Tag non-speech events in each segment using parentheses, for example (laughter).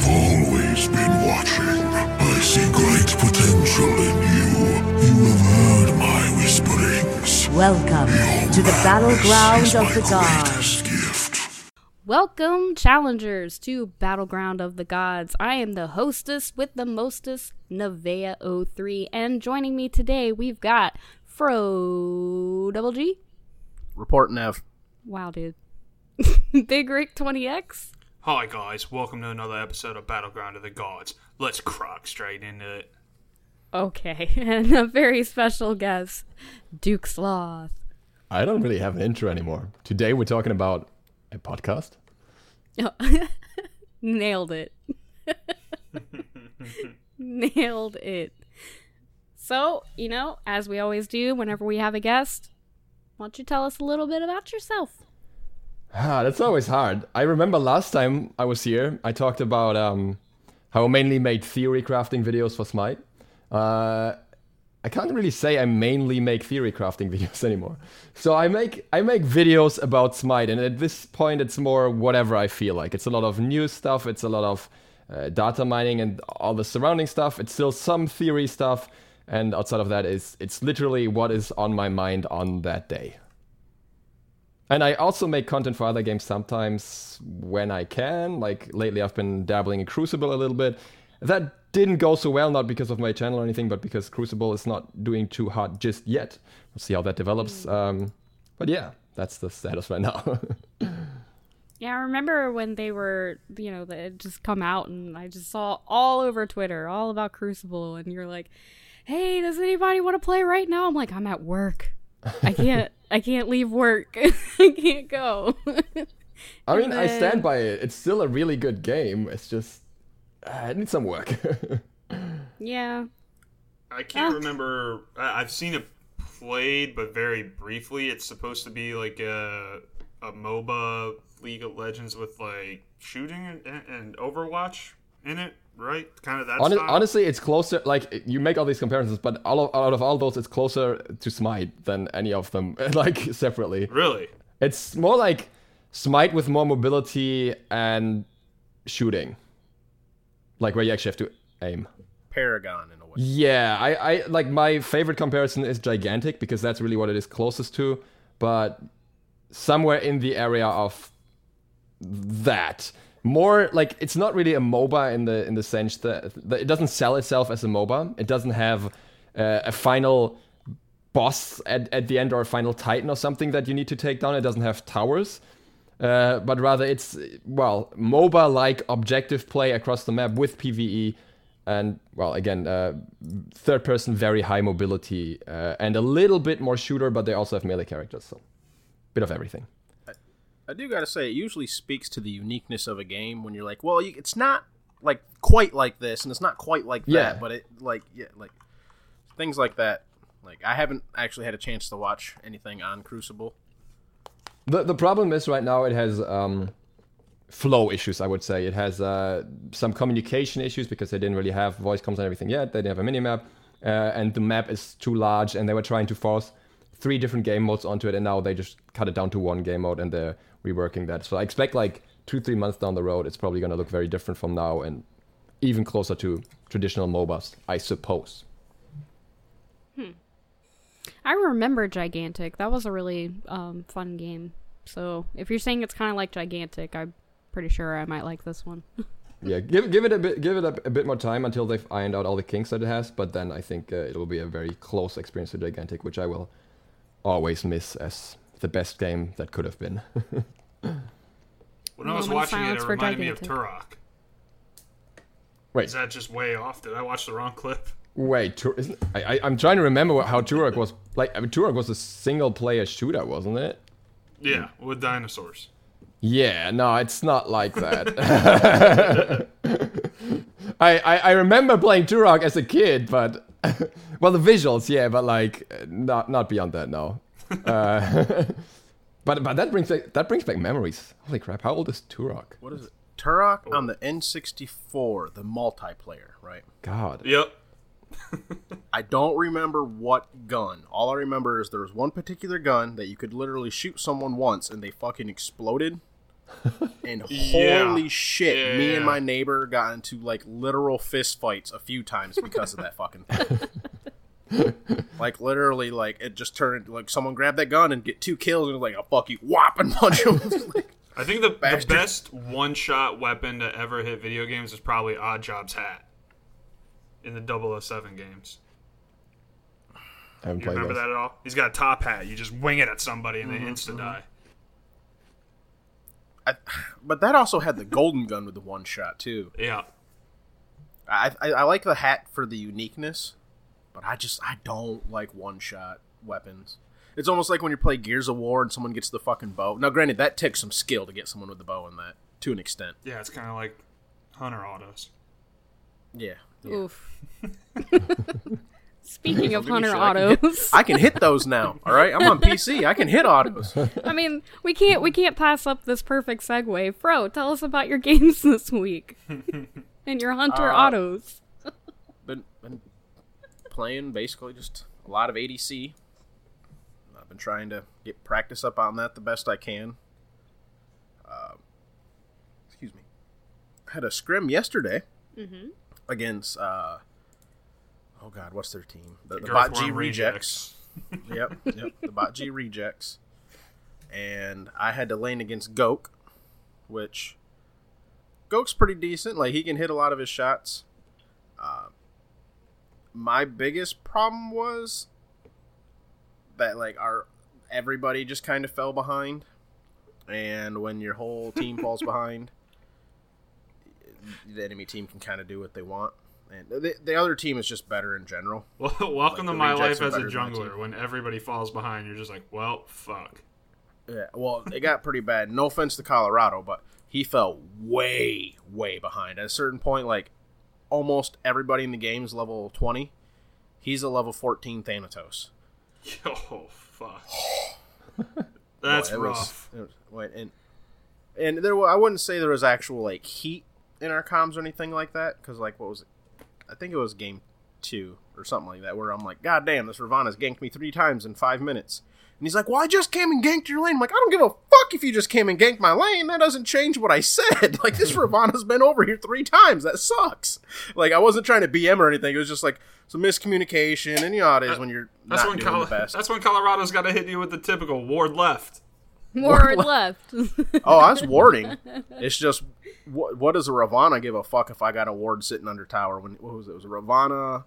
have always been watching. I see great potential in you. You have heard my whisperings. Welcome to the battleground of the gods. Gift. Welcome, challengers, to Battleground of the Gods. I am the hostess with the mostest, Nevea03, and joining me today we've got Fro Double G. Report Nev. Wow, dude. (laughs) Big Rick 20X. Hi guys, welcome to another episode of Battleground of the Gods. Let's crock straight into it. Okay, (laughs) and a very special guest, Duke Sloth. I don't really have an intro anymore. Today we're talking about a podcast. Oh, (laughs) nailed it. (laughs) Nailed it. So, you know, as we always do whenever we have a guest, why don't you tell us a little bit about yourself? Ah, that's always hard. I remember last time I was here, I talked about um, how I mainly made theory crafting videos for Smite. Uh, I can't really say I mainly make theory crafting (laughs) videos anymore. So I make I make videos about Smite, and at this point, it's more whatever I feel like. It's a lot of news stuff. It's a lot of uh, data mining and all the surrounding stuff. It's still some theory stuff, and outside of that, is it's literally what is on my mind on that day. And I also make content for other games sometimes when I can. Like lately, I've been dabbling in Crucible a little bit. That didn't go so well, not because of my channel or anything, but because Crucible is not doing too hot just yet. We'll see how that develops. Um, but yeah, that's the status right now. (laughs) Yeah, I remember when they were, you know, they just come out and I just saw all over Twitter all about Crucible and you're like, "Hey, does anybody want to play right now?" I'm like, "I'm at work. I can't I can't leave work. (laughs) I can't go." I (laughs) mean, And I stand by it. It's still a really good game. It's just uh, it needs some work. (laughs) yeah. I can't Ah. remember. I- I've seen it played, but very briefly. It's supposed to be like a a MOBA League of Legends with like shooting and, and Overwatch in it, right? Kind of that Hon- style. honestly, it's closer. Like you make all these comparisons, but all of, out of all those, it's closer to Smite than any of them. (laughs) Like separately. really? It's more like Smite with more mobility and shooting. Like where you actually have to aim. Paragon in a way. Yeah, I, I like my favorite comparison is gigantic because that's really what it is closest to, but somewhere in the area of that. More like it's not really a MOBA in the in the sense that, that it doesn't sell itself as a MOBA. It doesn't have uh, a final boss at, at the end or a final titan or something that you need to take down. It doesn't have towers. Uh, but rather it's well MOBA like objective play across the map with PVE and well again uh, third person very high mobility uh, and a little bit more shooter but they also have melee characters so bit of everything I do gotta say, it usually speaks to the uniqueness of a game when you're like, well, you, it's not like quite like this, and it's not quite like that, but it like yeah, like things like that. Like I haven't actually had a chance to watch anything on Crucible. the, the problem is right now it has um, flow issues i would say it has uh, some communication issues because they didn't really have voice comms and everything yet they didn't have a minimap uh, and the map is too large and they were trying to force three different game modes onto it and now they just cut it down to one game mode and they're reworking that so i expect like two three months down the road it's probably going to look very different from now and even closer to traditional mobas i suppose Hmm. I remember Gigantic. That was a really um, fun game. So, if you're saying it's kind of like Gigantic, I'm pretty sure I might like this one. (laughs) yeah give, give it a bit give it a, a bit more time until they've ironed out all the kinks that it has but then i think uh, it will be a very close experience to gigantic which i will always miss as the best game that could have been (laughs) When I was Moment watching it, silence it for reminded me of Gigantic. Turok. wait Is that just way off? Did I watch the wrong clip? wait Tur- isn't, I, I, i'm trying to remember what- how turok was like I mean, turok was a single player shooter wasn't it Yeah, with dinosaurs. yeah no it's not like that (laughs) I, I i remember playing turok as a kid but (laughs) well the visuals yeah but like uh, not not beyond that no (laughs) uh, (laughs) But but that brings back, that brings back memories. Holy crap! How old is Turok? What is it? Turok on the N64, the multiplayer, right? God. Yep. (laughs) I don't remember what gun. All I remember is there was one particular gun that you could literally shoot someone once and they fucking exploded. and Yeah. holy shit, Yeah, me and my neighbor got into like literal fist fights a few times because of that fucking thing. Like literally, like it just turned like someone grabbed that gun and get two kills and was like, "Oh fuck you!" Whop and punch him. (laughs) Like, I think the, the best one shot weapon to ever hit video games is probably Oddjob's hat in the 007 games. I haven't You played remember those. that at all? He's got a top hat. You just wing it at somebody Mm-hmm, and they insta die. I, but that also had the golden gun with the one shot too. Yeah. I, I I like the hat for the uniqueness, but I just I don't like one shot weapons. It's almost like when you play Gears of War and someone gets the fucking bow. Now, granted, that takes some skill to get someone with the bow in that to an extent. Yeah, it's kind of like Hunter Autos. Yeah. yeah. Oof. (laughs) Speaking of Give me Hunter. I can hit- Autos, I can hit those now. All right, I'm on (laughs) PC. I can hit autos. I mean, we can't we can't pass up this perfect segue. Fro, tell us about your (laughs) games this week and your Hunter Uh, Autos. Been been playing basically just a lot of ADC. I've been trying to get practice up on that the best I can. Uh, excuse me. Had a scrim yesterday against. Uh, oh God, what's their team? The, the Bot G Girthworm Rejects. yep, yep, the Bot G Rejects. And I had to lane against Goke, which Goke's pretty decent. Like he can hit a lot of his shots. Uh, my biggest problem was that like our everybody just kind of fell behind, and when your whole team (laughs) falls behind, the enemy team can kind of do what they want. And the, the other team is just better in general. (laughs) Well, welcome Like, to my life as a better than my jungler. When everybody falls behind, you're just like, well, fuck. Yeah, well, it got pretty bad. No offense to Colorado, but he fell way, way behind. At a certain point, like almost everybody in the game is level twenty. He's a level fourteen Thanatos. Oh fuck. (sighs) That's Well, was- rough. it was- and and there, I wouldn't say there was actual like heat in our comms or anything like that. Because like, what was it? I think it was game two or something like that, where I'm like, God damn, this Ravana's ganked me three times in five minutes. And he's like, Well, I just came and ganked your lane. I'm like, I don't give a fuck if you just came and ganked my lane. That doesn't change what I said. (laughs) Like, this (laughs) Ravana's been over here three times. That sucks. Like, I wasn't trying to BM or anything. It was just like some miscommunication. And you know how it is uh, when you're That's not when doing Col- the best. that's when Colorado's got to hit you with the typical ward left. (laughs) Ward left. Oh, I was warding. It's just what, what does a Ravana give a fuck if I got a ward sitting under tower? When what was it? It was a Ravana,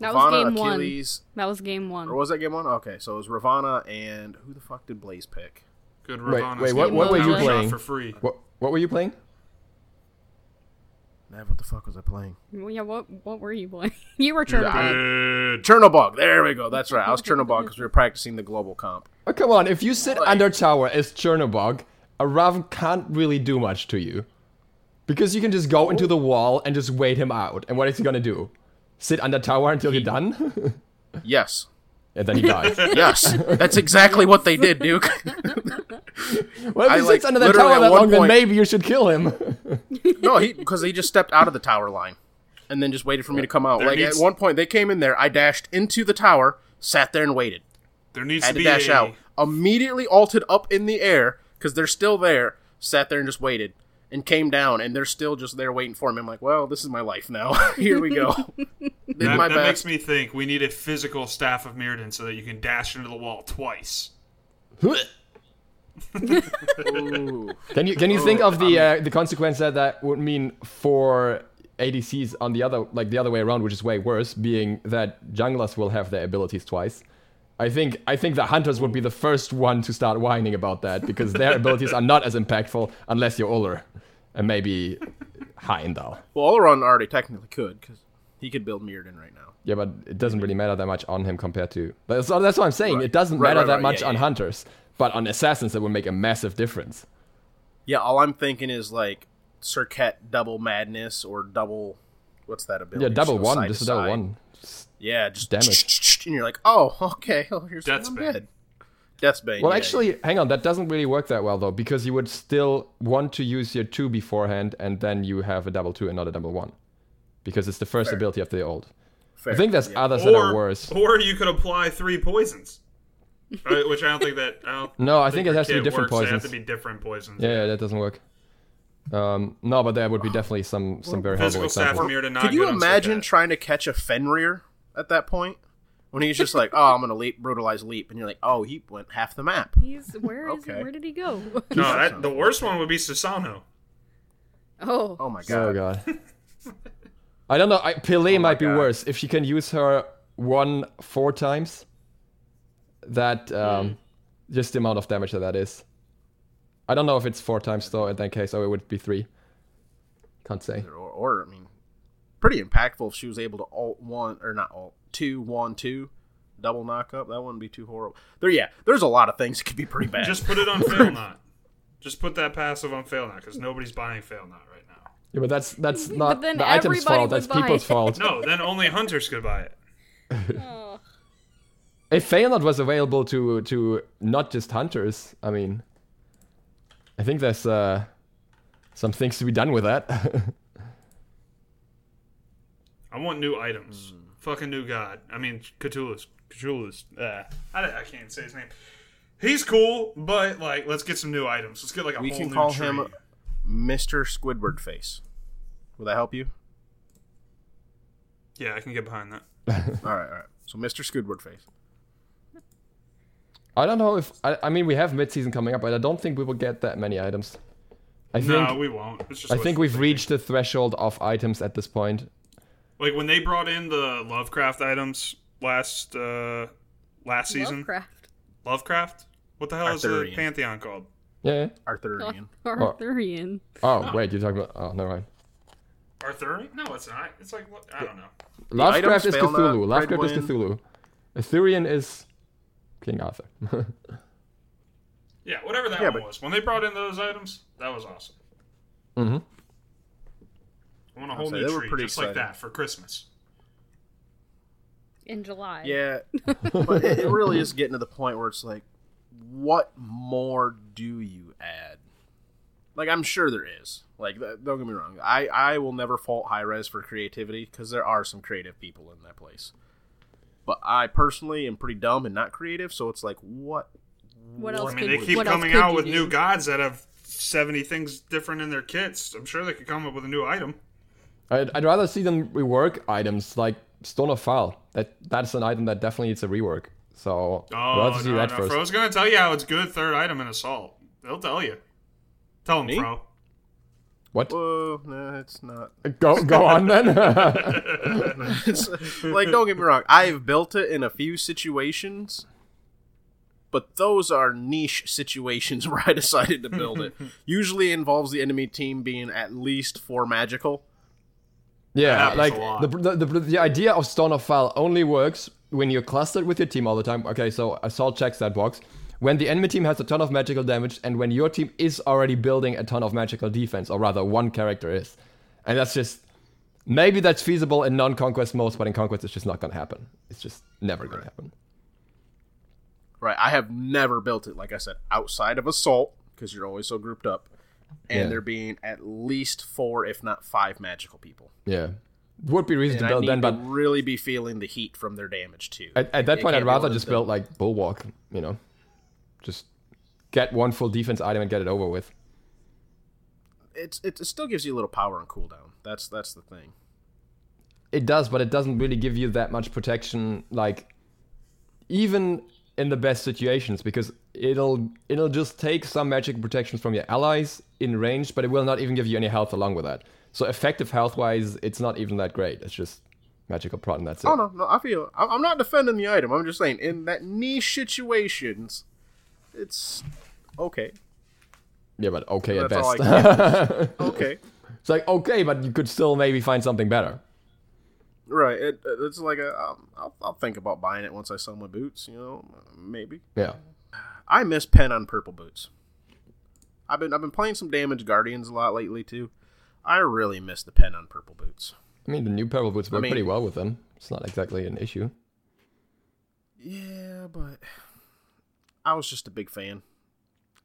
that was Ravana, game one. That was game one. or was that game one? Okay, so it was Ravana and who the fuck did Blaze pick? Good Wait, wait, what- what were you playing? for free? What what were you playing? Nav, what the fuck was I playing? Well, yeah, what what were you playing? (laughs) you were I- Chernobyl. Good. Chernobog. There we go. That's right. I was Chernobog because we were practicing the global comp. Oh, come on, if you sit under tower as Chernobog, a Rav can't really do much to you. Because you can just go into oh. the wall and just wait him out. And what is he gonna do? Sit under tower until you're done? Yes. (laughs) and then he dies. (laughs) Yes. That's exactly what they did, Duke. (laughs) Well, if I, he like, under the tower that one long, then maybe you should kill him. no, he because he just stepped out of the tower line and then just waited for me to come out. There like needs- at one point, they came in there. I dashed into the tower, sat there and waited. There needs had to to be dash a, out. Immediately altered up in the air because they're still there. Sat there and just waited, and came down, and they're still just there waiting for me. I'm like, well, this is my life now. (laughs) Here we go. (laughs) That, my that makes me think we need a physical staff of Myrddin so that you can dash into the wall twice. Can you can you think of the uh, the consequence that that would mean for ADCs on the other like the other way around, which is way worse, being that junglers will have their abilities twice. I think I think the hunters would be the first one to start whining about that because their (laughs) abilities are not as impactful unless you're Ullr and maybe Heimdall. Well, Olorun already technically could because he could build Myrddin right now. Yeah, but it doesn't really matter that much on him compared to. That's, that's what I'm saying. Right. It doesn't Right, matter right, that right. much Yeah, on yeah. hunters, but on assassins, it would make a massive difference. Yeah, all I'm thinking is like Serqet double madness or double. What's that ability? Yeah, double Just one, side just to a double side. one. Yeah, just Damage. (laughs) And you're like, oh, okay. (laughs) Oh, here's Death's I'm dead. Death's Bane. Well, yeah, actually, hang on. That doesn't really work that well though, because you would still want to use your two beforehand, and then you have a double two and not a double one, because it's the first Fair. ability of the old. fair. I think there's Yeah. others that are worse. or you could apply three poisons. Uh, which I don't think that. I don't No, I think it has to be different works. They have poisons. to be different poisons. Yeah, yeah, that doesn't work. Um, no, but there would be definitely some some very horrible Physical staff examples. from here to not Could you good on stuff imagine trying to catch a Fenrir at that point? When he's just like, "Oh, I'm gonna leap, brutalize leap," and you're like, "Oh, he went half the map." He's where is Okay. where did he go? No, (laughs) that, the worst one would be Susano. oh, Oh my god. Oh god! god. (laughs) I don't know. I, Pele Oh might be God. worse if she can use her one four times. That um, just the amount of damage that that is. I don't know if it's four times though. In that case, or it would be three. Can't say. Or, or I mean, pretty impactful if she was able to alt one or not alt two one two, double knock up. That wouldn't be too horrible. There, yeah, there's a lot of things that could be pretty bad. Just put it on (laughs) Fail Not. Just put that passive on Failnaught because nobody's buying Failnaught right now. Yeah, but that's that's not then the item's everybody fault. That's people's it. fault. No, then only hunters could buy it. oh. (laughs) If not was available to to not just hunters, I mean, I think there's uh, some things to be done with that. (laughs) I want new items. Hmm. Fucking new god. I mean, Cthulhu's. Cthulhu's. Uh, I, I can't say his name. He's cool, but like, let's get some new items. Let's get like a we whole can new call tree. him Mister Squidward Face. Will that help you? Yeah, I can get behind that. (laughs) all right, all right. So Mister Squidward Face. I don't know if I, I mean we have mid-season coming up, but I don't think we will get that many items. I think no, we won't. It's just I think we've thinking. reached the threshold of items at this point. Like when they brought in the Lovecraft items last uh last season. Lovecraft. Lovecraft? What the hell is the pantheon called? Yeah. Arthurian. (laughs) Arthurian. Oh wait, you're talking about? Oh, never mind. Arthurian? No, it's not. It's like what- I don't know. Lovecraft is items fail not, Cthulhu. Red Lovecraft is Cthulhu. Arthurian is King Arthur. (laughs) Yeah, whatever that Yeah, one but- was. When they brought in those items, that was awesome. hmm I want a whole new they were tree pretty just like that for Christmas. In July. Yeah, (laughs) but it, it really is getting to the point where it's like, what more do you add? Like I'm sure there is. Like don't get me wrong, I I will never fault Hi-Rez for creativity because there are some creative people in that place. But I personally am pretty dumb and not creative, so it's like what? What else I mean, could they keep what coming out with do? new gods that have 70 things different in their kits. I'm sure they could come up with a new item. I'd, I'd rather see them rework items like Stone of Fal. That that's an item that definitely needs a rework. So I'd Oh, rather see no, that no. first. Fro's going to tell you how it's good third item in Assault. They'll tell you. Tell him, Me? Fro. What? Whoa, no, it's not. Uh, go go on then. (laughs) (laughs) Like don't get me wrong, I've built it in a few situations, but those are niche situations (laughs) where I decided to build it. Usually involves the enemy team being at least four magical. Yeah, like the, the, the, the idea of Stone of Fal only works when you're clustered with your team all the time. Okay, so Assault checks that box. When the enemy team has a ton of magical damage, and when your team is already building a ton of magical defense, or rather, one character is. And that's just. Maybe that's feasible in non conquest modes, but in conquest, it's just not gonna happen. It's just never gonna happen. Right, I have never built it like I said outside of assault because you're always so grouped up, and Yeah. there being at least four, if not five, magical people. Yeah. Would be reason And to build then, but really be feeling the heat from their damage too. at, at that It point, I'd rather just build like Bulwark, you know? Just get one full defense item and get it over with. It's it, it still gives you a little power and cooldown. That's that's the thing. It does, but it doesn't really give you that much protection, like even in the best situations, because it'll it'll just take some magic protections from your allies in range, but it will not even give you any health along with that. So effective health wise, it's not even that great. It's just magical prot and that's it. Oh no, no, I feel I'm not defending the item. I'm just saying in that niche situations, it's okay. Yeah, but okay at That's all I best. (laughs) Okay, it's like okay, but you could still maybe find something better. right. It, it's like a um, I'll, I'll think about buying it once I sell my boots. You know, maybe. Yeah. I miss pen on purple boots. I've been I've been playing some damage guardians a lot lately too. I really miss the pen on purple boots. I mean, the new purple boots work mean- pretty well with them. It's not exactly an issue. Yeah, but I was just a big fan.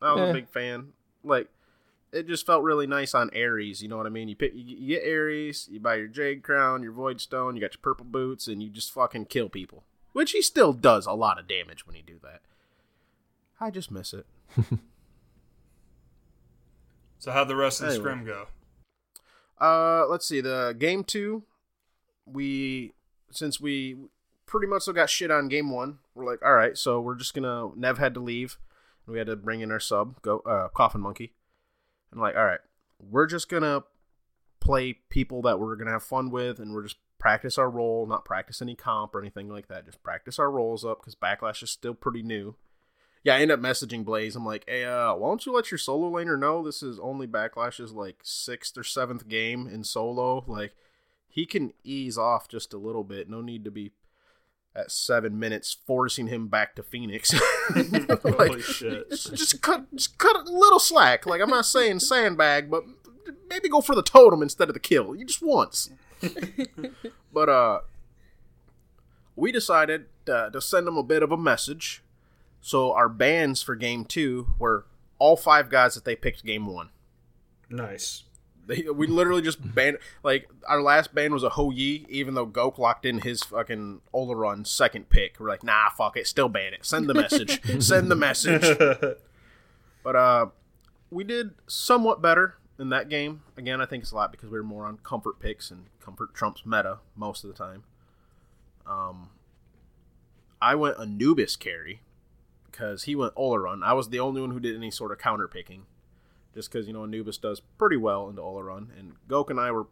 I was Yeah. a big fan. Like it just felt really nice on Ares. You know what I mean? You pick, you, you get Ares, you buy your Jade Crown, your Void Stone, you got your purple boots, and you just fucking kill people. Which he still does a lot of damage when you do that. I just miss it. (laughs) So how'd the rest of the Anyway. scrim go? Uh, let's see. The game two, we since we pretty much still got shit on game one, we're like, all right, so we're just gonna. Nev had to leave, and we had to bring in our sub, go uh, Coffin Monkey, and like, all right, we're just gonna play people that we're gonna have fun with, and we're just practice our role, not practice any comp or anything like that. Just practice our roles up because Backlash is still pretty new. Yeah, I end up messaging Blaze. I'm like, hey, uh, why don't you let your solo laner know this is only Backlash's like sixth or seventh game in solo? Like, he can ease off just a little bit. No need to be at seven minutes forcing him back to Phoenix. (laughs) (laughs) like, Holy shit. Just, just cut, just cut a little slack. Like, I'm not saying sandbag, but maybe go for the totem instead of the kill. You just once. (laughs) but uh, we decided uh, to send him a bit of a message. So our bans for game two were all five guys that they picked game one. Nice. They, we literally just (laughs) banned like our last ban was a Hou Yi, even though Gok locked in his fucking Olorun second pick. We're like, nah, fuck it, still ban it. Send the message. (laughs) Send the message. (laughs) But uh, we did somewhat better in that game. Again, I think it's a lot because we were more on comfort picks and comfort trumps meta most of the time. Um, I went Anubis carry because he went Olorun. I was the only one who did any sort of counter picking, just because you know Anubis does pretty well into Olorun, and Gok and I were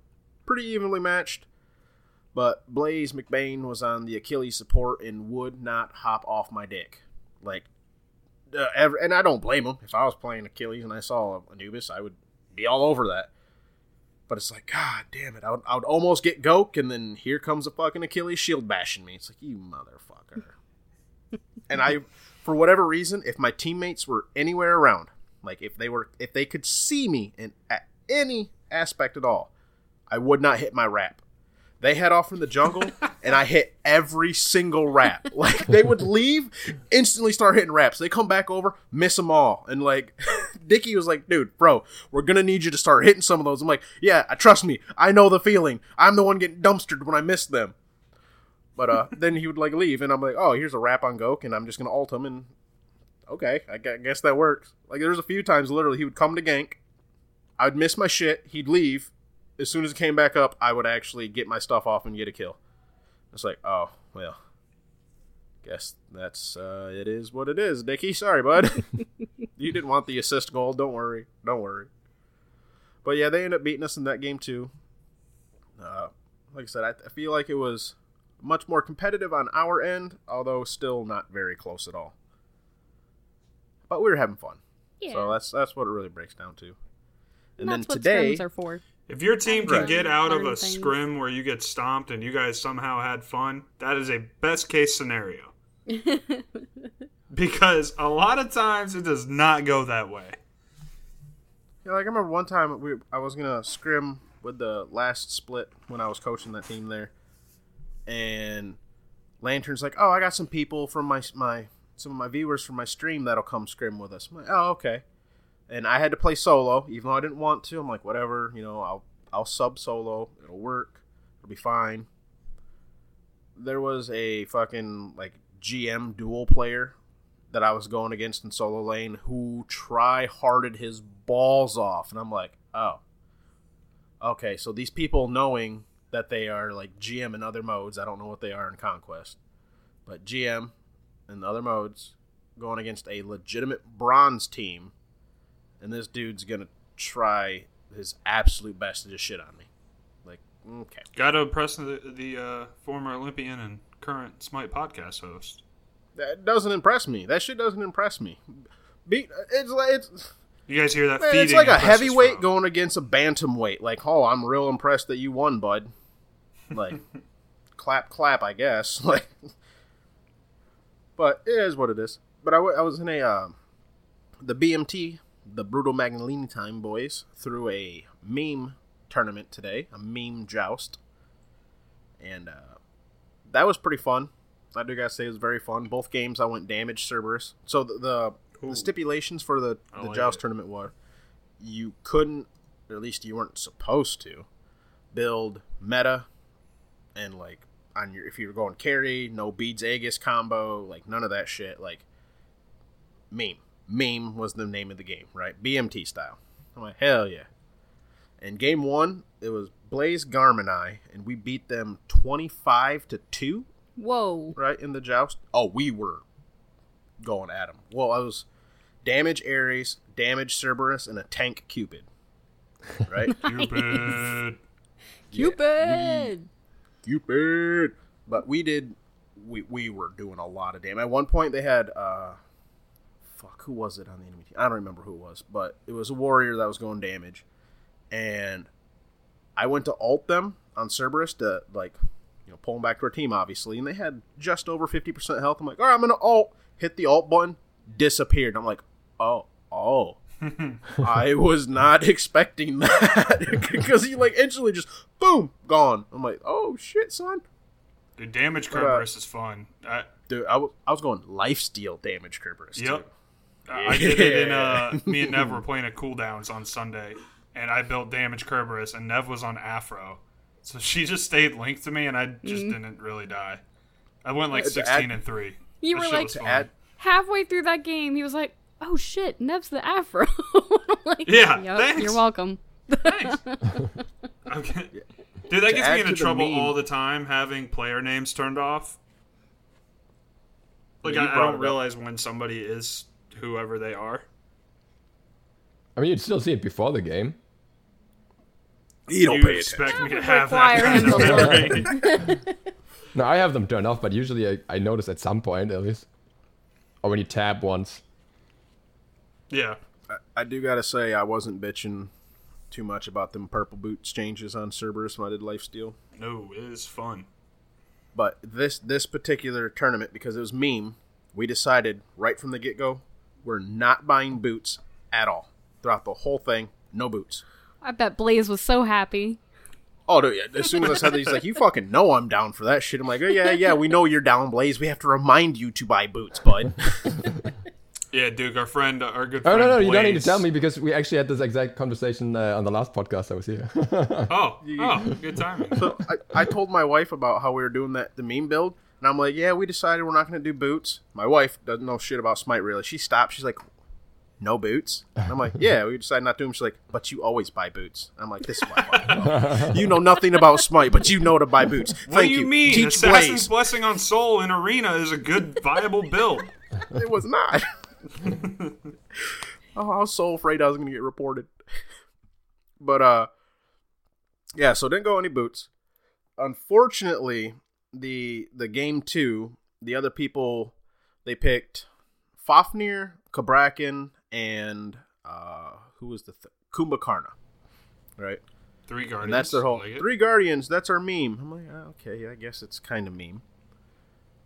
pretty evenly matched. But Blaze McBain was on the Achilles support and would not hop off my dick. Like uh, ever, and I don't blame him. If I was playing Achilles and I saw Anubis, I would be all over that. But it's like, God damn it! I would, I would almost get Gok, and then here comes a fucking Achilles shield bashing me. It's like, you motherfucker. and I, for whatever reason, if my teammates were anywhere around, like if they were, if they could see me in at any aspect at all, I would not hit my wrap. They head off from the jungle, (laughs) and I hit every single wrap. (laughs) Like they would leave, instantly start hitting wraps. They come back over, miss them all, and like (laughs) Dickie was like, "Dude, bro, we're gonna need you to start hitting some of those." I'm like, "Yeah, trust me, I know the feeling. I'm the one getting dumpstered when I miss them." But uh, then he would like leave, and I'm like, "Oh, here's a wrap on Gok, and I'm just gonna alt him." And okay, I guess that works. Like there's a few times literally he would come to gank, I'd miss my shit, he'd leave. As soon as it came back up, I would actually get my stuff off and get a kill. It's like, oh well, guess that's uh, it is what it is, Dickie. Sorry, bud. (laughs) you didn't want the assist goal. Don't worry. Don't worry. But yeah, they end up beating us in that game too. Uh, like I said, I, I feel like it was much more competitive on our end, although still not very close at all. But we were having fun. Yeah. So that's that's what it really breaks down to. And that's then what today, scrims are for. If your team can get out of a things. scrim where you get stomped and you guys somehow had fun, that is a best case scenario. (laughs) because a lot of times it does not go that way. Yeah, like I remember one time we I was gonna scrim with the last split when I was coaching that team there, and Lantern's like, "Oh, I got some people from my my some of my viewers from my stream that'll come scrim with us." I'm like, "Oh, okay." And I had to play solo, even though I didn't want to. I'm like, "Whatever, you know, I'll I'll sub solo. It'll work. It'll be fine." There was a fucking like GM duel player that I was going against in solo lane who try hearted his balls off. And I'm like, oh. Okay, so these people knowing that they are like GM in other modes, I don't know what they are in Conquest, but GM in other modes going against a legitimate bronze team, and this dude's gonna try his absolute best to just shit on me. Like, okay. Got to impress the, the uh, former Olympian and current Smite podcast host. That doesn't impress me. That shit doesn't impress me. Be, it's like it's You guys hear that Man, it's like a heavyweight from. going against a bantamweight. Like, oh, I'm real impressed that you won, bud. Like, (laughs) clap, clap, I guess. (laughs) Like, but it is what it is. But I, w- I was in a uh, the BMT, the Brutal Magnolini time boys, through a meme tournament today, a meme joust, and uh, that was pretty fun. I do gotta say it was very fun. Both games I went damage Cerberus. So the the, Ooh. the stipulations for the, the like joust it. tournament were you couldn't, or at least you weren't supposed to, build meta and like on your if you were going carry, no beads Aegis combo, like none of that shit. Like meme. Meme was the name of the game, right? BMT style. I'm like, hell yeah. And game one, it was Blaze Garmin and we beat them 25 to 2, Whoa. right, in the joust. Oh, we were going at them. Well, I was damage Ares, damage Cerberus, and a tank Cupid. Right? (laughs) Cupid. (laughs) Cupid. Cupid. But we did we we were doing a lot of damage. At one point they had uh fuck, who was it on the enemy team? I don't remember who it was, but it was a warrior that was going damage. And I went to alt them on Cerberus to like you know, pull them back to our team obviously, and they had just over fifty percent health. I'm like, alright, I'm gonna alt, hit the alt button, disappeared. I'm like, oh, oh. (laughs) I was not expecting that (laughs) because he like instantly just boom gone. I'm like, oh shit, son. The damage But, uh, Cerberus is fun. I, Dude, I, w- I was going lifesteal damage Cerberus. Yep. Too. I I did it in uh me and Nev were (laughs) playing at cooldowns on Sunday and I built damage Cerberus and Nev was on Aphro. So she just stayed linked to me and I just didn't really die. I went like Yeah, sixteen add- and three. You That were like- was. Add, Halfway through that game, he was like, "Oh shit, Nev's the Aphro." (laughs) Like, Yeah, "Yup, thanks." You're welcome. Thanks. (laughs) okay. Dude, that gets me into trouble meme- all the time having player names turned off. Like Yeah, I, I don't up. realize when somebody is whoever they are. I mean, you'd still see it before the game. you don't you pay expect attention. me to would have that require kind him of to memory? (laughs) No, I have them turned off, but usually I, I notice at some point at least. Or when you tab once. yeah. I do gotta say, I wasn't bitching too much about them purple boots changes on Cerberus when I did lifesteal. No, it is fun. But this this particular tournament, because it was meme, we decided right from the get go, we're not buying boots at all throughout the whole thing. No boots. I bet Blaze was so happy. Oh, dude, yeah. As soon as I said that, he's like, "You fucking know I'm down for that shit." I'm like, "Oh yeah, yeah, we know you're down, Blaze. We have to remind you to buy boots, bud." (laughs) Yeah, Duke, our friend, our good friend. Oh friend. no, no, you don't need to tell me because we actually had this exact conversation uh, on the last podcast I was here. (laughs) Oh, oh, good timing. So I, I told my wife about how we were doing that the meme build, and I'm like, "Yeah, we decided we're not going to do boots." My wife doesn't know shit about Smite really. She stopped. She's like, "No boots." And I'm like, (laughs) "Yeah, we decided not to." do 'em." She's like, "But you always buy boots." And I'm like, "This is my you know nothing about Smite, but you know to buy boots." Thank what do you, mean? Teach Assassin's Blaze. Blessing on Soul in Arena is a good, viable build. It was not. (laughs) oh, I was so afraid I was going to get reported. But uh, yeah. So didn't go any boots. Unfortunately, the the game two, the other people they picked Fafnir, Cabrakan, and uh, who was the th- Kumbhakarna, right? Three Guardians. And that's their whole like three guardians. That's our meme. I'm like, ah, okay, I guess it's kind of meme.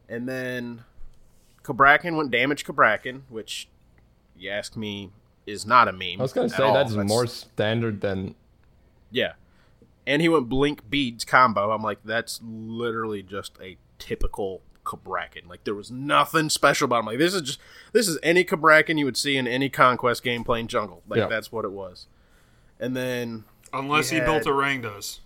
And then Cabrakan went damage Cabrakan, which you ask me is not a meme. I was gonna say all. that's, more standard than yeah. And he went blink beads combo. I'm like, that's literally just a typical Cabrakan. Like there was nothing special about him. Like this is just this is any Cabrakan you would see in any conquest game playing jungle. Like Yeah. that's what it was. And then Unless he had- built a Rangda's.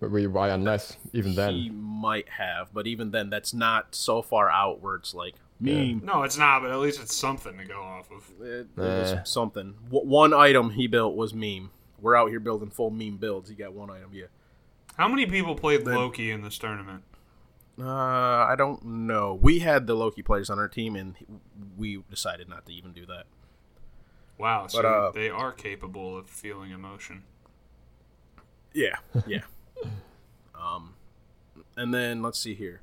we why unless even then He might have, but even then, that's not so far out where it's like meme. No, it's not, but at least it's something to go off of. It, it was Eh. something. W- one item he built was meme. We're out here building full meme builds. He got one item, yeah. How many people played Loki in this tournament? Uh, I don't know. We had the Loki players on our team, and we decided not to even do that. Wow, so But, uh, they are capable of feeling emotion. Yeah, yeah. um, and then let's see here.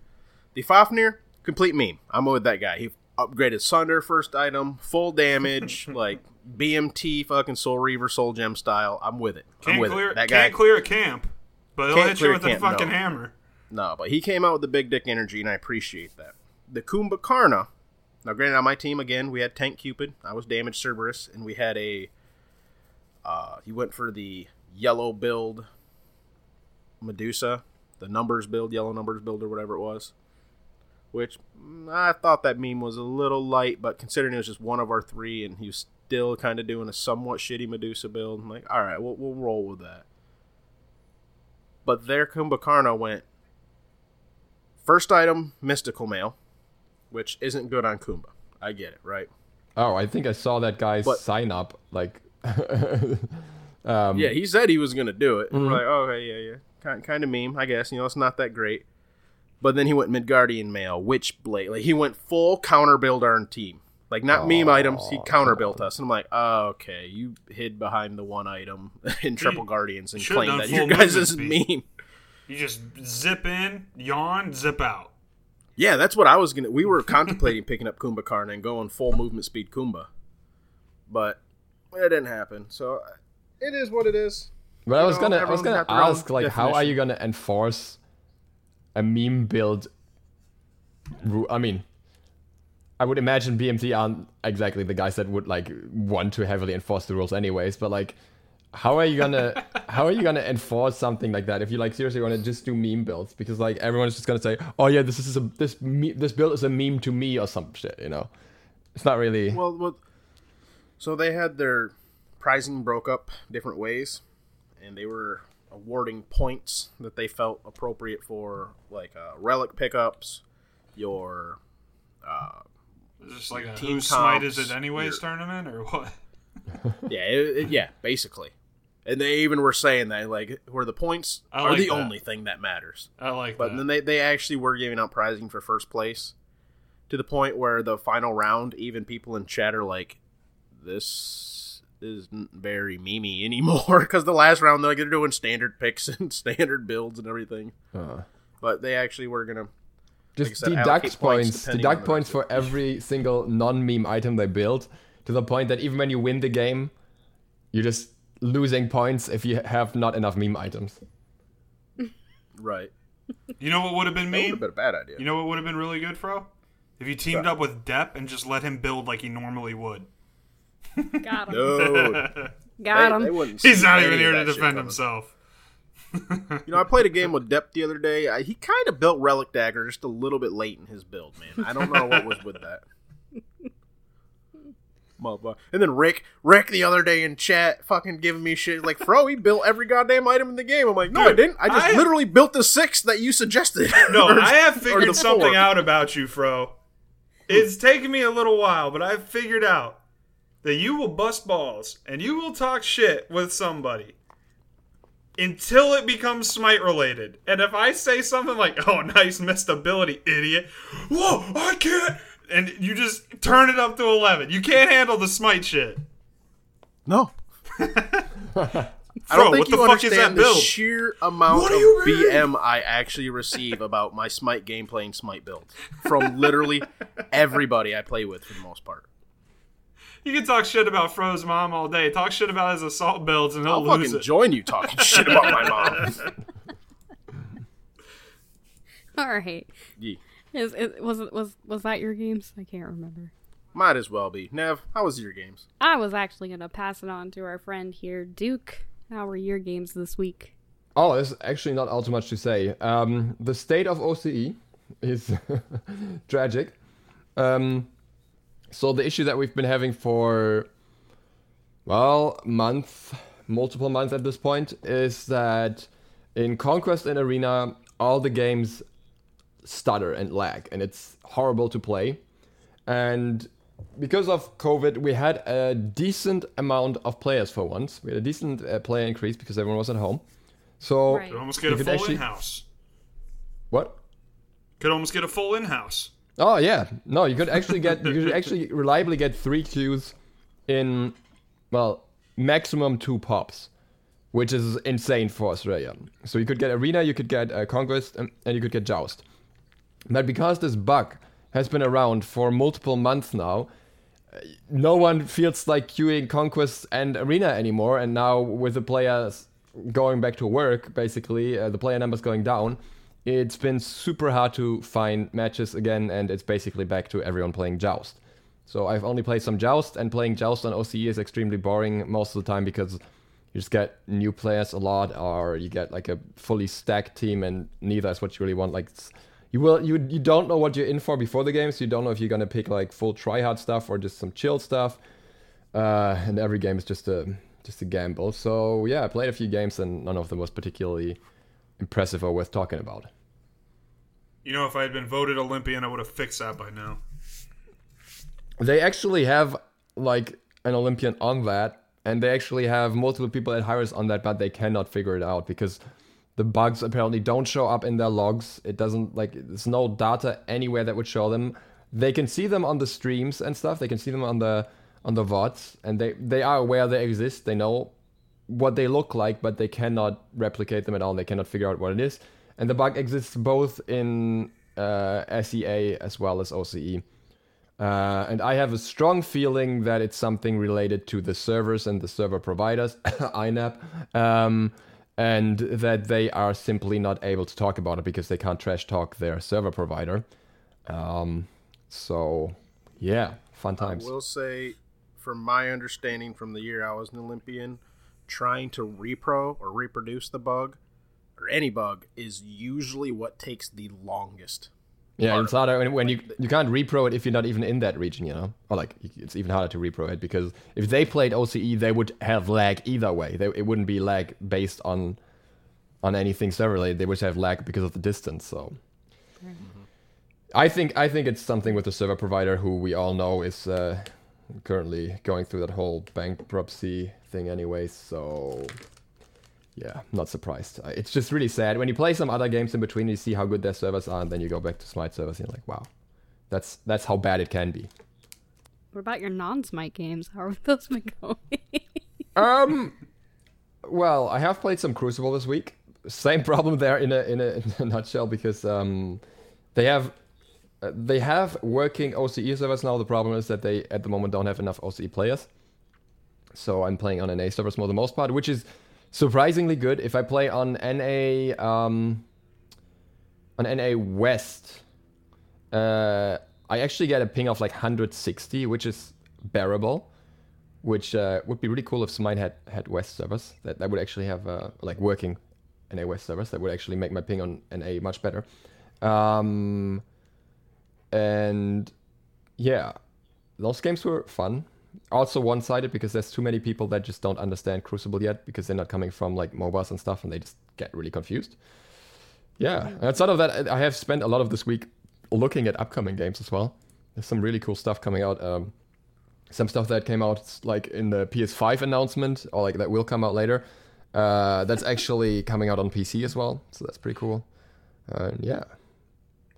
The Fafnir, complete meme. I'm with that guy. He upgraded Sunder first item, full damage, (laughs) like BMT, fucking Soul Reaver, Soul Gem style. I'm with it. I'm Can't with clear, it. That guy. can't clear a camp, but he'll hit you with a camp, fucking no. hammer. No, but he came out with the big dick energy, and I appreciate that. The Kumbhakarna. Now, granted, on my team again, we had Tank Cupid. I was damaged Cerberus, and we had a. Uh, he went for the yellow build Medusa, the numbers build, yellow numbers build, or whatever it was. Which mm, I thought that meme was a little light, but considering it was just one of our three, and he was still kind of doing a somewhat shitty Medusa build, I'm like, all right, we'll, we'll roll with that. But their Kumbhakarna went First item, Mystical Mail, which isn't good on Kumba. I get it, right? Oh, I think I saw that guy But- sign up. Like, (laughs) um, Yeah, he said he was gonna do it. Mm-hmm. We're like, oh, okay, yeah, yeah, kind kind of meme, I guess. You know, it's not that great. But then he went Midgardian Mail, Witchblade. Like he went full counter build our team. Like not meme items, he counter built us. And I'm like, oh, okay, you hid behind the one item (laughs) in Triple Guardians and should've claimed that your guys' movement speed. meme. You just zip in, yawn, zip out. Yeah, that's what I was gonna. We were contemplating (laughs) picking up Kumbhakarna and going full movement speed Kumba, but it didn't happen. So it is what it is. But I was know, gonna, I was gonna got their own ask, like, how are you gonna enforce a meme build? ru- I mean, I would imagine BMT aren't exactly the guys that would like want to heavily enforce the rules, anyways. But like, how are you gonna, how are you gonna enforce something like that if you like seriously want to just do meme builds? Because like everyone's just gonna say, oh yeah, this is a this me- this build is a meme to me or some shit, you know? It's not really. Well, well, so they had their prizing broke up different ways, and they were awarding points that they felt appropriate for, like uh, relic pickups, your Is this like a Team who smite is it anyways your- tournament or what? (laughs) yeah, it, it- yeah, basically. And they even were saying that like where the points I are like the that. only thing that matters. I like But that. But then they, they actually were giving out prizing for first place to the point where the final round, even people in chat are like, this isn't very memey (laughs) anymore. Because the last round, they're, like, they're doing standard picks (laughs) and standard builds and everything. Uh. But they actually were going to. just like said, deduct points points, deduct points for every single non-meme item they build, to the point that even when you win the game, you're just losing points if you have not enough meme items. Right. (laughs) you know what would have been That would me? have been a bad idea. You know what would have been really good, Fro? If you teamed up with Depp and just let him build like he normally would. Got him. no. (laughs) Got they, him. they wouldn't He's see not any even of here that to shit defend coming. himself. You know, I played a game (laughs) with Depp the other day. I, he kind of built Relic Dagger just a little bit late in his build, man. I don't know what was with that. Motherfucker. And then Rick, Rick the other day in chat, fucking giving me shit like, "Fro, he built every goddamn item in the game." I'm like, "No, I didn't. I just I- literally built the six that you suggested." (laughs) No, (laughs) Or- I have figured something four. out about you, Fro. It's taken me a little while, but I've figured out that you will bust balls and you will talk shit with somebody until it becomes smite related. And if I say something like, "Oh, nice missed ability, idiot," whoa, I can't, and you just turn it up to eleven. You can't handle the smite shit. No, Fro, (laughs) I don't think what you the fuck is understand that build? the sheer amount of do you mean? BM I actually receive about my Smite gameplay and Smite builds from (laughs) literally everybody I play with for the most part. You can talk shit about Fro's mom all day. Talk shit about his assault builds, and he'll I'll lose fucking it. join you talking shit about my mom. (laughs) All right. Yeah. Is, is, was was was that your games? I can't remember. Might as well be. Nev, how was your games? I was actually gonna pass it on to our friend here, Duke. How were your games this week? Oh, there's actually not all too much to say. Um, the state of OCE is (laughs) tragic. Um, so the issue that we've been having for well, month, multiple months at this point, is that in Conquest and Arena, all the games stutter and lag, and it's horrible to play. And because of COVID, we had a decent amount of players for once. We had a decent uh, player increase because everyone was at home. So Right. Could almost get a full actually- in-house. what? Could almost get a full in-house. Oh yeah, no, you could actually get you could (laughs) actually reliably get three queues in well maximum two pops, which is insane for Australia. So you could get arena, you could get uh, conquest, and, and you could get joust. But because this bug has been around for multiple months now, uh, no one feels like queuing conquest and arena anymore. And now with the players going back to work, basically uh, the player numbers going down, it's been super hard to find matches again, and it's basically back to everyone playing Joust. So I've only played some Joust, and playing Joust on OCE is extremely boring most of the time because you just get new players a lot, or you get like a fully stacked team, and neither is what you really want. Like you will, you you don't know what you're in for before the game, so you don't know if you're gonna pick like full tryhard stuff or just some chill stuff. Uh, and every game is just a just a gamble. So yeah, I played a few games, and none of them was particularly impressive or worth talking about. You know, if I had been voted Olympian, I would have fixed that by now. they actually have like an Olympian on that, and they actually have multiple people at Hi-Rez on that, but they cannot figure it out because the bugs apparently don't show up in their logs. It doesn't like there's no data anywhere that would show them. They can see them on the streams and stuff. They can see them on the on the VODs, and they they are aware they exist. They know what they look like, but they cannot replicate them at all. They cannot figure out what it is. And the bug exists both in uh, SEA as well as OCE. Uh, and I have a strong feeling that it's something related to the servers and the server providers, (coughs) INAP, um, and that they are simply not able to talk about it because they can't trash talk their server provider. Um, so, yeah, fun times. I will say, from my understanding from the year I was an Olympian, trying to repro or reproduce the bug or any bug is usually what takes the longest. Yeah, it's harder when, when you you can't repro it if you're not even in that region, you know. Or like it's even harder to repro it because if they played OCE, they would have lag either way. They, it wouldn't be lag based on on anything server related. They would have lag because of the distance. So I think I think it's something with the server provider who we all know is uh, currently going through that whole bankruptcy thing, anyways. So yeah, not surprised. Uh, It's just really sad when you play some other games in between. You see how good their servers are, and then you go back to Smite servers, and you're like, wow, that's that's how bad it can be. What about your non-Smite games? How are those (laughs) been going? Um, well, I have played some Crucible this week. Same (laughs) problem there in a in a, (laughs) in a nutshell because um, they have uh, they have working OCE servers now. The problem is that they at the moment don't have enough OCE players. So I'm playing on an NA servers for the most part, which is surprisingly good. If I play on NA um, on NA West, uh, I actually get a ping of like 160, which is bearable. Which uh, would be really cool if Smite had had West servers. That that would actually have uh, like working NA West servers. That would actually make my ping on NA much better. Um, and yeah, those games were fun. Also one-sided because there's too many people that just don't understand Crucible yet because they're not coming from like MOBAs and stuff, and they just get really confused. Yeah, and outside of that, I have spent a lot of this week looking at upcoming games as well. There's some really cool stuff coming out. Um, some stuff that came out like in the PS5 announcement, or like that will come out later. Uh, that's actually coming out on PC as well, so that's pretty cool. Uh, yeah,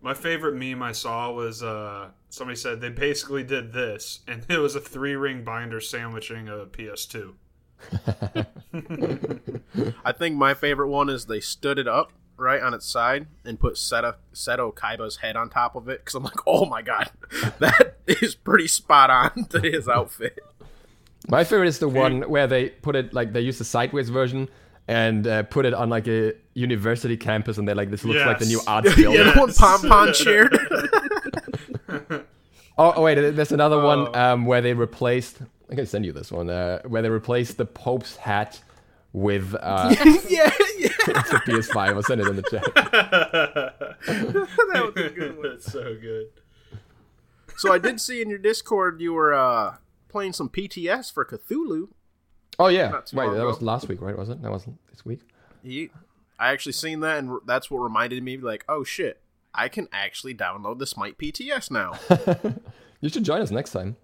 My favorite meme I saw was uh, somebody said they basically did this, and (laughs) it was a three ring binder sandwiching a PS2. (laughs) I think my favorite one is they stood it up right on its side and put Seto, Seto Kaiba's head on top of it because I'm like, oh my god, (laughs) that is pretty spot on to his outfit. my favorite is the one where they put it like they use the sideways version and uh, put it on like a university campus, and they're like, this looks like the new Yes. art (laughs) yeah, building. the one pom (laughs) pom chair. (laughs) Oh, oh, wait, there's another one Oh. um, where they replaced. I can send you this one. Uh, where they replaced the Pope's hat with uh, yeah, yeah. it's a PS5. I'll send it in the chat. That was a good one. That's so good. So I did see in your Discord you were uh, playing some PTS for Cthulhu. Oh yeah, wait, that ago. was last week, right? Was it? That wasn't this week. He, I actually seen that, and that's what reminded me, like, oh shit, I can actually download the Smite PTS now. (laughs) You should join us next time.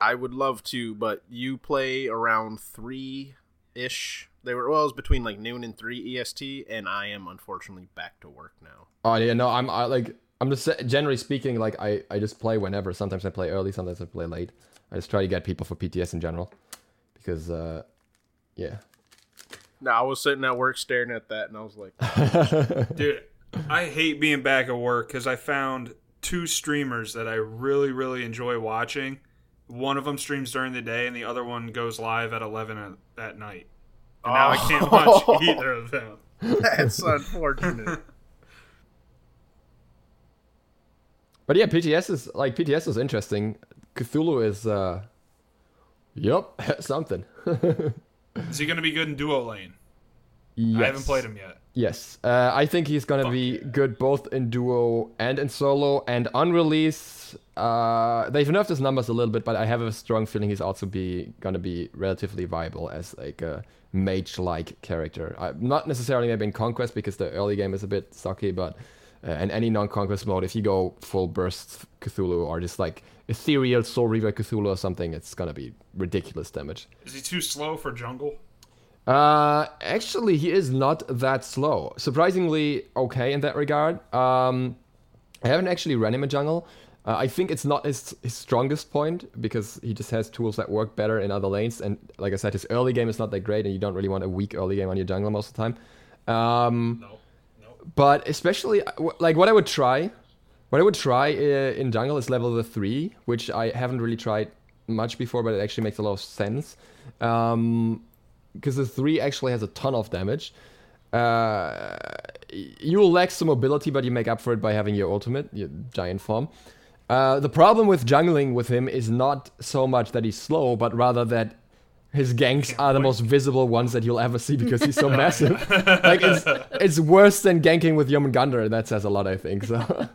I would love to, but you play around three ish. They were well, it was between like noon and three EST, and I am unfortunately back to work now. Oh yeah, no, I'm I, like I'm just generally speaking, like I I just play whenever. Sometimes I play early, sometimes I play late. I just try to get people for PTS in general, because uh, yeah. No, I was sitting at work staring at that, and I was like, (laughs) Dude, I hate being back at work because I found two streamers that I really, really enjoy watching. One of them streams during the day, and the other one goes live at 11 at, at night. And now I can't watch (laughs) either of them. that's (laughs) unfortunate. But yeah, PTS is like PTS is interesting. Cthulhu is uh, yup, (laughs) something. (laughs) Is he going to be good in duo lane? I haven't played him yet. Yes, uh, I think he's gonna be good both in duo and in solo. And on release, uh, they've nerfed his numbers a little bit, but I have a strong feeling he's also be gonna be relatively viable as like a mage-like character. Uh, not necessarily maybe in conquest because the early game is a bit sucky, but Uh, and any non-conquest mode, if you go full burst Cthulhu or just like ethereal Soul Reaver Cthulhu or something, it's gonna be ridiculous damage. Is he too slow for jungle? Uh, actually, he is not that slow. Surprisingly okay in that regard. Um, I haven't actually run him in jungle. Uh, I think it's not his, his strongest point because he just has tools that work better in other lanes. And like I said, his early game is not that great, and you don't really want a weak early game on your jungle most of the time. Um, No. But especially like what I would try, what I would try uh, in jungle is level the three, which I haven't really tried much before, but it actually makes a lot of sense. Um, because the three actually has a ton of damage. Uh, you lack some mobility, but you make up for it by having your ultimate, your giant form. Uh, the problem with jungling with him is not so much that he's slow, but rather that his ganks are the most visible ones that you'll ever see because he's so (laughs) massive. like it's (laughs) it's worse than ganking with Jormungandr, and that says a lot, I think. So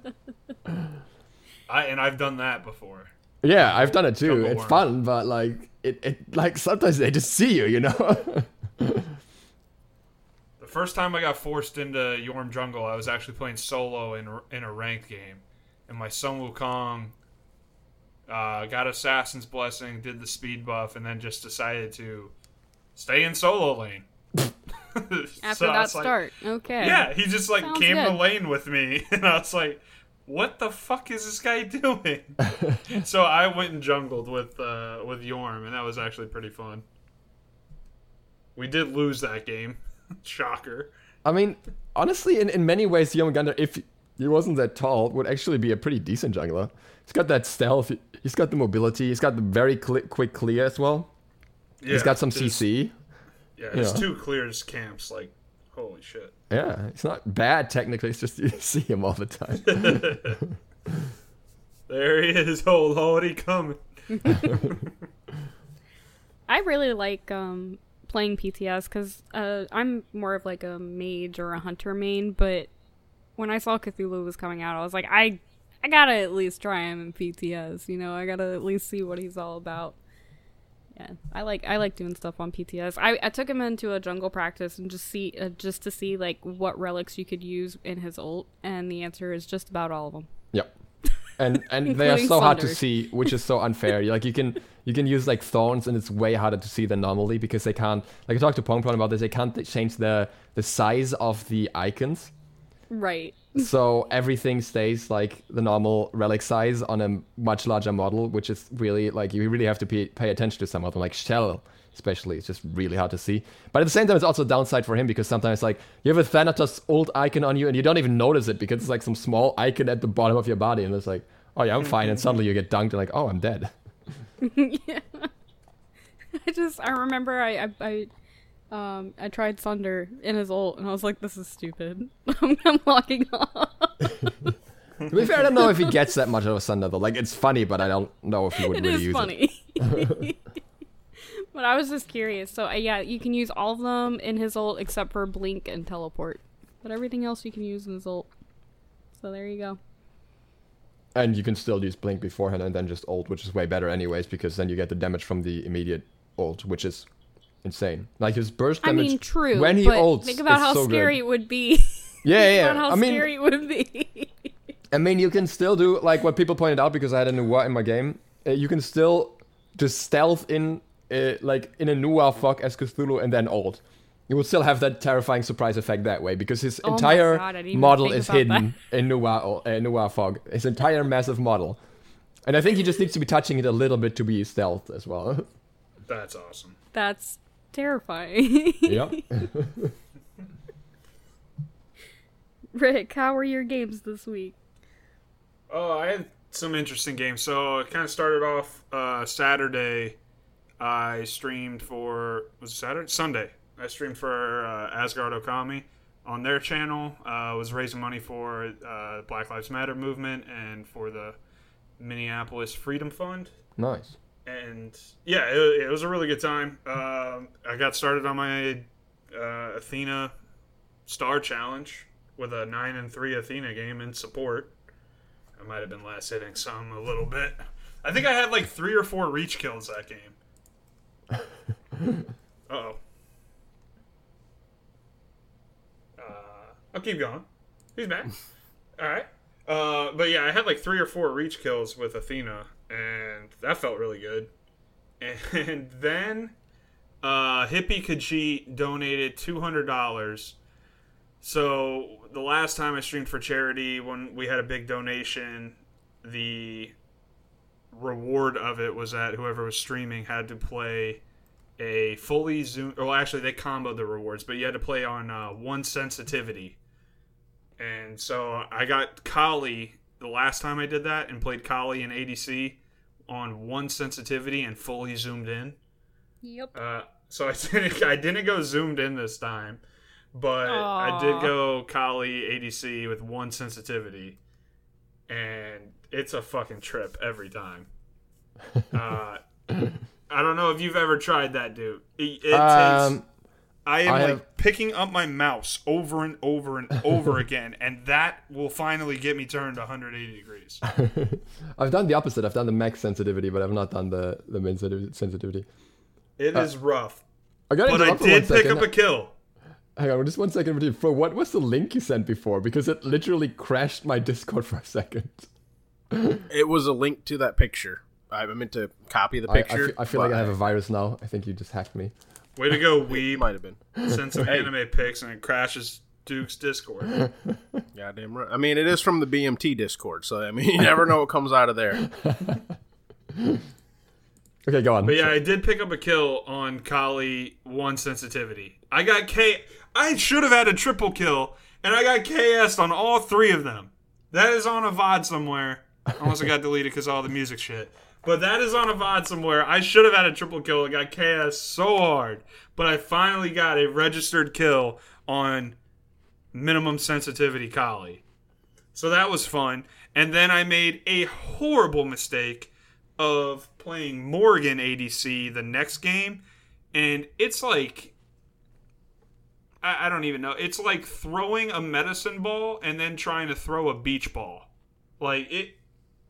I and I've done that before. yeah, I've done it too. It's worm. fun, but like it, it like sometimes they just see you, you know. (laughs) The first time I got forced into Yorm Jungle, I was actually playing solo in in a ranked game, and my Sun Wukong uh, got Assassin's Blessing, did the speed buff, and then just decided to stay in solo lane. (laughs) After So that was like- start. okay. yeah, he just like Sounds came to lane with me, (laughs) and I was like, "What the fuck is this guy (laughs) doing?" so I went and jungled with uh, with Yorm, and that was actually pretty fun. We did lose that game, shocker. I mean, honestly, in, in many ways, Yorm Jormungandr, if he wasn't that tall, would actually be a pretty decent jungler. He's got that stealth. He's got the mobility. He's got the very cli quick clear as well. Yeah, he's got some CC. Yeah, his Yeah. two clears camps, like, holy shit. Yeah, it's not bad technically. It's just you (laughs) see him all the time. (laughs) There he is, old he coming. (laughs) I really like um, playing PTS because uh, I'm more of like a mage or a hunter main. But when I saw Cthulhu was coming out, I was like, I, I gotta at least try him in PTS. You know, I gotta at least see what he's all about. Yeah, I like I like doing stuff on PTS. I, I took him into a jungle practice and just see uh, just to see like what relics you could use in his ult, and the answer is just about all of them. Yep. (laughs) And and they are so hard to see, which is so unfair. You- (laughs) Like you can you can use like thorns, and it's way harder to see than normally because they can't. Like I talked to Pongpon about this. They can't change the the size of the icons. Right. (laughs) so everything stays like the normal relic size on a much larger model, which is really like you really have to pay, pay attention to some of them, like Shell especially. It's just really hard to see. But at the same time, it's also a downside for him because sometimes like you have a Thanatos old icon on you and you don't even notice it because it's like some small icon at the bottom of your body, and it's like, oh yeah, I'm fine, and suddenly you get dunked and like, oh, I'm dead. (laughs) yeah. (laughs) I just I remember I I, I um I tried Sunder in his ult and I was like, this is stupid. (laughs) I'm, locking (laughs) off. To be fair, I don't know if he gets that much out of a Sunder though. Like it's funny, but I don't know if he would It really use it. funny. (laughs) but I was just curious. So uh, yeah, you can use all of them in his ult except for blink and teleport. But everything else you can use in his ult. So there you go. And you can still use Blink beforehand and then just ult, which is way better anyways, because then you get the damage from the immediate ult, which is insane. Like his burst damage. I mean, true. when he ults. think about how so scary Good. it would be. (laughs) Yeah, yeah. how I mean, scary it would be. I mean, you can still do like what people pointed out because I had a Nuwa in my game. Uh, you can still just stealth in, uh, like in a Nuwa fog as Cthulhu and then ult. You will still have that terrifying surprise effect that way because his Oh entire God, I didn't even model is about hidden in Nuwa, ul- uh, Nuwa fog. His entire massive model, and I think he just needs to be touching it a little bit to be stealth as well. (laughs) That's awesome. That's terrifying. yep. (laughs) Rick, how were your games this week? Oh, I had some interesting games. So it kind of started off uh, Saturday. I streamed for was it Saturday Sunday. I streamed for uh, Asgard Okami on their channel. Uh, was raising money for uh, Black Lives Matter movement and for the Minneapolis Freedom Fund. Nice. And yeah, it, it was a really good time. Um, I got started on my uh, Athena Star Challenge with a nine and three Athena game in support. I might have been last hitting some a little bit. I think I had like three or four reach kills that game. (laughs) Uh oh. Uh, I'll keep going. He's back. (laughs) All right. Uh, but yeah, I had like three or four reach kills with Athena, and that felt really good. (laughs) And then uh, Hippie Khajiit donated two hundred dollars. So the last time I streamed for charity, when we had a big donation, the reward of it was that whoever was streaming had to play a fully zoom. Well, actually, they comboed the rewards, but you had to play on uh, one sensitivity. And so I got Kali the last time I did that and played Kali and ADC on one sensitivity and fully zoomed in. Yep. Uh, so I (laughs) didn't I didn't go zoomed in this time, but I did go Kali ADC with one sensitivity, and it's a fucking trip every time. (laughs) Uh, I don't know if you've ever tried that, dude. It, it takes. I am I like have- picking up my mouse over and over and (laughs) over again, and that will finally get me turned 180 degrees. (laughs) I've done the opposite. I've done the max sensitivity, but I've not done the the min sensi- sensitivity. It uh, is rough, I got but I did pick up a kill. Hang on, just one second. with. For what was the link you sent before? Because it literally crashed my Discord (laughs) for a second. It was a link to that picture. I meant to copy the I, I picture. feel, I feel like I have a virus now. I think you just hacked me. Way to go, we might have been. Send some anime pics and it crashes Duke's Discord. (laughs) Goddamn right. I mean, it is from the BMT Discord, so I mean, you never know what comes out of there. (laughs) Okay, go on. But yeah, I did pick up a kill on Kali one sensitivity. I got K. I should have had a triple kill, and I got KS on all three of them. That is on a VOD somewhere. Unless it got deleted because all the music shit. But that is on a VOD somewhere. I should have had a triple kill. I got KS so hard. But I finally got a registered kill on minimum sensitivity Kali. So that was fun. And then I made a horrible mistake of playing Morgan ADC the next game. And it's like. I, I don't even know. It's like throwing a medicine ball and then trying to throw a beach ball. Like it.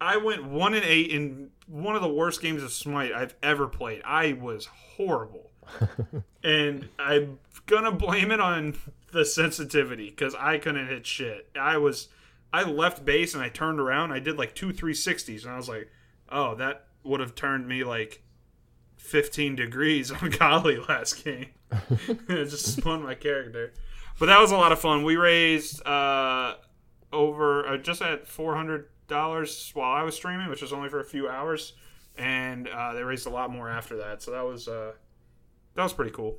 I went one and eight in one of the worst games of Smite I've ever played. I was horrible, (laughs) and I'm gonna blame it on the sensitivity because I couldn't hit shit. I was, I left base and I turned around. I did like two 360s, and I was like, oh, that would have turned me like 15 degrees on (laughs) Kali last game. (laughs) it just spun my character. But that was a lot of fun. We raised uh, over uh, just at four hundred dollars while I was streaming, which was only for a few hours, and uh, they raised a lot more after that. So that was uh, that was pretty cool.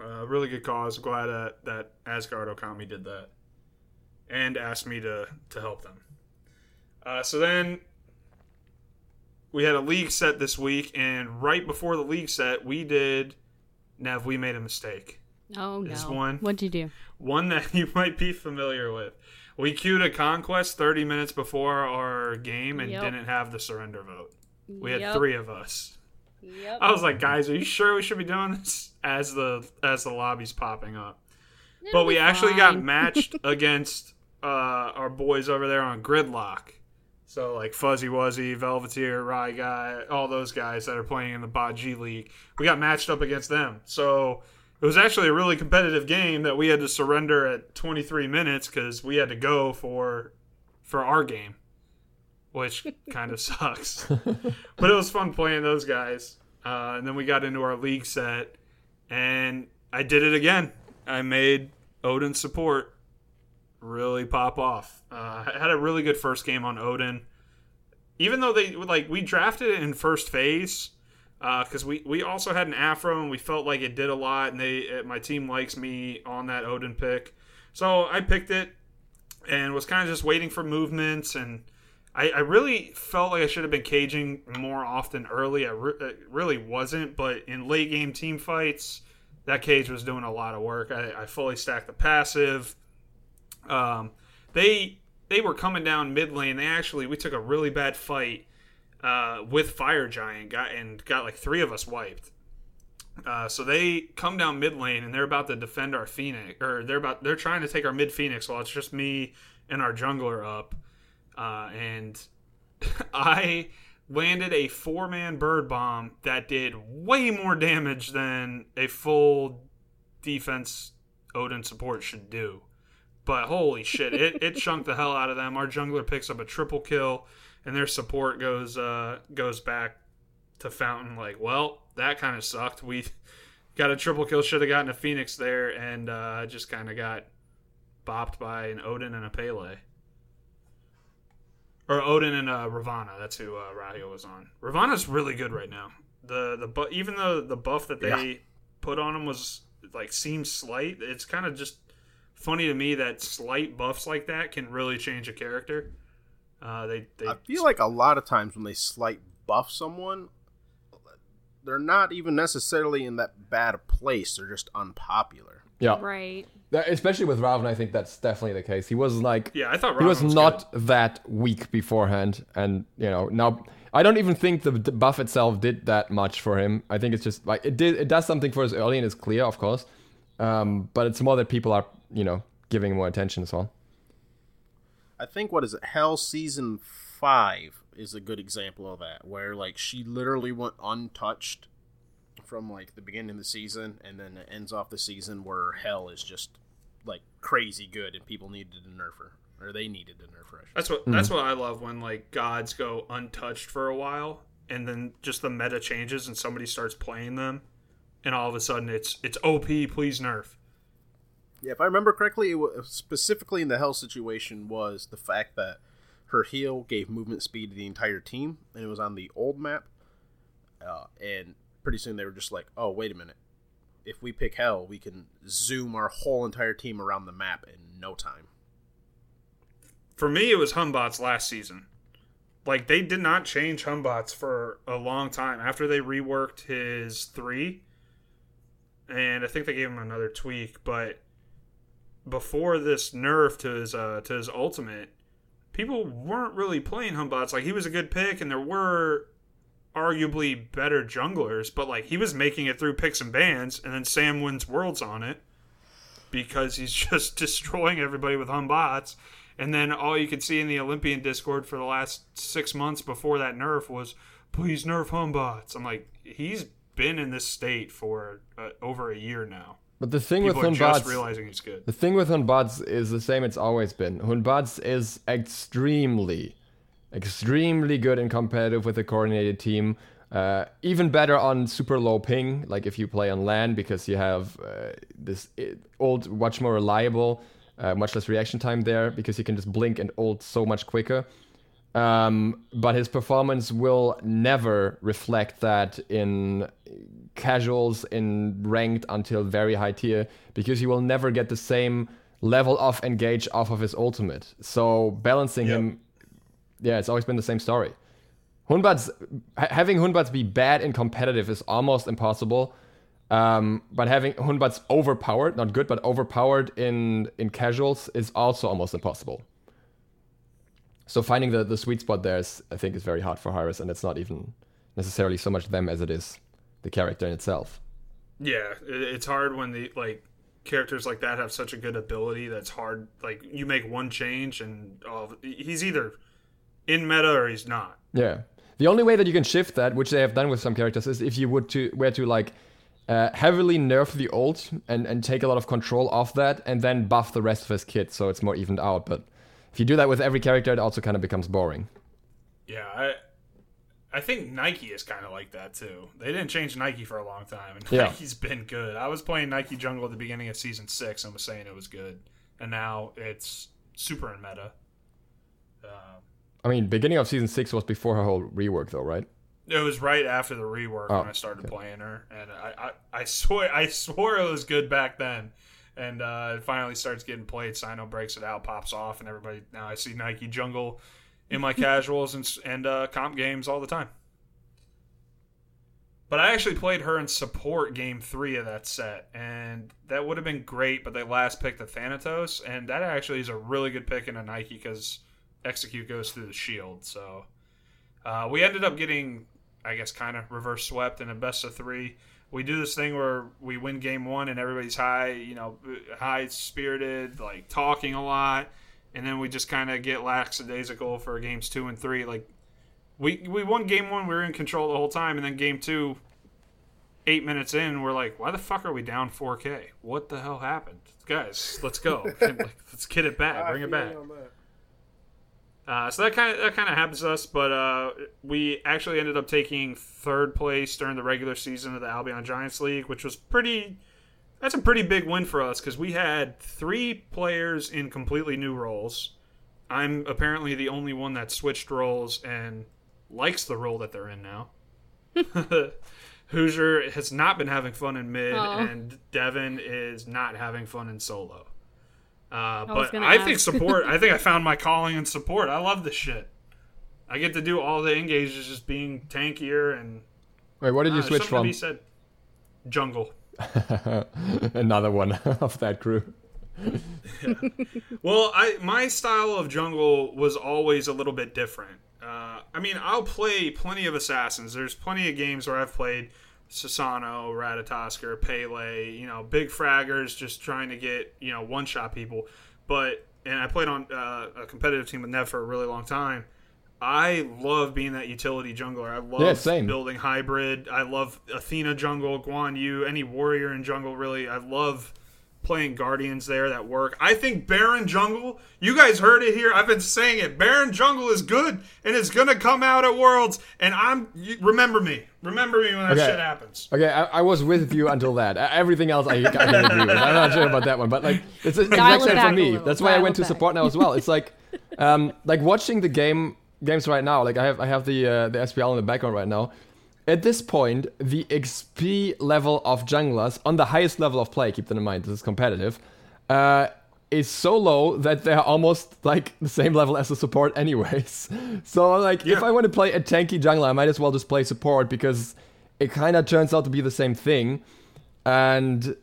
Uh, really good cause. Glad that that Asgard Okami did that, and asked me to to help them. Uh, so then we had a league set this week, and right before the league set, we did. Nev, we made a mistake. Oh no. This one. What'd you do? One that (laughs) you might be familiar with. We queued a conquest 30 minutes before our game and Yep. didn't have the surrender vote. We had Yep. three of us. Yep. I was like, guys, are you sure we should be doing this? As the as the lobby's popping up. but we actually got matched (laughs) against uh, our boys over there on Gridlock. So like Fuzzy Wuzzy, Velveteer, Rye Guy, all those guys that are playing in the G League. We got matched up against them. So it was actually a really competitive game that we had to surrender at 23 minutes because we had to go for for our game, which kind of (laughs) sucks. (laughs) but it was fun playing those guys. Uh, and then we got into our league set, and I did it again. I made Odin support really pop off. Uh, I had a really good first game on Odin, even though they like we drafted it in first phase because we we also had an Aphro and we felt like it did a lot, and they uh, my team likes me on that Odin pick, so I picked it and was kind of just waiting for movements and. I, I really felt like I should have been caging more often early. I re- it really wasn't, but in late game team fights, that cage was doing a lot of work. I, I fully stacked the passive. Um, they they were coming down mid lane. They actually we took a really bad fight uh, with Fire Giant, got and got like three of us wiped. Uh, so they come down mid lane and they're about to defend our Phoenix, or they're about they're trying to take our mid Phoenix while it's just me and our jungler up. Uh, and (laughs) I landed a four man bird bomb that did way more damage than a full defense Odin support should do. but holy shit, it, it (laughs) chunked the hell out of them. Our jungler picks up a triple kill, and their support goes uh, goes back to Fountain. Like, well, that kind of sucked. We got a triple kill, should have gotten a Phoenix there, and uh, just kind of got bopped by an Odin and a Pele. Or Odin and uh, Ravana. That's who uh, Rahio was on. Ravana's really good right now. The the bu- even though the buff that they Yeah. put on him was like seems slight, it's kind of just funny to me that slight buffs like that can really change a character. Uh, they they I feel like a lot of times when they slight buff someone, they're not even necessarily in that bad a place. They're just unpopular. Yeah. Right. That- Especially with Raven, I think that's definitely the case. He was like, yeah, I thought he was Raven not good. that weak beforehand, and you know now I don't even think the, the buff itself did that much for him. I think it's just like it did. It does something for us early and it's clear, of course, um, but it's more that people are you know giving more attention as well. I think what is it? Hel season five is a good example of that, where like she literally went untouched from like the beginning of the season, and then it ends off the season where Hel is just like crazy good, and people needed to nerf her, or they needed to nerf her. That's what that's what I love when like gods go untouched for a while, and then just the meta changes and somebody starts playing them, and all of a sudden it's it's OP. Please nerf. Yeah, if I remember correctly, was, specifically in the Hel situation was the fact that her heal gave movement speed to the entire team, and it was on the old map. Uh, and pretty soon they were just like, "Oh, wait a minute! If we pick Hel, we can zoom our whole entire team around the map in no time." For me, it was Hun Batz last season. Like they did not change Hun Batz for a long time after they reworked his three, and I think they gave him another tweak. But before this nerf to his uh, to his ultimate, people weren't really playing Hun Batz. Like he was a good pick, and there were arguably better junglers, but like he was making it through picks and bans, and then Sam wins worlds on it because he's (laughs) just destroying everybody with Hun Batz. And then all you could see in the Olympian Discord for the last six months before that nerf was, please nerf Hun Batz. I'm like, he's been in this state for uh, over a year now. But the thing People with Hun Batz, realizing he's good. the thing with Hun Batz is the same it's always been. Hun Batz is extremely, extremely good and competitive with a coordinated team. Uh, even better on super low ping, like if you play on land, because you have uh, this old, much more reliable, uh, much less reaction time there, because you can just blink and ult so much quicker. Um, but his performance will never reflect that in casuals, in ranked until very high tier, because he will never get the same level of engage off of his ultimate. So balancing Yep. him, yeah, it's always been the same story. Hun Batz, having Hun Batz be bad in competitive is almost impossible. Um, but having Hun Batz overpowered, not good, but overpowered in in casuals is also almost impossible. So finding the, the sweet spot there is, I think, is very hard for Hi-Rez, and it's not even necessarily so much them as it is the character in itself. Yeah, it's hard when the like characters like that have such a good ability that's hard. Like you make one change and all, he's either in meta or he's not. Yeah. The only way that you can shift that, which they have done with some characters, is if you would to were to like uh, heavily nerf the ult and and take a lot of control off that, and then buff the rest of his kit so it's more evened out. But if you do that with every character, it also kind of becomes boring. Yeah, I I think Nike is kind of like that too. They didn't change Nike for a long time, and Yeah. Nike's been good. I was playing Nike Jungle at the beginning of season six and was saying it was good, and now it's super in meta. Um, I mean, beginning of season six was before her whole rework, though, right? It was right after the rework Oh, when I started playing her, and I, I, I swear I swore it was good back then, and uh, it finally starts getting played. Sino breaks it out, pops off, and everybody now I see Nike Jungle in my (laughs) casuals and and uh, comp games all the time. But I actually played her in support game three of that set, and that would have been great. But they last picked the Thanatos, and that actually is a really good pick in a Nike because execute goes through the shield. So uh, we ended up getting, I guess, kind of reverse swept in a best of three. We do this thing where we win game one and everybody's high, you know, high spirited, like talking a lot, and then we just kind of get lackadaisical for games two and three. Like we we won game one, we were in control the whole time, and then game two, eight minutes in, we're like, why the fuck are we down 4K? What the hell happened, guys? Let's go. (laughs) like, let's get it back. Bring it back. Uh, so that kind of that kind of happens to us, but uh, we actually ended up taking third place during the regular season of the Albion Giants League, which was pretty. That's a pretty big win for us because we had three players in completely new roles. I'm apparently the only one that switched roles and likes the role that they're in now. (laughs) Hoosier has not been having fun in mid, and Devin is not having fun in solo. Uh, was but gonna I think support. I think I (laughs) found my calling in support. I love this shit. I get to do all the engages, just being tankier and. Wait, what did you uh, switch something to from? be said. Jungle. (laughs) Another one (laughs) of that crew. Well, I my style of jungle was always a little bit different. Uh, I mean, I'll play plenty of assassins. There's plenty of games where I've played Susano, Ratatoskr, Pele, you know, big fraggers, just trying to get you know one shot people. But and I played on uh, a competitive team with Nev for a really long time. I love being that utility jungler. I love Yeah, building hybrid. I love Athena jungle, Guan Yu, any warrior in jungle. Really, I love playing guardians there that work. I think Baron Jungle, you guys heard it here. I've been saying it. Baron Jungle is good and it's going to come out at Worlds and I'm you, remember me. Remember me when that Okay. shit happens. Okay, I, I was with you until that. Everything else I, I can agree with. I'm not sure about that one, but like it's the exact it same back for a me. little, That's why I went it to back. support now as well. It's like, um, like watching the game games right now. Like I have I have the uh, the SPL in the background right now. At this point, the XP level of junglers on the highest level of play. Keep that in mind. This is competitive. Uh, is so low that they're almost like the same level as the support anyways. (laughs) So like if I want to play a tanky jungler, I might as well just play support because it kind of turns out to be the same thing. And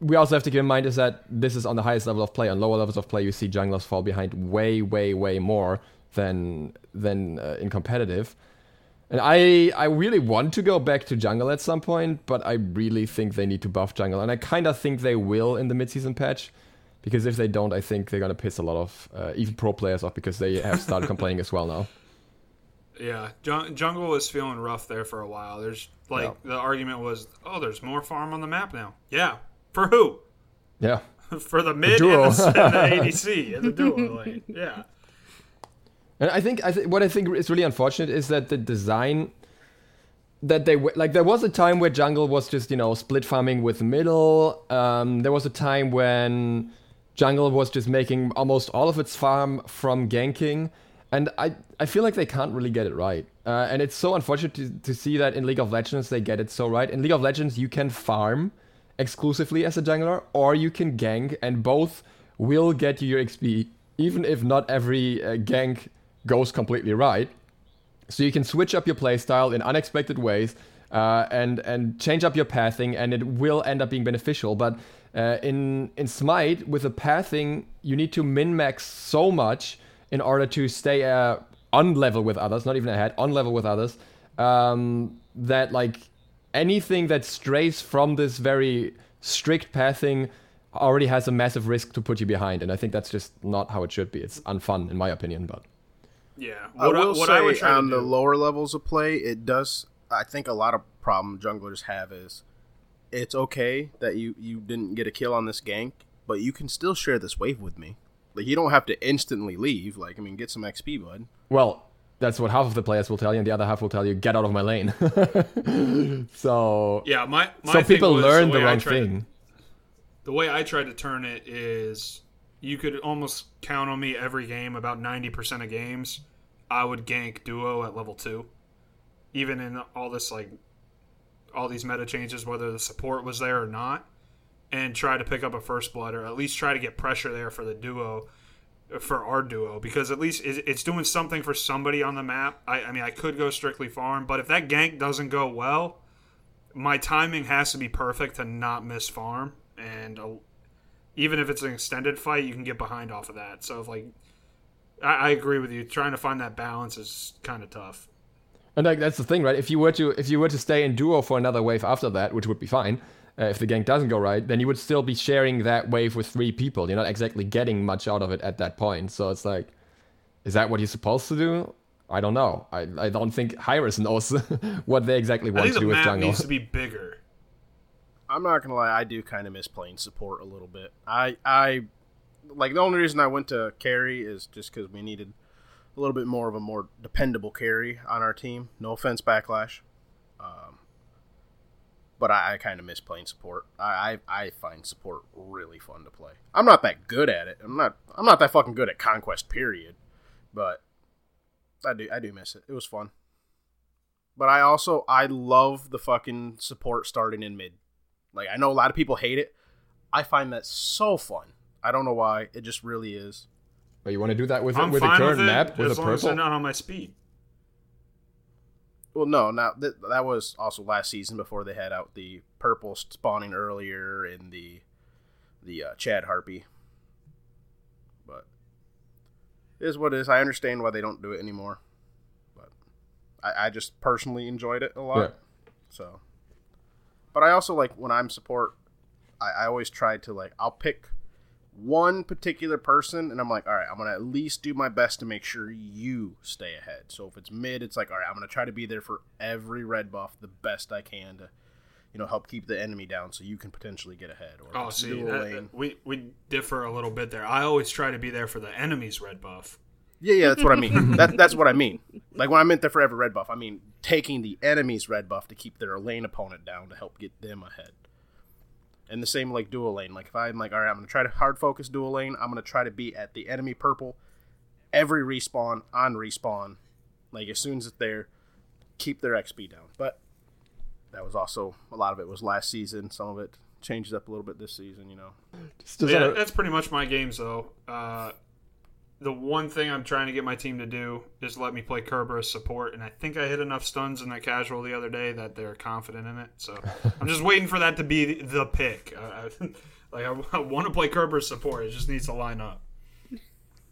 we also have to keep in mind is that this is on the highest level of play. On lower levels of play, you see junglers fall behind way, way, way more than than uh, in competitive. And I I really want to go back to jungle at some point, but I really think they need to buff jungle, and I kind of think they will in the midseason patch. Because if they don't, I think they're gonna piss a lot of uh, even pro players off because they have started (laughs) complaining as well now. Yeah, Jungle was feeling rough there for a while. There's like Yeah. the argument was, "Oh, there's more farm on the map now." Yeah. For who? Yeah. (laughs) for the mid duo. and the, and the ADC and the duo lane. Yeah. And I think I th- what I think is really unfortunate is that the design that they like there was a time where jungle was just you know split farming with middle. Um, there was a time when jungle was just making almost all of its farm from ganking, and I I feel like they can't really get it right. Uh, and it's so unfortunate to, to see that in League of Legends they get it so right. In League of Legends you can farm exclusively as a jungler, or you can gank, and both will get you your XP, even if not every uh, gank goes completely right. So you can switch up your playstyle in unexpected ways uh, and and change up your pathing, and it will end up being beneficial. But uh, in in Smite, with the pathing, you need to min max so much in order to stay uh, on level with others, not even ahead, on level with others. Um, that like anything that strays from this very strict pathing already has a massive risk to put you behind, and I think that's just not how it should be. It's unfun, in my opinion, but. Yeah. I What I, will what say I would try on the lower levels of play, it does. I think a lot of problem junglers have is it's okay that you you didn't get a kill on this gank, but you can still share this wave with me. Like you don't have to instantly leave. Like I mean, get some XP, bud. Well, that's what half of the players will tell you, and the other half will tell you, "Get out of my lane." (laughs) so, yeah, my, my so people was learn the way I wrong tried- thing. The way I try to turn it is you could almost count on me every game, about 90% of games, I would gank duo at level 2. Even in all this, like, all these meta changes, whether the support was there or not, and try to pick up a first blood, or at least try to get pressure there for the duo, for our duo, because at least it's doing something for somebody on the map. I, I mean, I could go strictly farm, but if that gank doesn't go well, my timing has to be perfect to not miss farm, and even if it's an extended fight, you can get behind off of that. So, if, like, I, I agree with you. Trying to find that balance is kind of tough. And like that's the thing, right? If you were to if you were to stay in duo for another wave after that, which would be fine, uh, if the gank doesn't go right, then you would still be sharing that wave with three people. You're not exactly getting much out of it at that point. So it's like, is that what you're supposed to do? I don't know. I, I don't think Hi-Rez (laughs) knows (laughs) what they exactly want to do with map jungle. needs to be (laughs) bigger. I'm not gonna lie, I do kind of miss playing support a little bit. I I like the only reason I went to carry is just because we needed a little bit more of a more dependable carry on our team. No offense, backlash, um, but I, I kind of miss playing support. I, I I find support really fun to play. I'm not that good at it. I'm not I'm not that fucking good at conquest. Period, but I do I do miss it. It was fun. But I also I love the fucking support starting in mid. Like I know a lot of people hate it. I find that so fun. I don't know why. It just really is. But you want to do that with I'm with the fine current with it map with as a long as they're purple? not on my speed. Well, no, now that that was also last season before they had out the purple spawning earlier in the the uh, Chad Harpy. But it is what it is. I understand why they don't do it anymore. But I, I just personally enjoyed it a lot. Yeah. So, but I also like when I'm support. I, I always try to like I'll pick one particular person, and I'm like, all right, I'm gonna at least do my best to make sure you stay ahead. So if it's mid, it's like, all right, I'm gonna try to be there for every red buff the best I can to, you know, help keep the enemy down so you can potentially get ahead. Or Oh, see, that, lane- we we differ a little bit there. I always try to be there for the enemy's red buff. Yeah, yeah, that's what I mean. (laughs) that, that's what I mean. Like when I meant the forever red buff, I mean taking the enemy's red buff to keep their lane opponent down to help get them ahead. And the same like dual lane. Like if I'm like, all right, I'm gonna try to hard focus dual lane. I'm gonna try to be at the enemy purple every respawn on respawn. Like as soon as it's there, keep their XP down. But that was also a lot of it was last season. Some of it changes up a little bit this season. You know. Just- just yeah, that's pretty much my games though. Uh, the one thing I'm trying to get my team to do is let me play Kerber as support, and I think I hit enough stuns in that casual the other day that they're confident in it. So (laughs) I'm just waiting for that to be the, pick. Uh, (laughs) like I, (laughs) I want to play Kerber as support. It just needs to line up.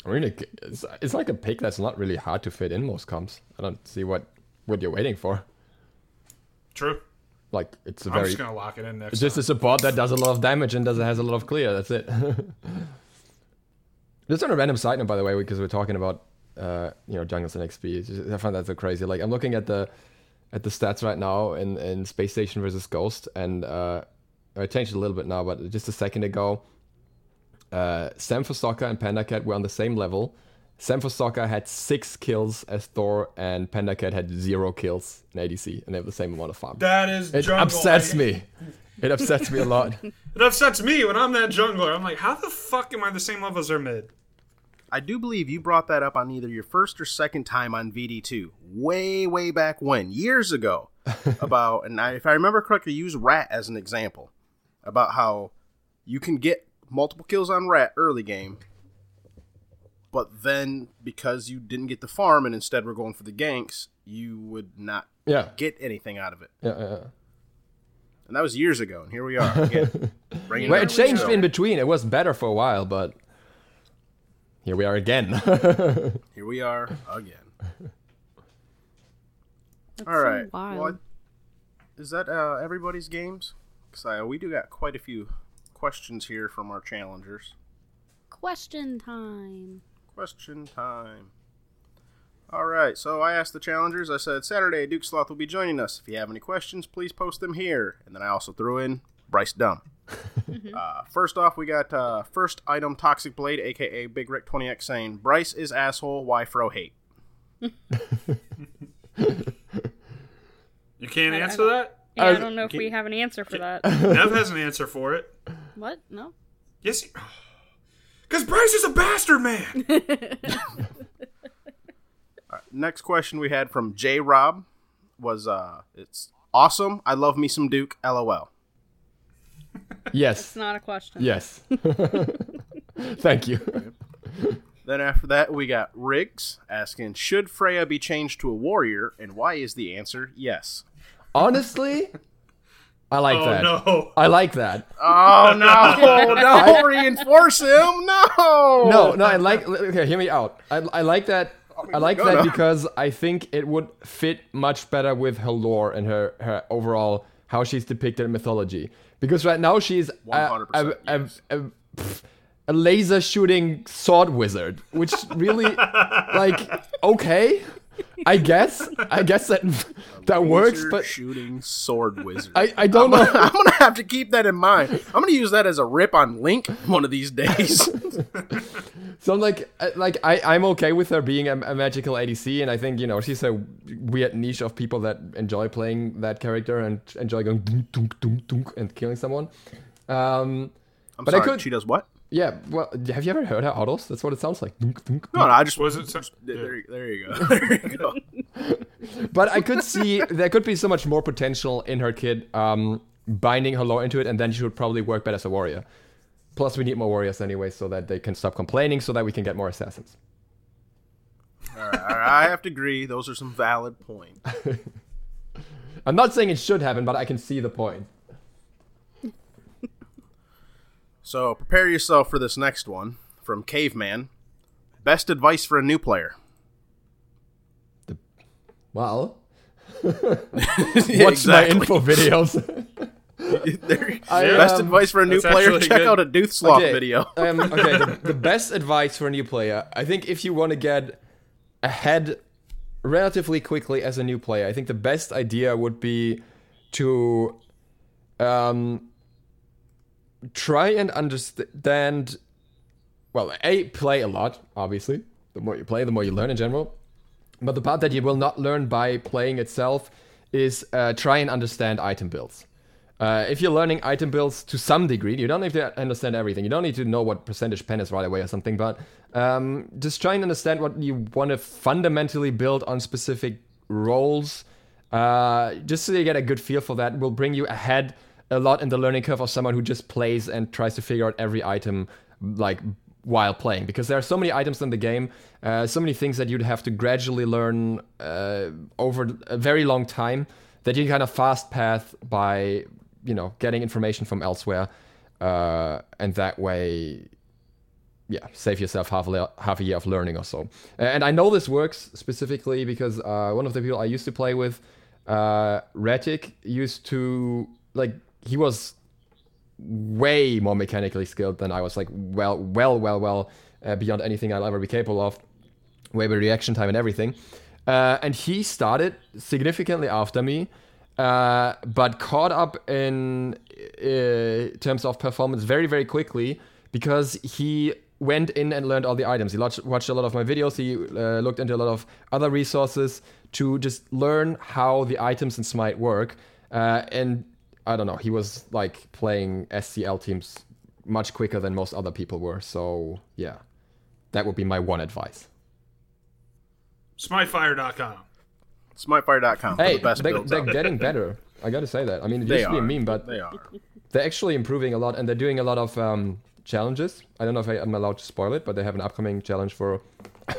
I mean, it's, it's like a pick that's not really hard to fit in most comps. I don't see what what you're waiting for. True. Like it's a I'm very just gonna lock it in next. it's just a support that does a lot of damage and does has a lot of clear. That's it. Just on a random side note, by the way, because we're talking about uh, you know jungles and XP. just- I find that so crazy. Like I'm looking at the at the stats right now in, in Space Station versus Ghost, and uh, I changed it a little bit now, but just a second ago, uh, Sam for Soccer and Panda Cat were on the same level. Sam for Soccer had six kills as Thor, and Panda Cat had zero kills in ADC, and they have the same amount of farm. That is It jungle. upsets I- me. It upsets me a lot. It upsets me when I'm that jungler. I'm like, how the fuck am I the same level as their mid? I do believe you brought that up on either your first or second time on VD2, way, way back when, years ago, (laughs) about, and I, if I remember correctly, use Rat as an example, about how you can get multiple kills on Rat early game, but then because you didn't get the farm and instead were going for the ganks, you would not Yeah. get anything out of it. Yeah, yeah, yeah. And that was years ago, and here we are again. (laughs) Well, it changed in between. It was better for a while, but here we are again. (laughs) Here we are again. That's All so right. Well, is that uh, everybody's games? Because we do got quite a few questions here from our challengers. Question time. Question time. All right. So I asked the challengers. I said Saturday Duke Sloth will be joining us. If you have any questions, please post them here. And then I also threw in Bryce Dumb. uh, first off, we got uh, first item Toxic Blade, aka Big Rick 20x, saying Bryce is asshole. Why fro hate? You can't I- I answer don't- that. Yeah, Uh, I don't know if we have an answer for that. Nev has an answer for it. what? No. Yes. Because (sighs) Bryce is a bastard man. (laughs) next question we had from J Rob was uh it's awesome. I love me some Duke. LOL. (laughs) yes. It's not a question. Yes. (laughs) Thank you. (laughs) Then after that we got Riggs asking should Freya be changed to a warrior and why is the answer yes. Honestly, I like Oh that. no. I like that. Oh no, no reinforce him. No. No, no, I like. Okay, hear me out. I, I like that. I like that (laughs) because I think it would fit much better with her lore and her, her overall how she's depicted in mythology. Because right now she's a, a, a, yes. a, pff, a laser shooting sword wizard, which really, (laughs) like, okay, I guess I guess that that works, but shooting sword wizard. I, I don't I'm know. gonna, (laughs) I'm gonna have to keep that in mind. I'm gonna use that as a rip on Link one of these days. So I'm like, uh, like I, I'm okay with her being a, a magical ADC, and I think you know she's a weird niche of people that enjoy playing that character and enjoy going dunk, dunk, dunk, dunk, and killing someone. Um, I'm But I sorry, could- she does what? yeah, well, have you ever heard her autos? That's what it sounds like. Dunk, dunk, No, no, I just Was it? so- There, there you go. (laughs) There you go. (laughs) But I could see there could be so much more potential in her kid, um, binding her lore into it, and then she would probably work better as a warrior. Plus, we need more warriors anyway, so that they can stop complaining, so that we can get more assassins. All right, all right, I have to agree. Those are some valid points. (laughs) I'm not saying it should happen, but I can see the point. So prepare yourself for this next one from Caveman. Best advice for a new player. Well, (laughs) Yeah, (laughs) watch my info videos. There- I, Best um, advice for a new player. Check good. out a Duke Sloth Okay, video. um, okay, the, the (laughs) best advice for a new player. I think if you want to get ahead relatively quickly as a new player, I think the best idea would be to um, try and understand. Well, a play a lot. Obviously, the more you play, the more you learn in general. But the part that you will not learn by playing itself is uh, try and understand item builds. Uh, if you're learning item builds to some degree, you don't need to understand everything. You don't need to know what percentage pen is right away or something, but um, just try and understand what you want to fundamentally build on specific roles. Uh, just so you get a good feel for that will bring you ahead a lot in the learning curve of someone who just plays and tries to figure out every item like while playing because there are so many items in the game uh, so many things that you'd have to gradually learn uh, over a very long time that you kind of fast path by you know getting information from elsewhere uh, and that way yeah save yourself half a, le- half a year of learning or so and i know this works specifically because uh, one of the people i used to play with uh, Retic used to like he was way more mechanically skilled than I was. Like well, well, well, well uh, beyond anything I'll ever be capable of. Way better reaction time and everything. Uh, and he started significantly after me, uh, but caught up in uh, terms of performance very, very quickly because he went in and learned all the items. He watched, watched a lot of my videos. He uh, looked into a lot of other resources to just learn how the items in Smite work. Uh, and I don't know, he was like playing SCL teams much quicker than most other people were. So yeah, that would be my one advice. Smitefire.com. Smitefire.com. for Hey, the best they, builds they're out getting better. I gotta say that. I mean, it They used to be a are. meme, but They are. they're actually improving a lot, and they're doing a lot of um, challenges. I don't know if I am allowed to spoil it, but they have an upcoming challenge for (coughs)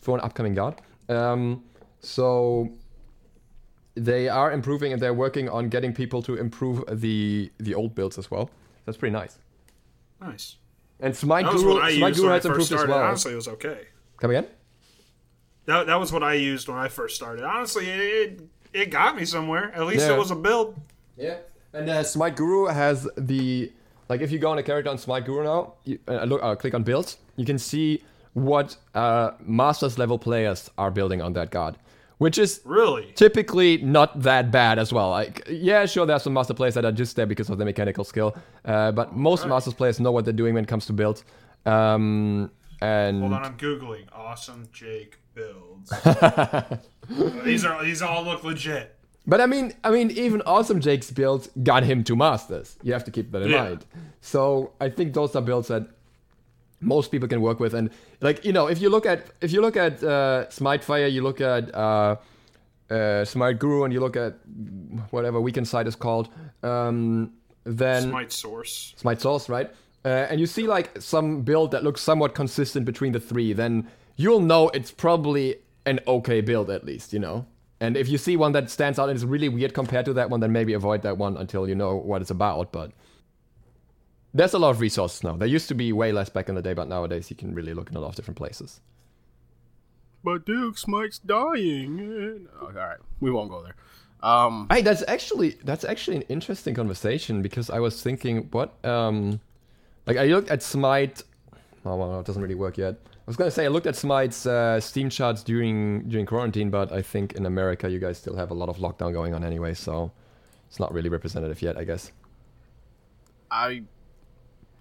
for an upcoming god. Um, so they are improving, and they're working on getting people to improve the the old builds as well. That's pretty nice. Nice. And Smite That was Guru, what Smite Guru has first improved as started. well. Honestly, it was okay. Come again? That, that was what I used when I first started. Honestly, it, it, it got me somewhere. At least Yeah. it was a build. Yeah, and uh, Smite Guru has the like if you go on a character on Smite Guru now, you, uh, look, uh, click on builds, you can see what uh, masters level players are building on that god, which is Really? typically not that bad as well. Like, yeah, sure, there's some master players that are just there because of the mechanical skill, uh, but most masters players know what they're doing when it comes to builds. Um, and Hold on, I'm googling awesome Jake builds. (laughs) these are these all look legit. But I mean, I mean, even awesome Jake's builds got him to masters. You have to keep that in Yeah. mind. So I think those are builds that most people can work with. And like you know, if you look at if you look at uh, Smite Fire, you look at uh, uh, Smite Guru, and you look at whatever weekend site is called, um, then Smite source. Smite Source, right? Uh, and you see like some build that looks somewhat consistent between the three, then you'll know it's probably an okay build at least, you know. And if you see one that stands out and is really weird compared to that one, then maybe avoid that one until you know what it's about. But there's a lot of resources now. There used to be way less back in the day, but nowadays you can really look in a lot of different places. But Duke Smite's dying. Oh, all right, we won't go there. Um, Hey, that's actually that's actually an interesting conversation because I was thinking, what um, like I looked at Smite oh, well, it doesn't really work yet. I was gonna say I looked at Smite's uh, Steam charts during during quarantine, but I think in America you guys still have a lot of lockdown going on anyway, so it's not really representative yet, I guess. I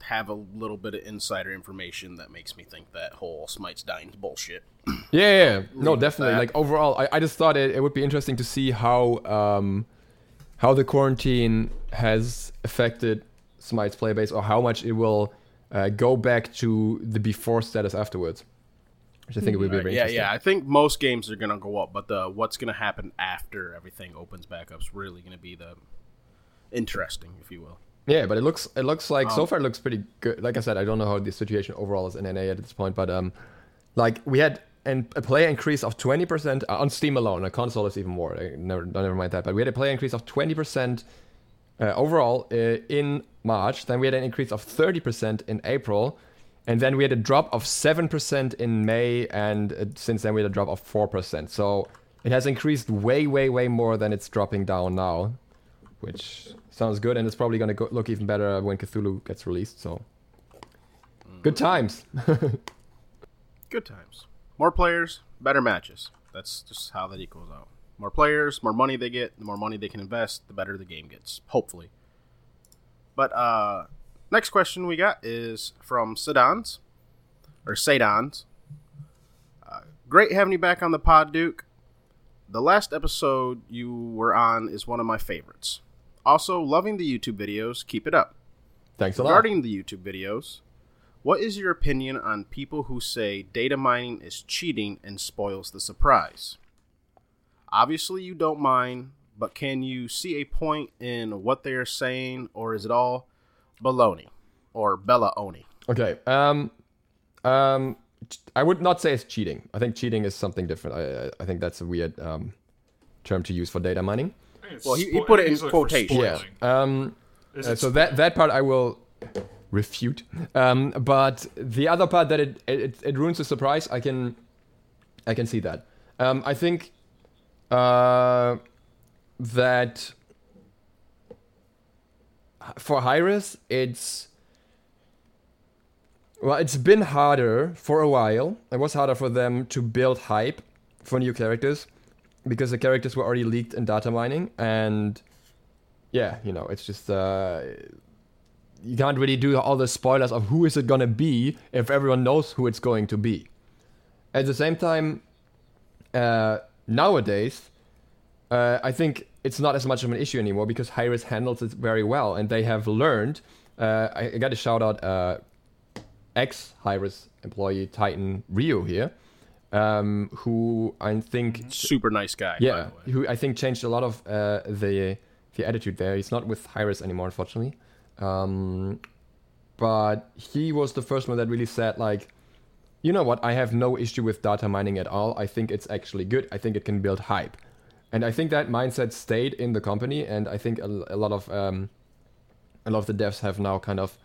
have a little bit of insider information that makes me think that whole Smite's dying bullshit. Yeah, yeah, yeah. no, definitely. Like overall, I, I just thought it, it would be interesting to see how um, how the quarantine has affected Smite's playbase or how much it will uh, go back to the before status afterwards. Which I think it would be very yeah, interesting. yeah. I think most games are gonna go up, but the what's gonna happen after everything opens back up is really gonna be the interesting, if you will. Yeah, but it looks it looks like so Um, far it looks pretty good. Like I said, I don't know how the situation overall is in NA at this point, but um, like we had an, a player increase of twenty percent on Steam alone. On console is even more. I never never mind that. But we had a player increase of twenty percent uh, overall uh, in March. Then we had an increase of thirty percent in April, and then we had a drop of seven percent in May, and uh, since then we had a drop of four percent. So it has increased way, way, way more than it's dropping down now which sounds good, and it's probably gonna go, look even better when Cthulhu gets released. So, good times. (laughs) Good times. More players, better matches. That's just how that equals out. More players, more money they get, the more money they can invest, the better the game gets. Hopefully. But uh next question we got is from Sedans. Or Sadans. Uh, great having you back on the pod, Duke. The last episode you were on is one of my favorites. Also, loving the YouTube videos. Keep it up. Thanks a lot. Regarding the YouTube videos, what is your opinion on people who say data mining is cheating and spoils the surprise? Obviously, you don't mind, but can you see a point in what they are saying, or is it all baloney or Bella Oni? Okay. Um, um, I would not say it's cheating. I think cheating is something different. I, I, I think that's a weird um, term to use for data mining. I think it's Well, he- he put it in he's looking for quotation. Yeah. Um, Uh, so that that part I will refute. Um, but the other part that it, it it ruins the surprise, I can I can see that. Um, I think uh, that for Hi-Rez, it's well, it's been harder for a while. It was harder for them to build hype for new characters because the characters were already leaked in data mining and yeah, you know, it's just uh, you can't really do all the spoilers of who is it gonna be if everyone knows who it's going to be. At the same time, uh, nowadays, uh, I think it's not as much of an issue anymore because Hi-Rez handles it very well, and they have learned. Uh, I, I got to shout out uh, ex Hi-Rez employee Titan Rio here, um, who I think Super nice guy. by yeah, the way. who I think changed a lot of uh, the the attitude there. He's not with Hi-Rez anymore, unfortunately. Um, but he was the first one that really said like, you know what? I have no issue with data mining at all. I think it's actually good. I think it can build hype, and I think that mindset stayed in the company. And I think a, a lot of um, a lot of the devs have now kind of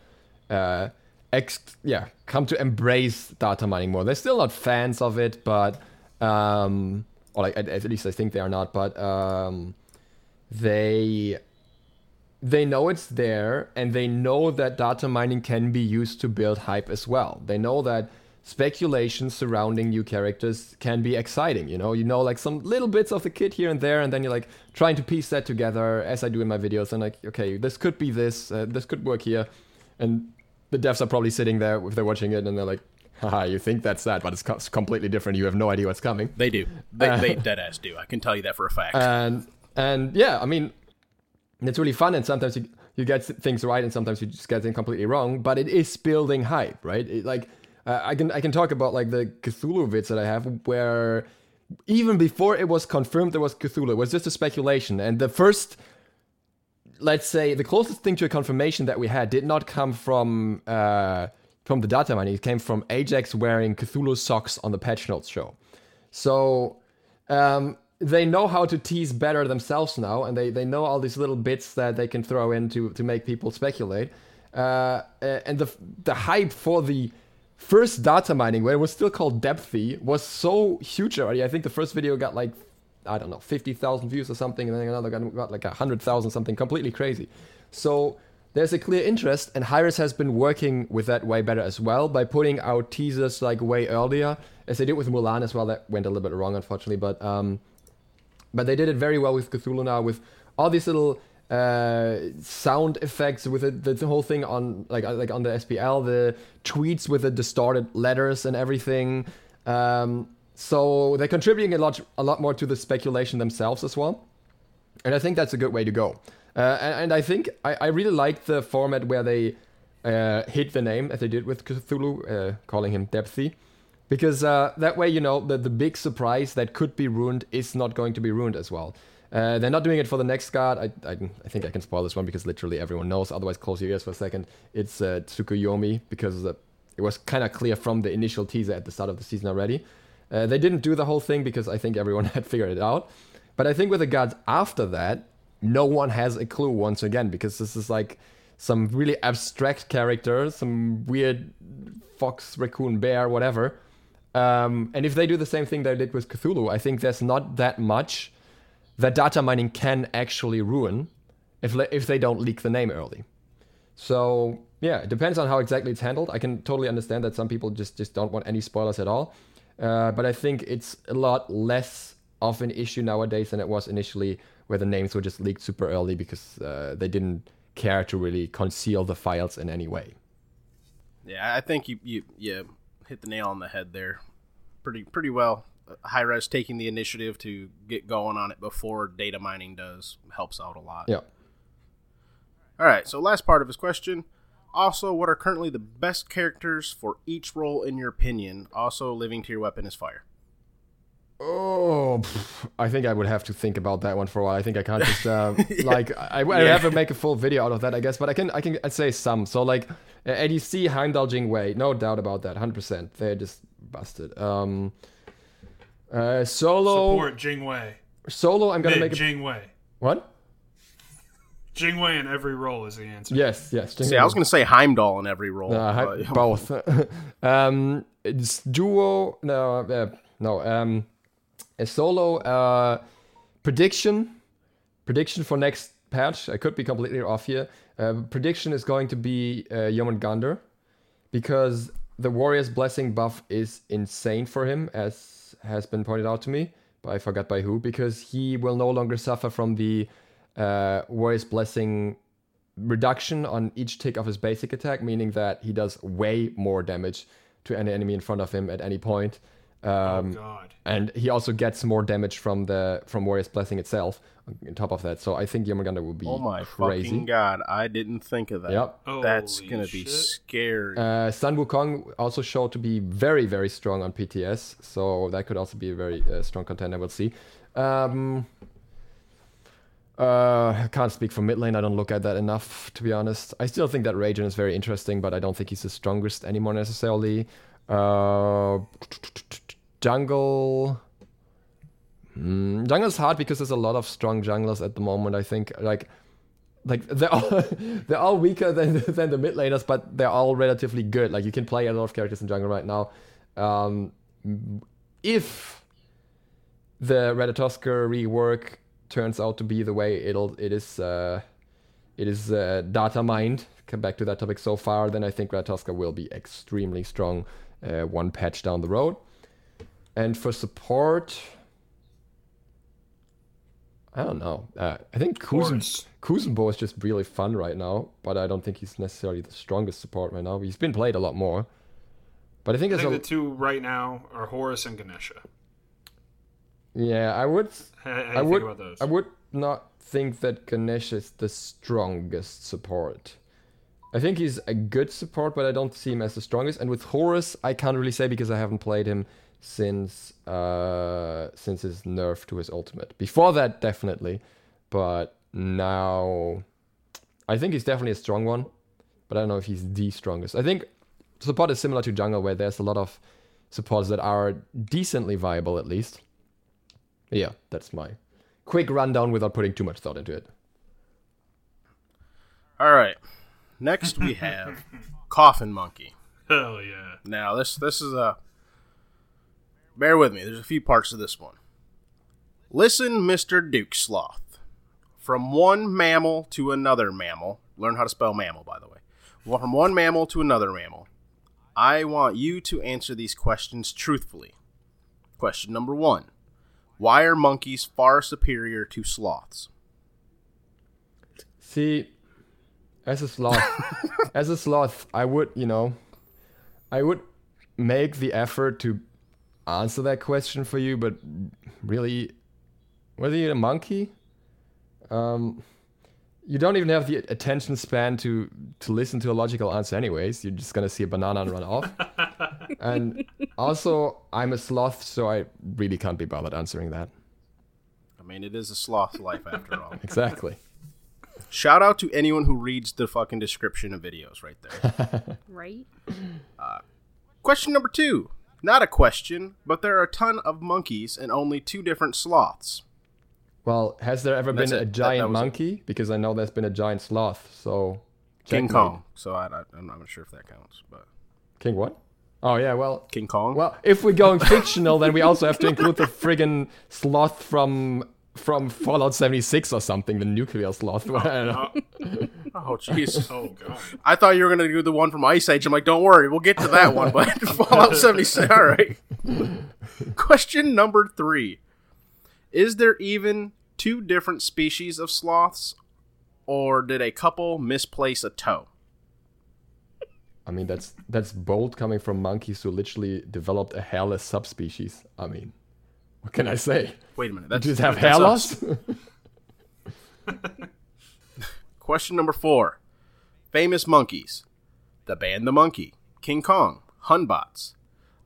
uh, ex yeah come to embrace data mining more. They're still not fans of it, but um, or like at, at least I think they are not. But um, they they know it's there and they know that data mining can be used to build hype as well. They know that speculation surrounding new characters can be exciting. You know, you know, like some little bits of the kit here and there, and then you're like trying to piece that together as I do in my videos. And like, okay, this could be this, uh, this could work here, and the devs are probably sitting there if they're watching it, and they're like, haha, you think that's that, but it's co- it's completely different. You have no idea what's coming. They do. They, they (laughs) dead ass do. I can tell you that for a fact. and and yeah, I mean, it's really fun. And sometimes you you get things right, and sometimes you just get them completely wrong. But it is building hype, right? It, like I can I can talk about like the Cthulhu vids that I have where even before it was confirmed there was Cthulhu, it was just a speculation, and the first. Let's say the closest thing to a confirmation that we had did not come from uh, from the data mining. It came from Ajax wearing Cthulhu socks on the patch notes show. So um, they know how to tease better themselves now, and they, they know all these little bits that they can throw in to, to make people speculate. Uh, and the the hype for the first data mining, where it was still called Depthy, was so huge already. I think the first video got like I don't know fifty thousand views or something, and then another got, got like hundred thousand something, completely crazy. So there's a clear interest, and Hi-Rez has been working with that way better as well by putting out teasers like way earlier, as they did with Mulan as well. That went a little bit wrong, unfortunately, but um, but they did it very well with Cthulhu now with all these little uh, sound effects with it, the, whole thing on like uh, like on the SPL, the tweets with the distorted letters and everything. Um, so they're contributing a lot a lot more to the speculation themselves as well, and I think that's a good way to go. Uh, and, and I think I, I really like the format where they uh, hit the name as they did with Cthulhu, uh, calling him Depthy because uh, that way you know the, the big surprise that could be ruined is not going to be ruined as well uh, they're not doing it for the next card. I, I, I, think i can spoil this one because literally everyone knows. Otherwise close your ears for a second. It's uh, tsukuyomi because it was kind of clear from the initial teaser at the start of the season already. Uh, they didn't do the whole thing because i think everyone (laughs) had figured it out. But i think with the gods after that no one has a clue once again because this is like some really abstract character some weird fox raccoon bear whatever. Um, and if they do the same thing they did with Cthulhu, I think there's not that much that data mining can actually ruin if if they don't leak the name early. So yeah, it depends on how exactly it's handled. I can totally understand that some people just just don't want any spoilers at all, uh, but I think it's a lot less of an issue nowadays than it was initially, where the names were just leaked super early because uh, they didn't care to really conceal the files in any way. Yeah, I think you you you hit the nail on the head there, pretty pretty well. Hi-Rez taking the initiative to get going on it before data mining does helps out a lot. Yeah. All right. So last part of his question. Also, what are currently the best characters for each role in your opinion? Also, living to your weapon is fire. Oh, I think I would have to think about that one for a while. I think I can't just uh, (laughs) like I, I have to make a full video out of that, I guess. But I can I can I'd say some. So like ADC Heimdall Jingwei, no doubt about that, hundred percent. They're just busted. Um, uh, solo Support Jingwei. Solo, I'm gonna Mid make a Jingwei. what? Jingwei in every role is the answer. Yes, yes. See, I was going to say Heimdall in every role. Uh, hi- but- both. (laughs) um, it's duo. No, uh, no. Um, a solo uh, prediction. Prediction for next patch. I could be completely off here. Uh, prediction is going to be uh, Jormungandr because the Warrior's Blessing buff is insane for him, as has been pointed out to me, but I forgot by who. Because he will no longer suffer from the uh, Warrior's Blessing reduction on each tick of his basic attack, meaning that he does way more damage to any enemy in front of him at any point. Um, Oh God. and he also gets more damage from the from Warrior's Blessing itself on top of that. So I think Jormungandr will be oh my crazy. fucking god! I didn't think of that. Yep. That's gonna be scary. Uh, Sun Wukong also showed to be very, very strong on PTS, so that could also be a very uh, strong contender. We'll see. Um, uh, I can't speak for mid lane. I don't look at that enough, to be honest. I still think that Raijin is very interesting, but I don't think he's the strongest anymore necessarily. Uh, jungle. Mm, jungle's hard because there's a lot of strong junglers at the moment. I think like like they're all (laughs) they're all weaker than (laughs) than the mid laners, but they're all relatively good. Like you can play a lot of characters in jungle right now. Um, if the Ratatoskr rework turns out to be the way it'll it is uh, it is uh, data mined. Come back to that topic so far, then I think Ratatoskr will be extremely strong uh, one patch down the road. And for support, I don't know. Uh, I think Kuzen, Kuzenbo is just really fun right now, but I don't think he's necessarily the strongest support right now. He's been played a lot more. But I think I think a the two right now are Horus and Ganesha. yeah. I would How, how do you I think would about those? I would not think that Ganesh is the strongest support. I think he's a good support, but I don't see him as the strongest. And with Horus, I can't really say because I haven't played him since uh, since his nerf to his ultimate. Before that, definitely, but now I think he's definitely a strong one. But I don't know if he's the strongest. I think support is similar to jungle, where there's a lot of supports that are decently viable at least. Yeah, that's my quick rundown without putting too much thought into it. All right. Next we (laughs) have Coffin Monkey. Hell yeah. Now this this is a bear with me. There's a few parts to this one. Listen, Mister Duke Sloth. From one mammal to another mammal, Learn how to spell mammal, by the way. Well, from one mammal to another mammal. I want you to answer these questions truthfully. Question number one Why are monkeys far superior to sloths? See, as a sloth, as a sloth, I would, you know, I would make the effort to answer that question for you, but really, whether you're a monkey, um, you don't even have the attention span to to listen to a logical answer, anyways. You're just gonna see a banana and run off. (laughs) and also, I'm a sloth, so I really can't be bothered answering that. I mean, it is a sloth life after all. (laughs) Exactly. Shout out to anyone who reads the fucking description of videos right there. (laughs) Right? Uh, question number two. Not a question, but there are a ton of monkeys and only two different sloths. Well, has there ever That's been it. a giant that was it. monkey? Because I know there's been a giant sloth. So King checkmate. Kong. So I, I, I'm not sure if that counts, but King what? Oh yeah, well, King Kong. well, if we're going fictional, then we also have to include the friggin' sloth from from Fallout 76 or something, the nuclear sloth. (laughs) I don't (laughs) oh jeez. (laughs) Oh god. I thought you were gonna do the one from Ice Age. I'm like, don't worry, we'll get to that one. But Fallout 76. All right. Question number three: Is there even two different species of sloths, or did a couple misplace a toe? I mean, that's that's bold coming from monkeys who literally developed a hairless subspecies. I mean, what can I say? Wait a minute. That's, Just have that's hair loss? (laughs) Question number four: Famous monkeys. The band The Monkey, King Kong, Hun Batz,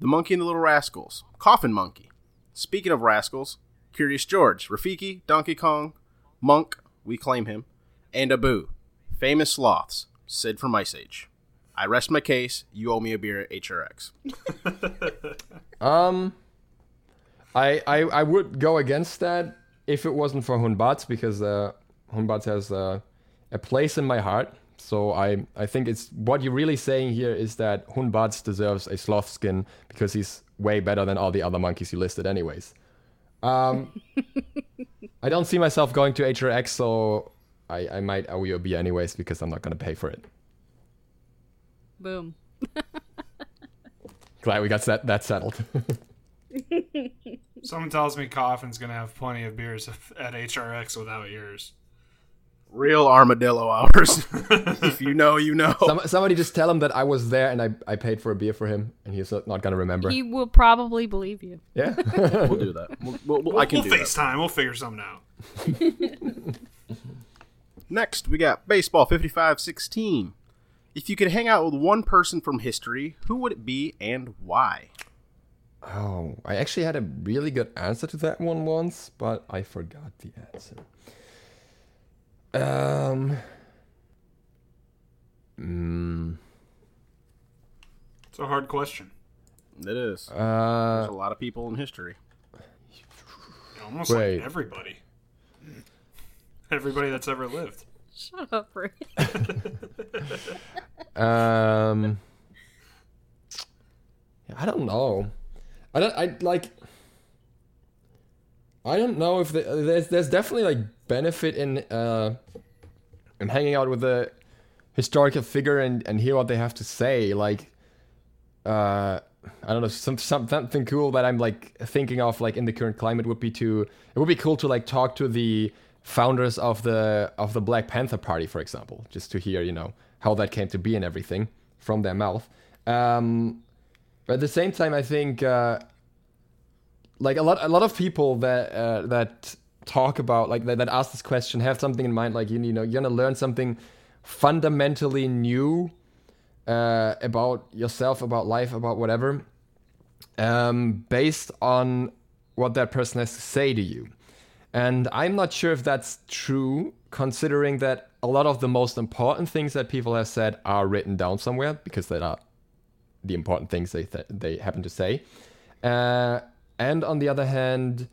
The Monkey and the Little Rascals, Coffin Monkey. Speaking of rascals, Curious George, Rafiki, Donkey Kong, Monk, we claim him, and Abu. Famous sloths, Sid from Ice Age. I rest my case. You owe me a beer at HRX. (laughs) Um, I, I I would go against that if it wasn't for Hun Batz because uh, Hun Batz has uh, a place in my heart. So I I think it's what you're really saying here is that Hun Batz deserves a sloth skin because he's way better than all the other monkeys you listed, anyways. Um, (laughs) I don't see myself going to HRX, so I I might owe you a beer anyways because I'm not gonna pay for it. Boom. (laughs) Glad we got that that settled. (laughs) (laughs) Someone tells me Coffin's gonna have plenty of beers (laughs) at HRX without yours. Real armadillo hours. (laughs) if you know, you know. Some, somebody just tell him that I was there and I, I paid for a beer for him and he's not gonna remember. He will probably believe you. yeah. We'll do that. We'll, we'll, we'll- I can we'll do that. FaceTime. We'll figure something out. Next, we got baseball 55-16. If you could hang out with one person from history, who would it be and why? Oh, I actually had a really good answer to that one once, but I forgot the answer. Um. Mm, It's a hard question. It is. uh, There's a lot of people in history. Almost Wait. like everybody. Everybody that's ever lived. Shut up, Rick. (laughs) um. I don't know. I don't. I like. I don't know if the, there's there's definitely like benefit in uh in hanging out with a historical figure and and hear what they have to say. Like, uh, I don't know, some, some something cool that I'm like thinking of like in the current climate would be to it would be cool to like talk to the founders of the of the Black Panther Party, for example, just to hear you know how that came to be and everything from their mouth. Um, but at the same time, I think uh, like a lot a lot of people that uh, that talk about like that, that ask this question have something in mind like you, you know you're gonna learn something fundamentally new uh, about yourself about life about whatever um, based on what that person has to say to you. And i'm not sure if that's true considering that a lot of the most important things that people have said are written down somewhere because they are the important things they th- they happen to say. Uh, and on the other hand,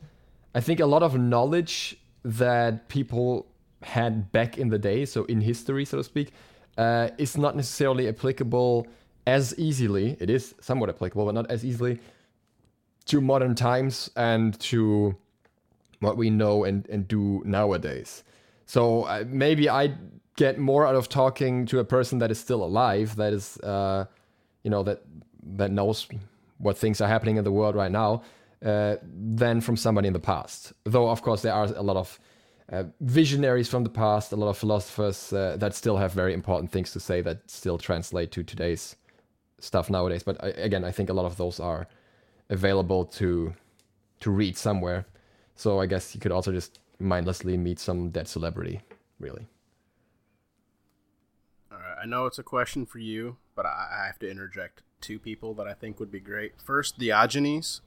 I think a lot of knowledge that people had back in the day, so in history, so to speak, uh, is not necessarily applicable as easily. It is somewhat applicable, but not as easily to modern times and to what we know and, and do nowadays. So uh, maybe I get more out of talking to a person that is still alive, that is, uh, you know, that that knows what things are happening in the world right now, uh, than from somebody in the past. Though, of course, there are a lot of uh, visionaries from the past, a lot of philosophers uh, that still have very important things to say that still translate to today's stuff nowadays. But I, again, I think a lot of those are available to to read somewhere. So I guess you could also just mindlessly meet some dead celebrity, really. All right, I know it's a question for you, but I, I have to interject two people that I think would be great. First, Diogenes,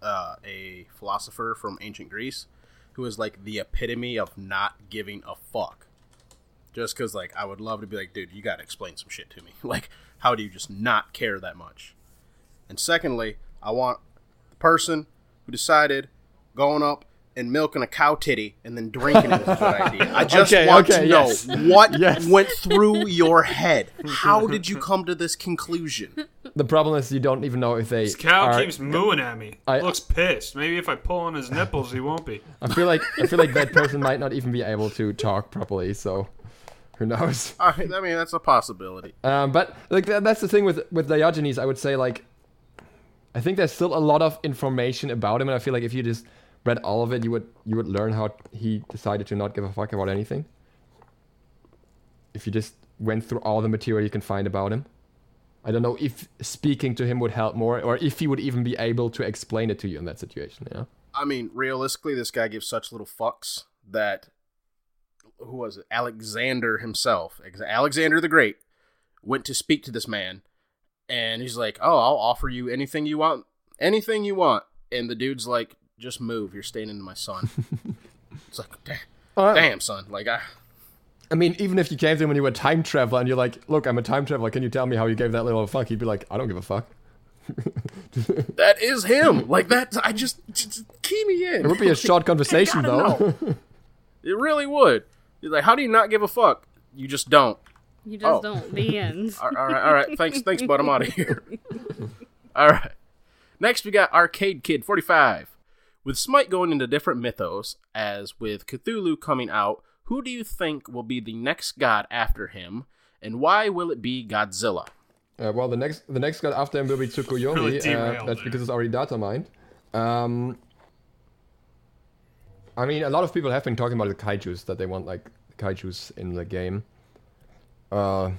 uh, a philosopher from ancient Greece, who is like the epitome of not giving a fuck. Just because, like, I would love to be like, dude, you gotta explain some shit to me. (laughs) like, how do you just not care that much? And secondly, I want the person who decided going up and milk milking a cow titty and then drinking it is a good (laughs) idea. I just Okay, want okay, to know what Yes. went through your head. (laughs) How did you come to this conclusion? The problem is you don't even know if they This cow are. keeps mooing at me. I- Looks pissed. Maybe if I pull on his nipples, he won't be. I feel like I feel like that (laughs) person might not even be able to talk properly. So who knows? I I mean, that's a possibility. Um, but like that, that's the thing with with Diogenes. I would say like, I think there's still a lot of information about him, and I feel like if you just read all of it, you would you would learn how he decided to not give a fuck about anything. If you just went through all the material you can find about him, I don't know if speaking to him would help more, or if he would even be able to explain it to you in that situation. yeah. I mean, realistically, this guy gives such little fucks that who was it? Alexander himself, Alexander the Great, went to speak to this man, and he's like, "Oh, I'll offer you anything you want, anything you want." And the dude's like, "Just move. You're staying into my son." (laughs) it's like, damn, Uh, damn, son. Like, I, I mean, even if you came to him when you were a time traveler and you're like, "Look, I'm a time traveler. Can you tell me how you gave that little fuck?" He'd be like, "I don't give a fuck." (laughs) that is him. like that. I just, just key me in. It would be a (laughs) short conversation, gotta though. It really would. He's like, "How do you not give a fuck? You just don't." You just Oh. don't. The end. All all right, all right. Thanks, thanks, bud. I'm out of here. All right. Next, we got Arcade Kid 45. With Smite going into different mythos, as with Cthulhu coming out, who do you think will be the next god after him, and why will it be Godzilla? Uh, well, the next the next god after him will be Tsukuyomi. Really uh, that's there. because it's already data mined. Um, I mean, a lot of people have been talking about the kaiju's that they want like kaiju's in the game. Uh,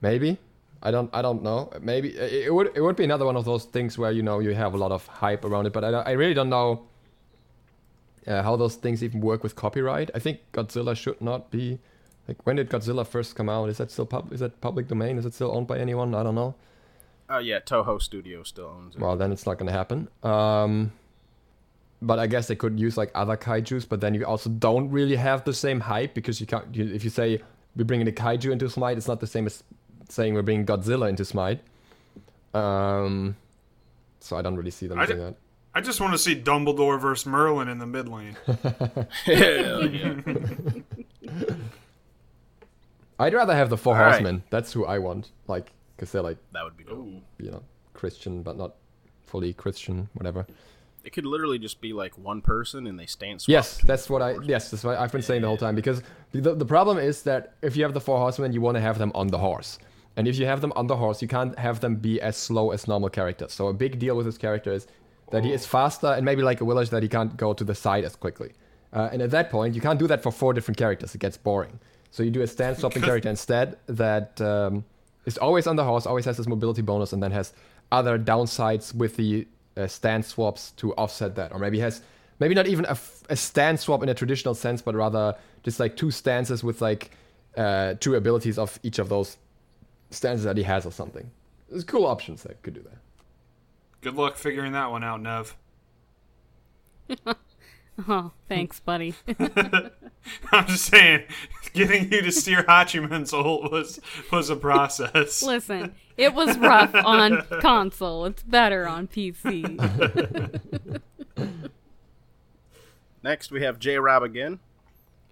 maybe I don't I don't know. Maybe it, it would it would be another one of those things where you know you have a lot of hype around it, but I, I really don't know uh, how those things even work with copyright. I think Godzilla should not be like when did Godzilla first come out? Is that still pub- is that public domain? Is it still owned by anyone? I don't know. Oh yeah, Toho Studio still owns it. Well, then it's not gonna happen. Um, but I guess they could use like other kaiju's, but then you also don't really have the same hype because you can't. You, if you say we're bringing a kaiju into Smite, it's not the same as saying we're bringing Godzilla into Smite. Um, so I don't really see them I doing d- that. I just want to see Dumbledore versus Merlin in the mid lane. (laughs) Hell yeah. I'd rather have the Four All right. Horsemen. That's who I want. Like, because they're like That would be dope. you know Christian, but not fully Christian, whatever. It could literally just be like one person and they stand Yes, that's what I. four. Yes, that's what I've been saying the whole time. Because the, the problem is that if you have the four horsemen, you want to have them on the horse, and if you have them on the horse, you can't have them be as slow as normal characters. So a big deal with this character is that he is faster, and maybe like a village that he can't go to the side as quickly. Uh, and at that point, you can't do that for four different characters. It gets boring. So you do a stand swapping character instead that um, is always on the horse, always has this mobility bonus, and then has other downsides with the uh, stand swaps to offset that, or maybe has maybe not even a, f- a stand swap in a traditional sense, but rather just like two stances with like uh, two abilities of each of those stances that he has, or something. There's cool options that could do that. Good luck figuring that one out, Nev. (laughs) Oh, thanks, buddy. (laughs) I'm just saying, getting you to steer Hachiman's ult was was a process. Listen, it was rough on console. It's better on PC. (laughs) Next, we have J Rob again.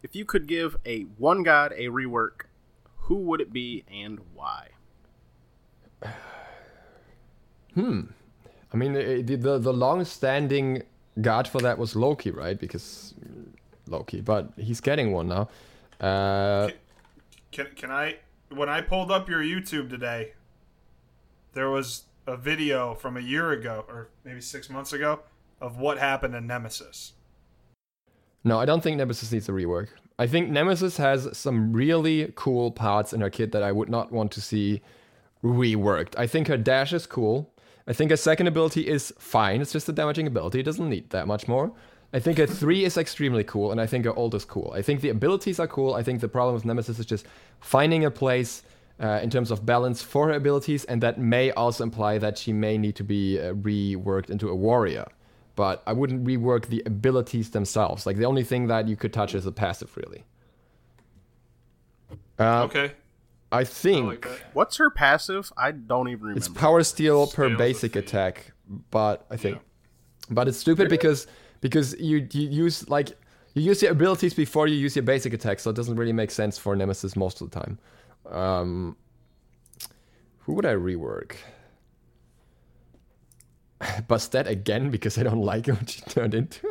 If you could give a one god a rework, who would it be and why? Hmm. I mean, the the, the long-standing guard for that was Loki, right? Because Loki, but he's getting one now. Uh, Can can I? When I pulled up your YouTube today, there was a video from a year ago or maybe six months ago of what happened in Nemesis. No, I don't think Nemesis needs a rework. I think Nemesis has some really cool parts in her kit that I would not want to see reworked. I think her dash is cool. I think her second ability is fine. It's just a damaging ability. It doesn't need that much more. I think her three is extremely cool, and I think her ult is cool. I think the abilities are cool. I think the problem with Nemesis is just finding a place uh, in terms of balance for her abilities, and that may also imply that she may need to be uh, reworked into a warrior. But I wouldn't rework the abilities themselves. Like the only thing that you could touch is a passive, really. Uh, Okay. I I think like. What's her passive? I don't even remember. it's power steal per Scales of basic attack, but I think, but it's stupid because because you you use like you use your abilities before you use your basic attack, so it doesn't really make sense for Nemesis most of the time. Um, who would I rework? (laughs) Bastet again because I don't like what she turned into.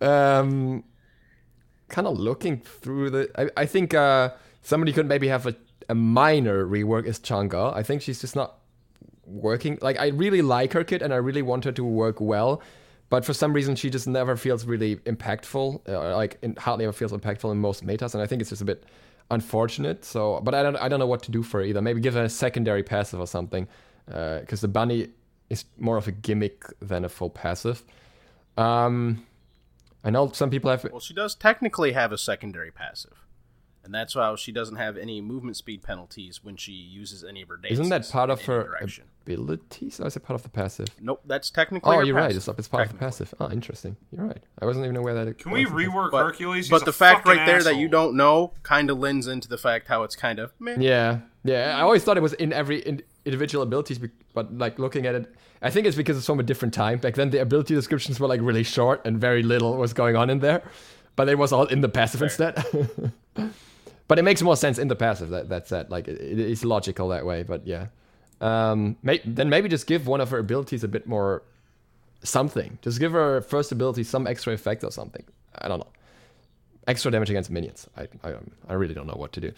(laughs) um, kind of looking through the. I, I think uh, somebody could maybe have a, a minor rework is Chang'e. I think she's just not working. Like I really like her kit and I really want her to work well, but for some reason she just never feels really impactful. Uh, like in, hardly ever feels impactful in most metas, and I think it's just a bit unfortunate. So, but I don't I don't know what to do for her either. Maybe give her a secondary passive or something, because the bunny is more of a gimmick than a full passive. Um, I know some people have. Well, she does technically have a secondary passive, and that's why she doesn't have any movement speed penalties when she uses any of her dances. Isn't that part of her direction. abilities? Or is it part of the passive? Nope, that's technically. Oh, her you're right. passive, It's, it's part of the passive. Oh, interesting. You're right. I wasn't even aware that. It Can we rework But, Hercules? He's but a the fact fucking right there that you don't know kind of lends into the fact how it's kind of meh. Yeah, yeah. I always thought it was in every in individual abilities, but like looking at it, I think it's because it's from a different time. Back then, the ability descriptions were like really short and very little was going on in there, but it was all in the passive instead. (laughs) but it makes more sense in the passive. That that's that. Like it, it is logical that way. But yeah, um, may, then maybe just give one of her abilities a bit more something. Just give her first ability some extra effect or something. I don't know. Extra damage against minions. I I, I really don't know what to do.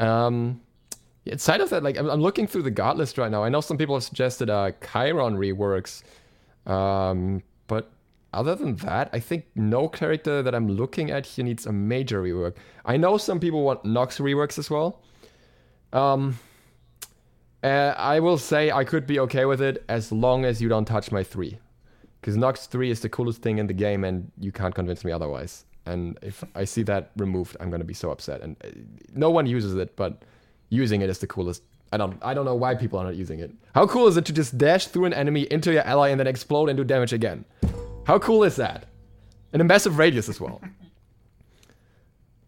Um, Aside of that, like I'm, I'm looking through the god list right now. I know some people have suggested uh, Chiron reworks, um, but other than that, I think no character that I'm looking at here needs a major rework. I know some people want Nox reworks as well. Um, uh, I will say I could be okay with it as long as you don't touch my three, because Nox three is the coolest thing in the game, and you can't convince me otherwise. And if I see that removed, I'm gonna be so upset. And uh, no one uses it, but using it is the coolest. I don't I don't know why people are not using it. How cool is it to just dash through an enemy into your ally and then explode and do damage again? How cool is that? And a massive radius as well. (laughs)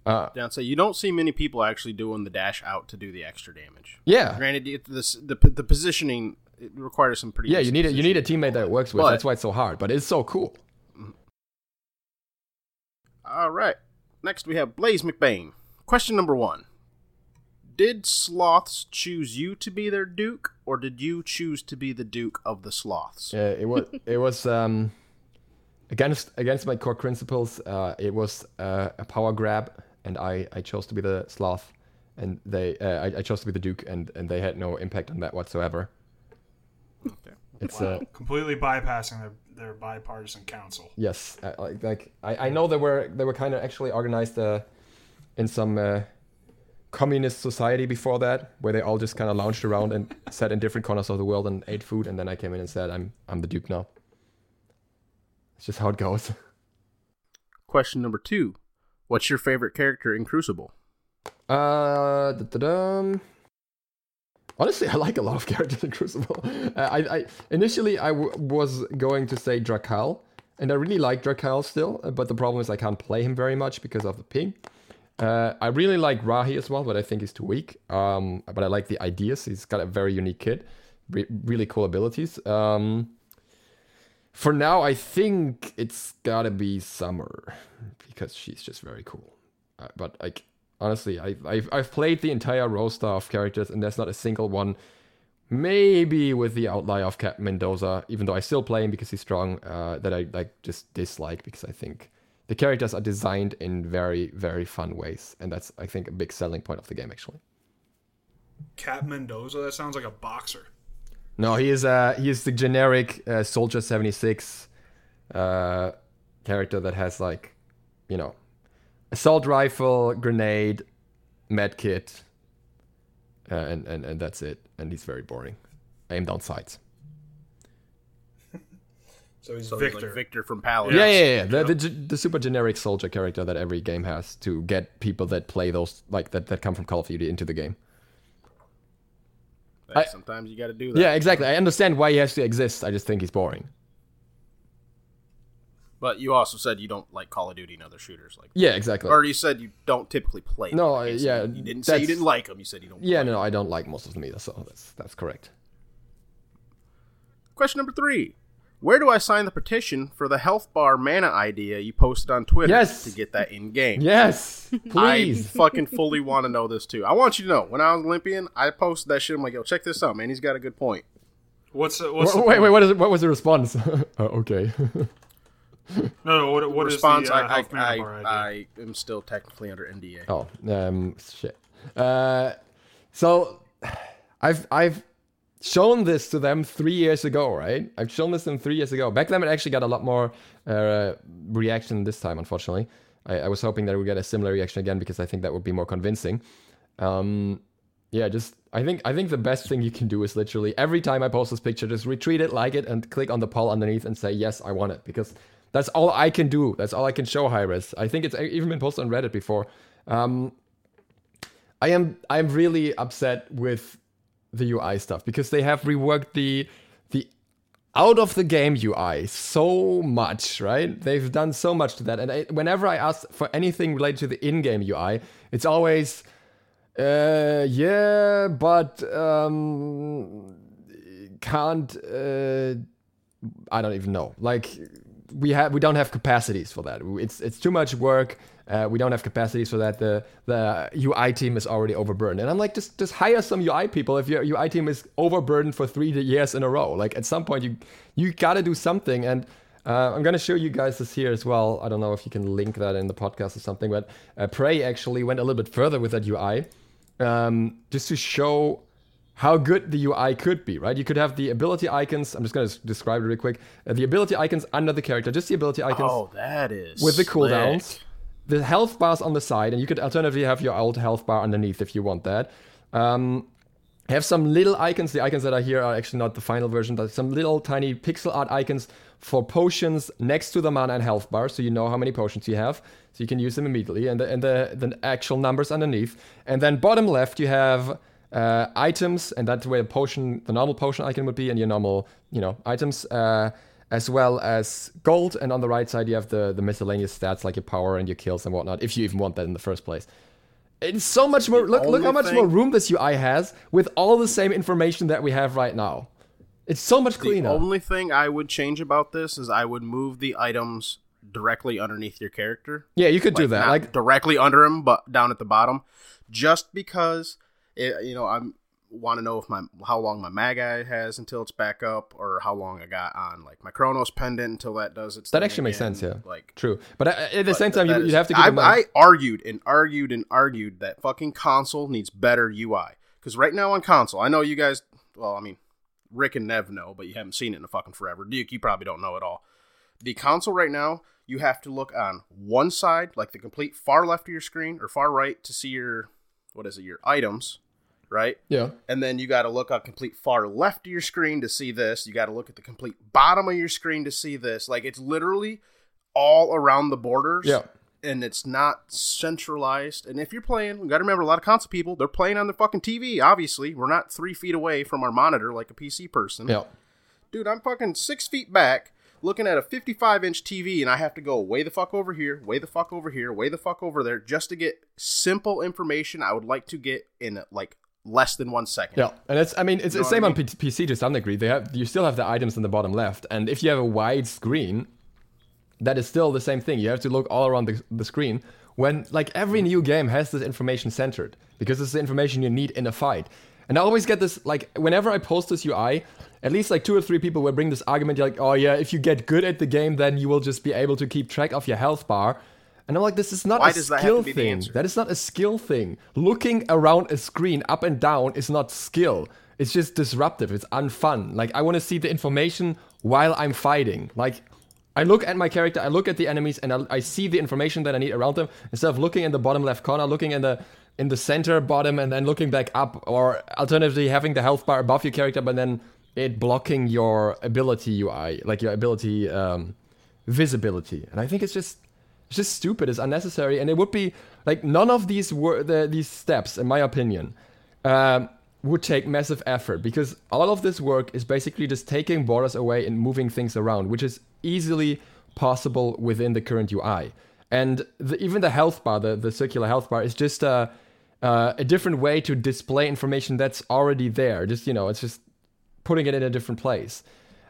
Uh, Down, so you don't see many people actually doing the dash out to do the extra damage. Yeah. Granted, it- this, the the positioning it requires some pretty. Yeah, you need a, you need a teammate that it works with. But- That's why it's so hard, but it's so cool. All right. Next, we have Blaze McBain. Question number one: Did sloths choose you to be their duke, or did you choose to be the duke of the sloths? Yeah, it was (laughs) it was um against against my core principles. Uh, it was uh, a power grab, and I I chose to be the sloth, and they uh, I, I chose to be the duke, and and they had no impact on that whatsoever. It's uh Completely bypassing their, their bipartisan council. yes, uh, like like I, I know they were they were kind of actually organized uh, in some uh, communist society before that, where they all just kind of lounged around and (laughs) sat in different corners of the world and ate food, and then I came in and said I'm I'm the duke now. It's just how it goes. (laughs) Question number two: What's your favorite character in Crucible? Uh, da-da-dum. honestly, I like a lot of (laughs) characters in Crucible. Uh, I, I initially I w- was going to say Drakahl, and I really like Drakahl still, uh, but the problem is I can't play him very much because of the ping. Uh, I really like Rahi as well, but I think he's too weak. Um, but I like the ideas. He's got a very unique kit, re- really cool abilities. Um, for now, I think it's gotta be Summer because she's just very cool. Uh, but like honestly, I, I've I've played the entire roster of characters, and there's not a single one. Maybe with the outlier of Cap Mendoza, even though I still play him because he's strong, uh, that I like just dislike because I think the characters are designed in very very fun ways, and that's I think a big selling point of the game actually. Cat Mendoza. That sounds like a boxer. No, he is uh he is the generic uh, Soldier seventy six uh, character that has like, you know, assault rifle, grenade, med kit, uh, and and and that's it. And he's very boring. Aim down sights. So he's So he's Victor. like Victor from Paladin. Yeah, yeah, yeah. The, the the super generic soldier character that every game has to get people that play those like that that come from Call of Duty into the game. Hey, I- sometimes you got to do that. Yeah, exactly. I understand why he has to exist. I just think he's boring. But you also said you don't like Call of Duty and other shooters, like. Yeah, exactly. Or you said you don't typically play. them. No, I yeah, You didn't say you didn't like them. You said you don't. yeah, play no, I don't like most of them either. So that's that's correct. Question number three. Where do I sign the petition for the health bar mana idea you posted on Twitter Yes. to get that in game? Yes, please. (laughs) I please. fucking fully want to know this too. I want you to know when I was Olympian, I posted that shit. I'm like, yo, check this out, man. He's got a good point. What's the, what's the wait, wait, what is it? What was the response? (laughs) uh, okay. (laughs) No, no. What, what is Response: the uh, I, I, I. I am still technically under NDA. Oh, um, shit. Uh, so (sighs) I've I've shown this to them three years ago, right? I've shown this to them three years ago. Back then, it actually got a lot more uh, reaction this time. Unfortunately, I, I was hoping that we get a similar reaction again because I think that would be more convincing. Um, yeah, just I think I think the best thing you can do is literally every time I post this picture, just retweet it, like it, and click on the poll underneath and say yes, I want it because that's all I can do. That's all I can show Hi-Rez. I think it's even been posted on Reddit before. Um, I am I'm really upset with the UI stuff because they have reworked the the out of the game UI so much, right? They've done so much to that, and I, whenever I ask for anything related to the in-game UI, it's always, uh, yeah, but um, can't. Uh, I don't even know. Like we have we don't have capacities for that. It's it's too much work. Uh, we don't have capacities for that. The the UI team is already overburdened, and I'm like, just just hire some UI people. If your UI team is overburdened for three years in a row, like at some point you you got to do something. And uh, I'm gonna show you guys this here as well. I don't know if you can link that in the podcast or something, but uh, Prey actually went a little bit further with that UI, um, just to show how good the UI could be, right? You could have the ability icons. I'm just going to describe it real quick. Uh, the ability icons under the character, just the ability icons Oh, that is with the slick. cooldowns, the health bars on the side, and you could alternatively have your old health bar underneath if you want that. Um, have some little icons. The icons that are here are actually not the final version, but some little tiny pixel art icons for potions next to the mana and health bar, so you know how many potions you have, so you can use them immediately, and the, and the, the actual numbers underneath. And then bottom left, you have uh, items, and that's where the potion, the normal potion icon would be, and your normal, you know, items, uh, as well as gold. And on the right side, you have the the miscellaneous stats like your power and your kills and whatnot, if you even want that in the first place. It's so much more. Look, look how much thing- more room this UI has with all the same information that we have right now. It's so much cleaner. The only thing I would change about this is I would move the items directly underneath your character. yeah, you could do that. not Like, directly under him, but down at the bottom, just because it, you know I'm want to know if my how long my Magi has until it's back up, or how long I got on like my Chronos pendant until that does its. that actually makes again. sense. Yeah, Like true. But uh, at the same time, you, you'd have to I. I argued and argued and argued that fucking console needs better UI because right now on console, I know you guys. Well, I mean, Rick and Nev know, but you haven't seen it in a fucking forever. Duke, you probably don't know at all. The console right now, you have to look on one side, like the complete far left of your screen or far right, to see your what is it, your items, right? yeah, and then you got to look on complete far left of your screen to see this. You got to look at the complete bottom of your screen to see this. Like it's literally all around the borders. Yeah. And it's not centralized. And if you're playing, you got to remember a lot of console people, they're playing on their fucking TV, obviously. We're not three feet away from our monitor like a PC person. yeah. Dude, I'm fucking six feet back looking at a 55 inch TV and I have to go way the fuck over here, way the fuck over here, way the fuck over there just to get simple information I would like to get in like less than one second. Yeah, and it's I mean it's You the same I on P- PC to some degree. They have you still have the items in the bottom left, and if you have a wide screen, that is still the same thing. You have to look all around the, the screen. When like every new game has this information centered because it's the information you need in a fight. And I always get this like whenever I post this UI, at least like two or three people will bring this argument like, oh yeah, if you get good at the game, then you will just be able to keep track of your health bar. And I'm like, this is not Why a that skill to thing. That is not a skill thing. Looking around a screen up and down is not skill. It's just disruptive. It's unfun. Like I want to see the information while I'm fighting. Like I look at my character, I look at the enemies, and I, I see the information that I need around them instead of looking in the bottom left corner, looking in the in the center bottom, and then looking back up, or alternatively having the health bar above your character, but then it blocking your ability UI, like your ability um, visibility. And I think it's just it's just stupid. It's unnecessary, and it would be like none of these were the, these steps, in my opinion, um, would take massive effort because all of this work is basically just taking borders away and moving things around, which is easily possible within the current UI. And the, even the health bar, the, the circular health bar, is just a, uh, a different way to display information that's already there. Just you know, it's just putting it in a different place.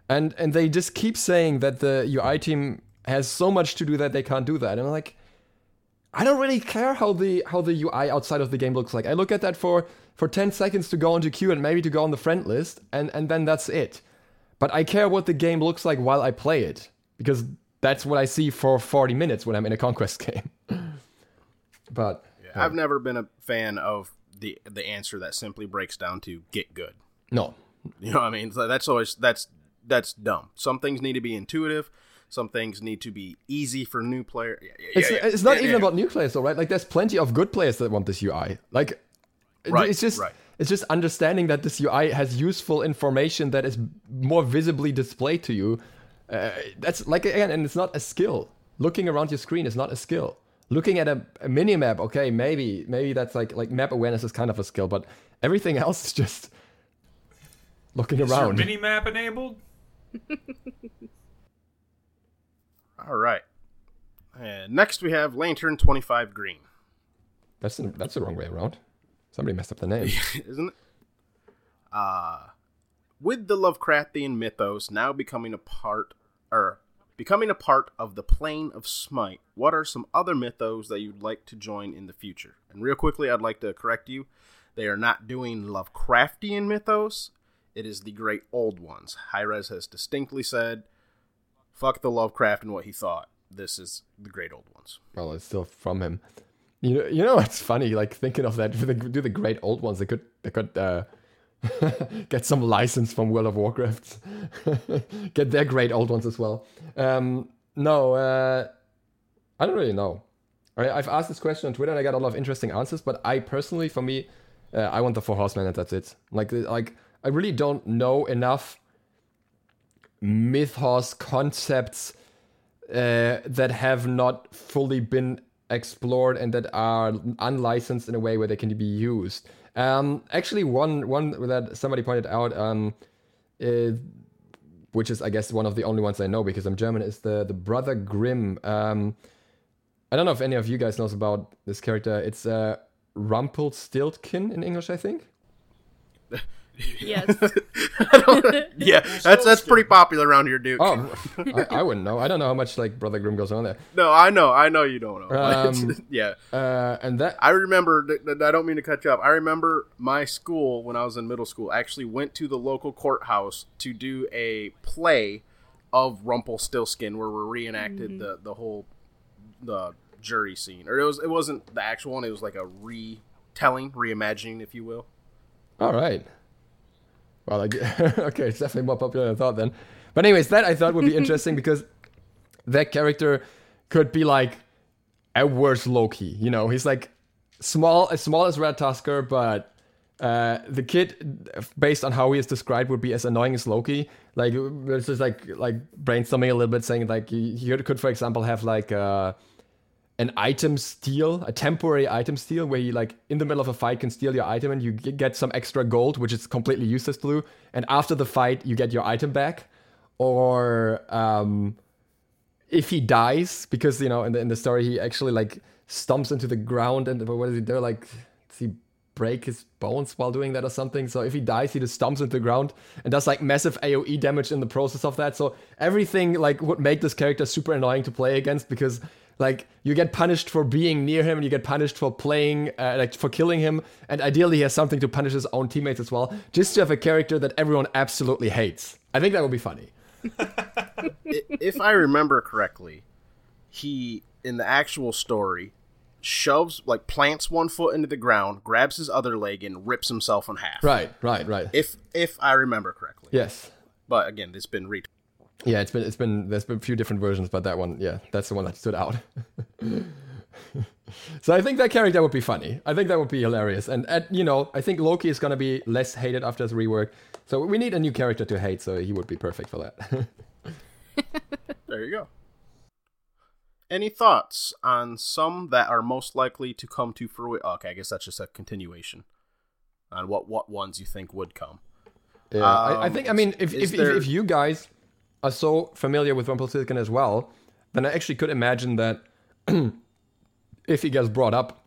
And and they just keep saying that the UI team has so much to do that they can't do that. And I'm like, I don't really care how the how the UI outside of the game looks like. I look at that for for 10 seconds to go into queue and maybe to go on the friend list, and and then that's it. But I care what the game looks like while I play it because that's what I see for 40 minutes when I'm in a conquest (laughs) game. but I've never been a fan of the the answer that simply breaks down to get good. no, You know what I mean? So that's always that's that's dumb. Some things need to be intuitive. Some things need to be easy for new players. Yeah, yeah, It's, yeah, it's not yeah, even yeah. about new players though, right? Like there's plenty of good players that want this UI. Like Right, it's just right. it's just understanding that this UI has useful information that is more visibly displayed to you. Uh, that's like again, and it's not a skill. Looking around your screen is not a skill. Looking at a, a mini map, okay, maybe maybe that's like like map awareness is kind of a skill, but everything (laughs) else is just looking Is around. mini map enabled? (laughs) All right. And next we have Lantern Twenty Five Green, that's the, that's the wrong way around. Somebody messed up the name. (laughs) isn't it? Uh with the Lovecraftian mythos now becoming a part or becoming a part of the plane of Smite, what are some other mythos that you'd like to join in the future? And real quickly, I'd like to correct you. They are not doing Lovecraftian mythos. It is the great old ones. Hi-Rez has distinctly said, "Fuck the Lovecraft and what he thought. This is the great old ones." Well, it's still from him. You know, you know, it's funny. Like thinking of that, (laughs) do the great old ones, they could, they could uh, (laughs) get some license from World of Warcraft. (laughs) get their great old ones as well. Um, no, uh, I don't really know. I, I've asked this question on Twitter and I got a lot of interesting answers. But I personally, for me, uh, I want the Four Horsemen and that's it. Like, like I really don't know enough mythos concepts uh, that have not fully been explored and that are unlicensed in a way where they can be used. Um, actually, one one that somebody pointed out, um, uh, which is I guess one of the only ones I know because I'm German, is the the Brother Grimm. Um, I don't know if any of you guys knows about this character. It's uh, Rumpelstiltskin in English, I think. (laughs) Yes. (laughs) (laughs) Yeah, that's that's pretty popular around here, Duke. Oh, (laughs) I, I wouldn't know. I don't know how much like Brother Grimm goes on there. No, I know, I know you don't know. Um, yeah, Uh, and that I remember. th- th- I don't mean to cut you up. I remember my school when I was in middle school actually went to the local courthouse to do a play of Rumpelstiltskin, where we reenacted the the whole the jury scene, or it was it wasn't the actual one. It was like a retelling, reimagining, if you will. All right. Well, I, (laughs) okay, it's definitely more popular than I thought then. But anyways, that I thought would be (laughs) interesting because that character could be like a worse Loki. You know, he's like small, as small as Red Tusker, but uh, the kid, based on how he is described, would be as annoying as Loki. Like, it's just like like brainstorming a little bit, saying like he, he could, for example, have like. Uh, an item steal, a temporary item steal, where you like in the middle of a fight can steal your item and you get some extra gold, which is completely useless to do. And after the fight, you get your item back. Or um, if he dies, because you know in the in the story he actually like stomps into the ground and what does he do? Like does he break his bones while doing that or something? So if he dies, he just stomps into the ground and does like massive AOE damage in the process of that. So everything like would make this character super annoying to play against because Like you get punished for being near him, and you get punished for playing, uh, like for killing him, and ideally he has something to punish his own teammates as well. Just to have a character that everyone absolutely hates. I think that would be funny. (laughs) If I remember correctly, he in the actual story shoves like plants one foot into the ground, grabs his other leg, and rips himself in half. Right, right, right. If if I remember correctly. yes. But again, it's been re. Yeah, it's been it's been there's been a few different versions, but that one, yeah, that's the one that stood out. (laughs) so I think that character would be funny. I think that would be hilarious, and and you know, I think Loki is gonna be less hated after his rework. So we need a new character to hate, so he would be perfect for that. (laughs) There you go. Any thoughts on some that are most likely to come to fruition? Okay, I guess that's just a continuation on what what ones you think would come. Yeah, I, I Um, think. I mean, if if, there- if if you guys are so familiar with Rumpelstiltskin as well, then I actually could imagine that (clears throat) if he gets brought up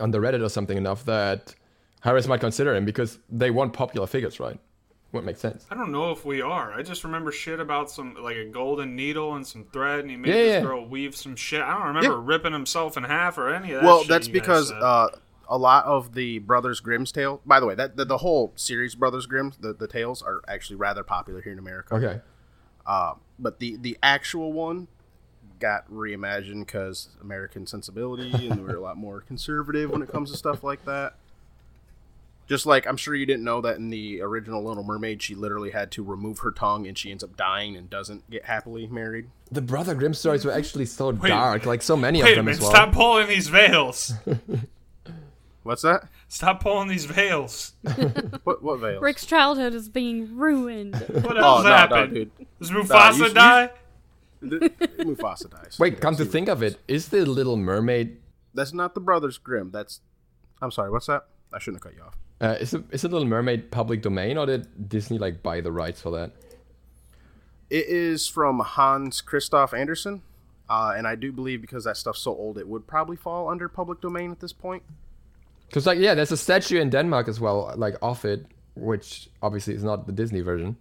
on the Reddit or something enough, that Hi-Rez might consider him because they want popular figures, right? Would make sense. I don't know if we are. I just remember shit about some like a golden needle and some thread, and he made Yeah, this yeah. girl weave some shit. I don't remember ripping himself in half or any of that. well, shit that's because uh, a lot of the Brothers Grimm's tale. By the way, that the, the whole series Brothers Grimm, the, the tales are actually rather popular here in America. Okay. Uh, but the the actual one got reimagined because American sensibility, and we're a lot more (laughs) conservative when it comes to stuff like that. Just like I'm sure you didn't know that in the original Little Mermaid, she literally had to remove her tongue, and she ends up dying and doesn't get happily married. The Brother Grimm stories were actually so Wait. dark, like so many Wait of a them minute! as well. Stop pulling these veils. (laughs) What's that? Stop pulling these veils. (laughs) What what veils? Rick's childhood is being ruined. What Oh else no, no, happened? dude. Does Mufasa you- you- die? The- Mufasa dies. Wait, come to think of it, is the Little Mermaid That's not the Brothers Grimm. That's. I'm sorry. What's that? I shouldn't have cut you off. uh, is the is the Little Mermaid public domain or did Disney like buy the rights for that? It is from Hans Christoph Andersen, uh, and I do believe because that stuff's so old, it would probably fall under public domain at this point. Because like yeah, there's a statue in Denmark as well, like of it, which obviously is not the Disney version.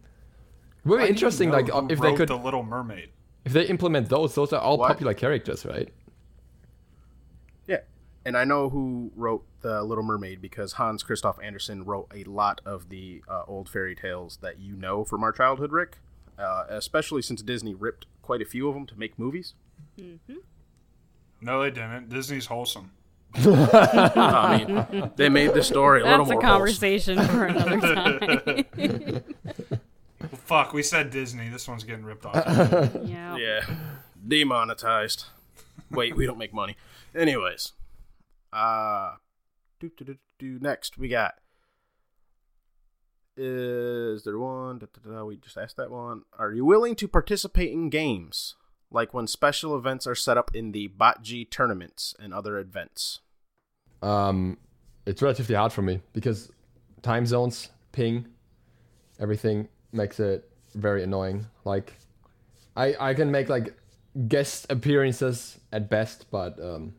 It would be How do you interesting, like who if they could, the Little Mermaid. if they implement those. Those are all What? popular characters, right? Yeah, and I know who wrote the Little Mermaid because Hans Christoph Andersen wrote a lot of the uh, old fairy tales that you know from our childhood, Rick. Uh, especially since Disney ripped quite a few of them to make movies. No, they didn't. Disney's wholesome. I mean, they made the story a little That's a more conversation for another (laughs) time. Fuck, we said Disney. This one's getting ripped off. (laughs) yeah. Yeah, demonetized. Wait, we don't make money. Anyways, uh, do, do, do, do, next we got. Is there one? Da, da, da, we just asked that one. Are you willing to participate in games like when special events are set up in the BotG tournaments and other events? Um, it's relatively hard for me because time zones, ping, everything makes it very annoying. Like, I I can make like guest appearances at best, but um,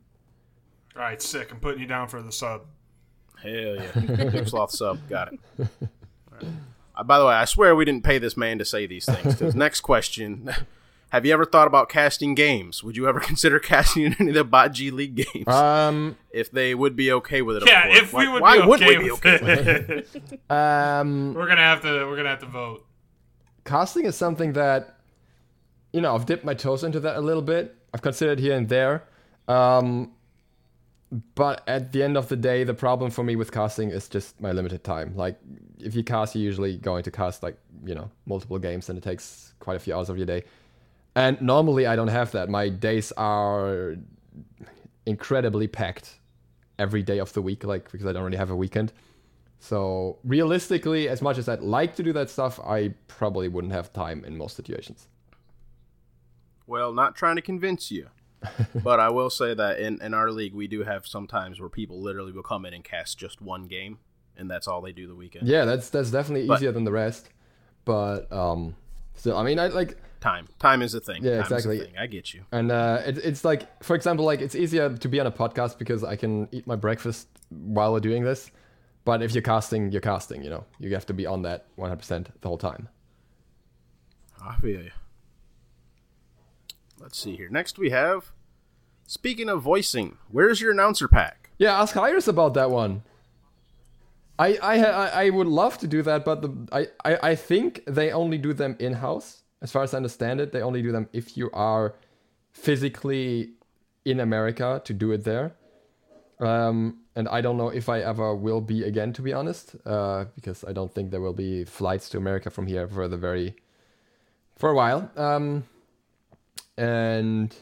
All right, sick. I'm putting you down for the sub. Hell yeah. Big Sloth sub. Got it. All right. (laughs) Uh, by the way, I swear we didn't pay this man to say these things. 'cause (laughs) next question. (laughs) Have you ever thought about casting games? Would you ever (laughs) consider casting in any of the Bot G League games? um, if they would be okay with it, Yeah, course. if we Why- would why be would okay, we be okay with it? it. (laughs) um, we're gonna have to. We're gonna have to vote. casting is something that you know I've dipped my toes into that a little bit. I've considered here and there, um, but at the end of the day, the problem for me with casting is just my limited time. Like, if you cast, you're usually going to cast like you know multiple games, and it takes quite a few hours of your day. And normally, I don't have that. My days are incredibly packed every day of the week, like because I don't really have a weekend. So realistically, as much as I'd like to do that stuff, I probably wouldn't have time in most situations. Well, not trying to convince you, (laughs) but I will say that in, in our league, we do have some times where people literally will come in and cast just one game, and that's all they do the weekend. Yeah, that's that's definitely But- easier than the rest. But um, still, I mean, I like, Time. Time is the thing. Yeah, Time exactly. thing. I get you. and uh, it, it's like, for example, like it's easier to be on a podcast because I can eat my breakfast while we're doing this. But if you're casting, you're casting. You know, you have to be on that 100% the whole time. I feel you. Let's see here. Next, we have Speaking of voicing, where's your announcer pack? Yeah, ask Hi-Rez about that one. I I I I would love to do that, but the I, I I think they only do them in house. As far as I understand it, they only do them if you are physically in America to do it there. Um, and I don't know if I ever will be again, to be honest, uh, because I don't think there will be flights to America from here for the very for a while. Um, and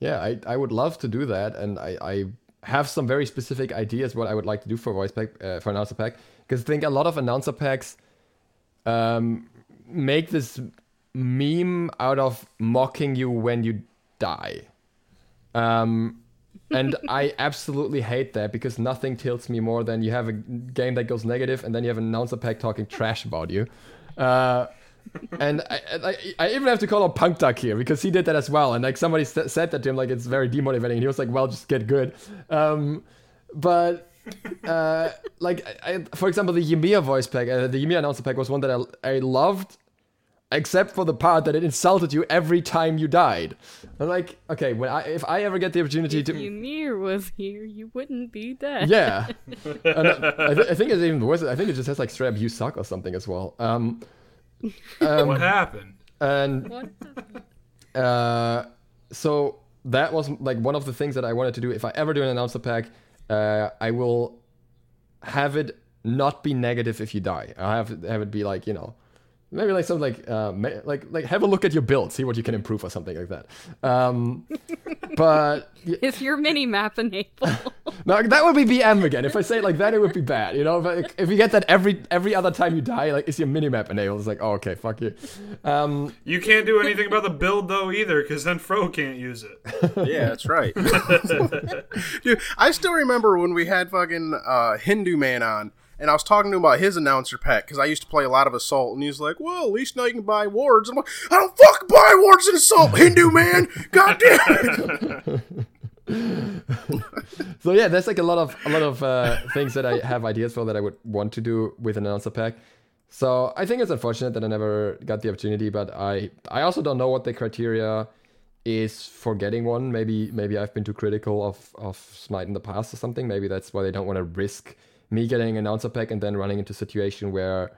yeah, I, I would love to do that, and I, I have some very specific ideas what I would like to do for voice pack uh, for announcer pack because I think a lot of announcer packs um, make this meme out of mocking you when you die. Um, (laughs) and I absolutely hate that because nothing tilts me more than you have a game that goes negative and then you have an announcer pack talking trash about you. Uh, and I, I, I even have to call out Punk Duck here because he did that as well. And like somebody s- said that to him, like it's very demotivating. And he was like, "Well, just get good." Um, but uh, like, I, for example, the Ymir voice pack, uh, the Ymir announcer pack was one that I, I loved, except for the part that it insulted you every time you died. I'm like, okay, when I if I ever get the opportunity to. If to, Ymir was here, you wouldn't be dead. yeah, (laughs) and I, th- I think it's even worse. I think it just has like straight up "you suck" or something as well. Um, what happened? and What? Uh, so that was like one of the things that I wanted to do. If I ever do an announcer pack, uh, I will have it not be negative if you die. I have have it be like you know, maybe like something like uh, ma- like like have a look at your build, see what you can improve or something like that. Um, (laughs) but y- Is your mini map enabled? (laughs) no, that would be BM again. If I say it like that, it would be bad. You know, but if you get that every every other time you die, like is your minimap enabled? It's like oh, okay, fuck you. Um, You can't do anything about the build though either, because then Fro can't use it. (laughs) Yeah, that's right. Dude, I still remember when we had fucking uh, Hindu Man on, and I was talking to him about his announcer pack because I used to play a lot of Assault, and he was like, "Well, at least now you can buy wards." I'm like, "I don't fuck buy wards in Assault, Hindu Man. God damn it!" (laughs) So yeah, there's like a lot of a lot of uh, things that I have ideas for that I would want to do with an announcer pack. So I think it's unfortunate that I never got the opportunity, but I I also don't know what the criteria is for getting one. Maybe maybe I've been too critical of of Smite in the past or something. Maybe that's why they don't want to risk me getting an announcer pack and then running into a situation where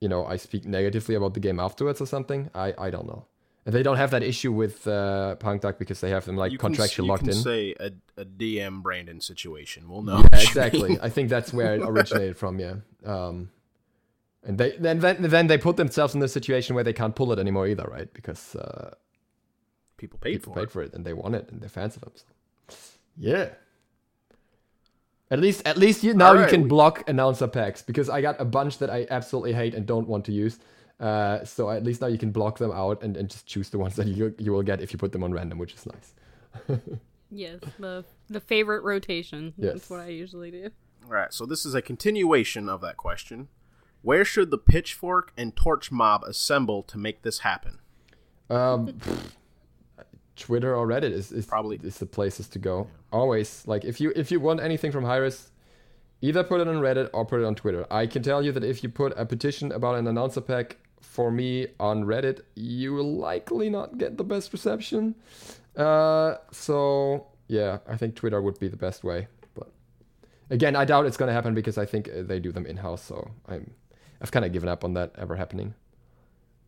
you know I speak negatively about the game afterwards or something. I I don't know. And they don't have that issue with uh, Punk Duck because they have them like You contractually you locked can in. say a, a DM Brandon situation. We'll know. Yeah, (laughs) exactly. I think that's where it originated from. Yeah. Um, and they then, then then they put themselves in the situation where they can't pull it anymore either, right? Because uh, People paid people for paid it. for it and they want it and they're fans of them. So. Yeah. At least, at least you now you can block announcer packs because I got a bunch that I absolutely hate and don't want to use. Uh, so at least now you can block them out and, and just choose the ones that you you will get if you put them on random, which is nice. (laughs) yes, the the favorite rotation. Yes. That's what I usually do. All right, so this is a continuation of that question. Where should the pitchfork and torch mob assemble to make this happen? Um, (laughs) pfft, Twitter or Reddit is, is Probably. is the places to go. Always like if you if you want anything from Hi-Rez, either put it on Reddit or put it on Twitter. I can tell you that if you put a petition about an announcer pack for me on Reddit, you will likely not get the best reception. Uh, so yeah, I think Twitter would be the best way. But again, I doubt it's gonna happen because I think uh, they do them in house. So I'm I've kind of given up on that ever happening.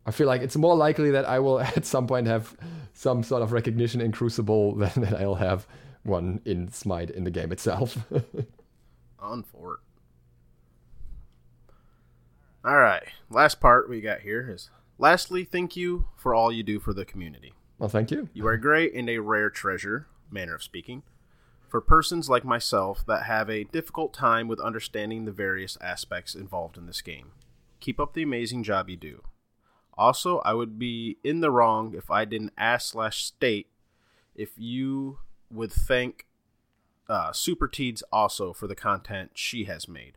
I feel like it's more likely that I will (laughs) at some point have some sort of recognition in Crucible (laughs) than that I'll have one in Smite in the game itself. (laughs) On for it. All right, last part we got here is lastly, thank you for all you do for the community. well, thank you. You are great and a rare treasure, manner of speaking, for persons like myself that have a difficult time with understanding the various aspects involved in this game. Keep up the amazing job you do. Also, I would be in the wrong if I didn't ask slash state if you would thank uh, Super Teeds also for the content she has made,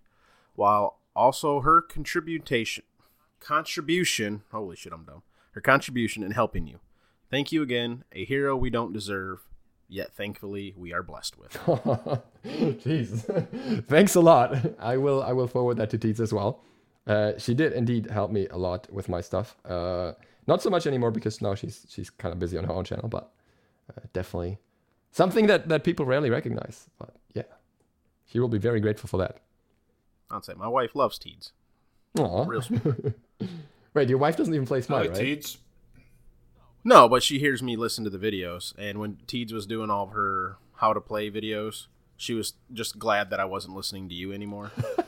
while also her contribution contribution. Holy shit, I'm dumb. Her contribution in helping you. Thank you again, a hero we don't deserve, yet thankfully we are blessed with. (laughs) Jeez, (laughs) thanks a lot. I will I will forward that to Teeds as well. Uh, she did indeed help me a lot with my stuff. Uh, not so much anymore because now she's she's kind of busy on her own channel, but uh, definitely something that that people rarely recognize. But yeah, she will be very grateful for that. I'd say my wife loves Teeds. Aw. Real (laughs) sweet. Wait, your wife doesn't even play I Smite, like right? Teeds. No, but she hears me listen to the videos, and when Teeds was doing all of her how to play videos, she was just glad that I wasn't listening to you anymore. (laughs)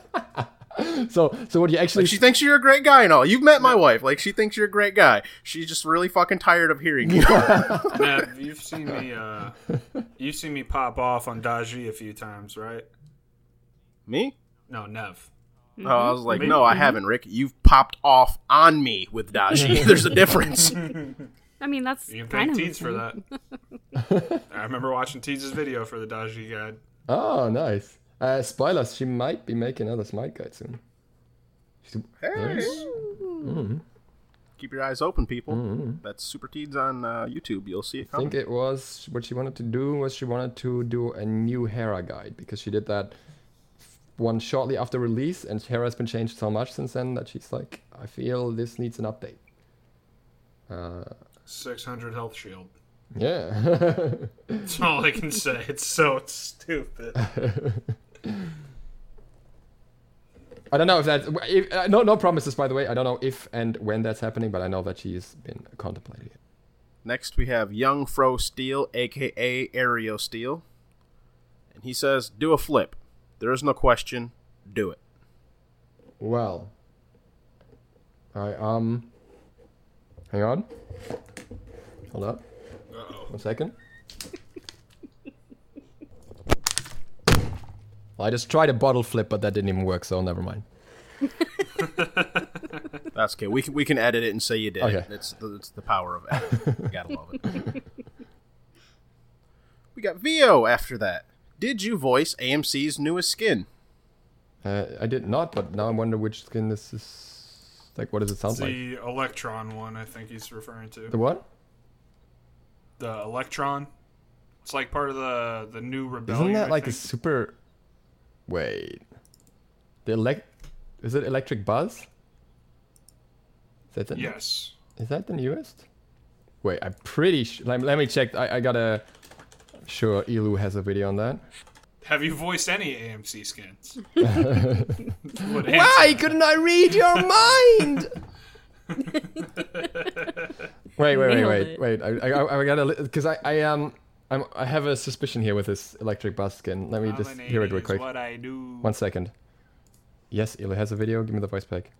(laughs) So, so what do you actually Like she thinks you're a great guy and all. You've met my wife. Like she thinks you're a great guy. She's just really fucking tired of hearing you. (laughs) Matt, (laughs) you've seen me. Uh, you've seen me pop off on Daji a few times, right? me? No, Nev. Oh, I was like, Maybe- no, I haven't, Rick. You've popped off on me with Daji. There's a difference. I mean, that's You can kind thank Teeds for that. I remember watching Teeds' video for the Daji guide. Oh, nice. Uh, spoilers: she might be making another Smite guide soon. She's- Hey. Keep your eyes open, people. That's Super Teeds on uh, YouTube. You'll see it coming. I think it was what she wanted to do was she wanted to do a new Hera guide because she did that one shortly after release, and Hera's been changed so much since then that she's like, I feel this needs an update. Uh, 600 health shield. yeah. (laughs) That's all I can say. It's so stupid. (laughs) I don't know if that's if, uh, no no promises by the way. I don't know if and when that's happening, but I know that she's been contemplating it. Next, we have Young Fro Steel, aka Aereo Steel. And he says, Do a flip. There is no question. Do it. Well, I um, hang on, hold up, one second. Well, I just tried a bottle flip, but that didn't even work, so never mind. (laughs) That's okay. We can, we can edit it and say you did Okay. it. It's the, it's the power of edit. You gotta love it. (laughs) we got Vo after that. Did you voice AMC's newest skin? Uh, I did not, but now I wonder which skin this is. Like, what does it sound It's like? the Electron one, I think he's referring to. The what? The Electron. It's like part of the the new rebellion. Isn't that I like a super? Wait, the elect is it Electric Buzz? Is that the Yes. Is that the newest? Wait, I'm pretty sure. Let, let me check. I, I gotta. Sure, Elu has a video on that. Have you voiced any AMC skins? (laughs) Why couldn't I read your (laughs) mind? (laughs) wait, wait, wait, Nailed wait, wait. I, I, I gotta because I, I um, I'm, I have a suspicion here with this electric bus skin. Let me just hear it real quick. What I do. One second. Yes, Elu has a video. Give me the voice pack.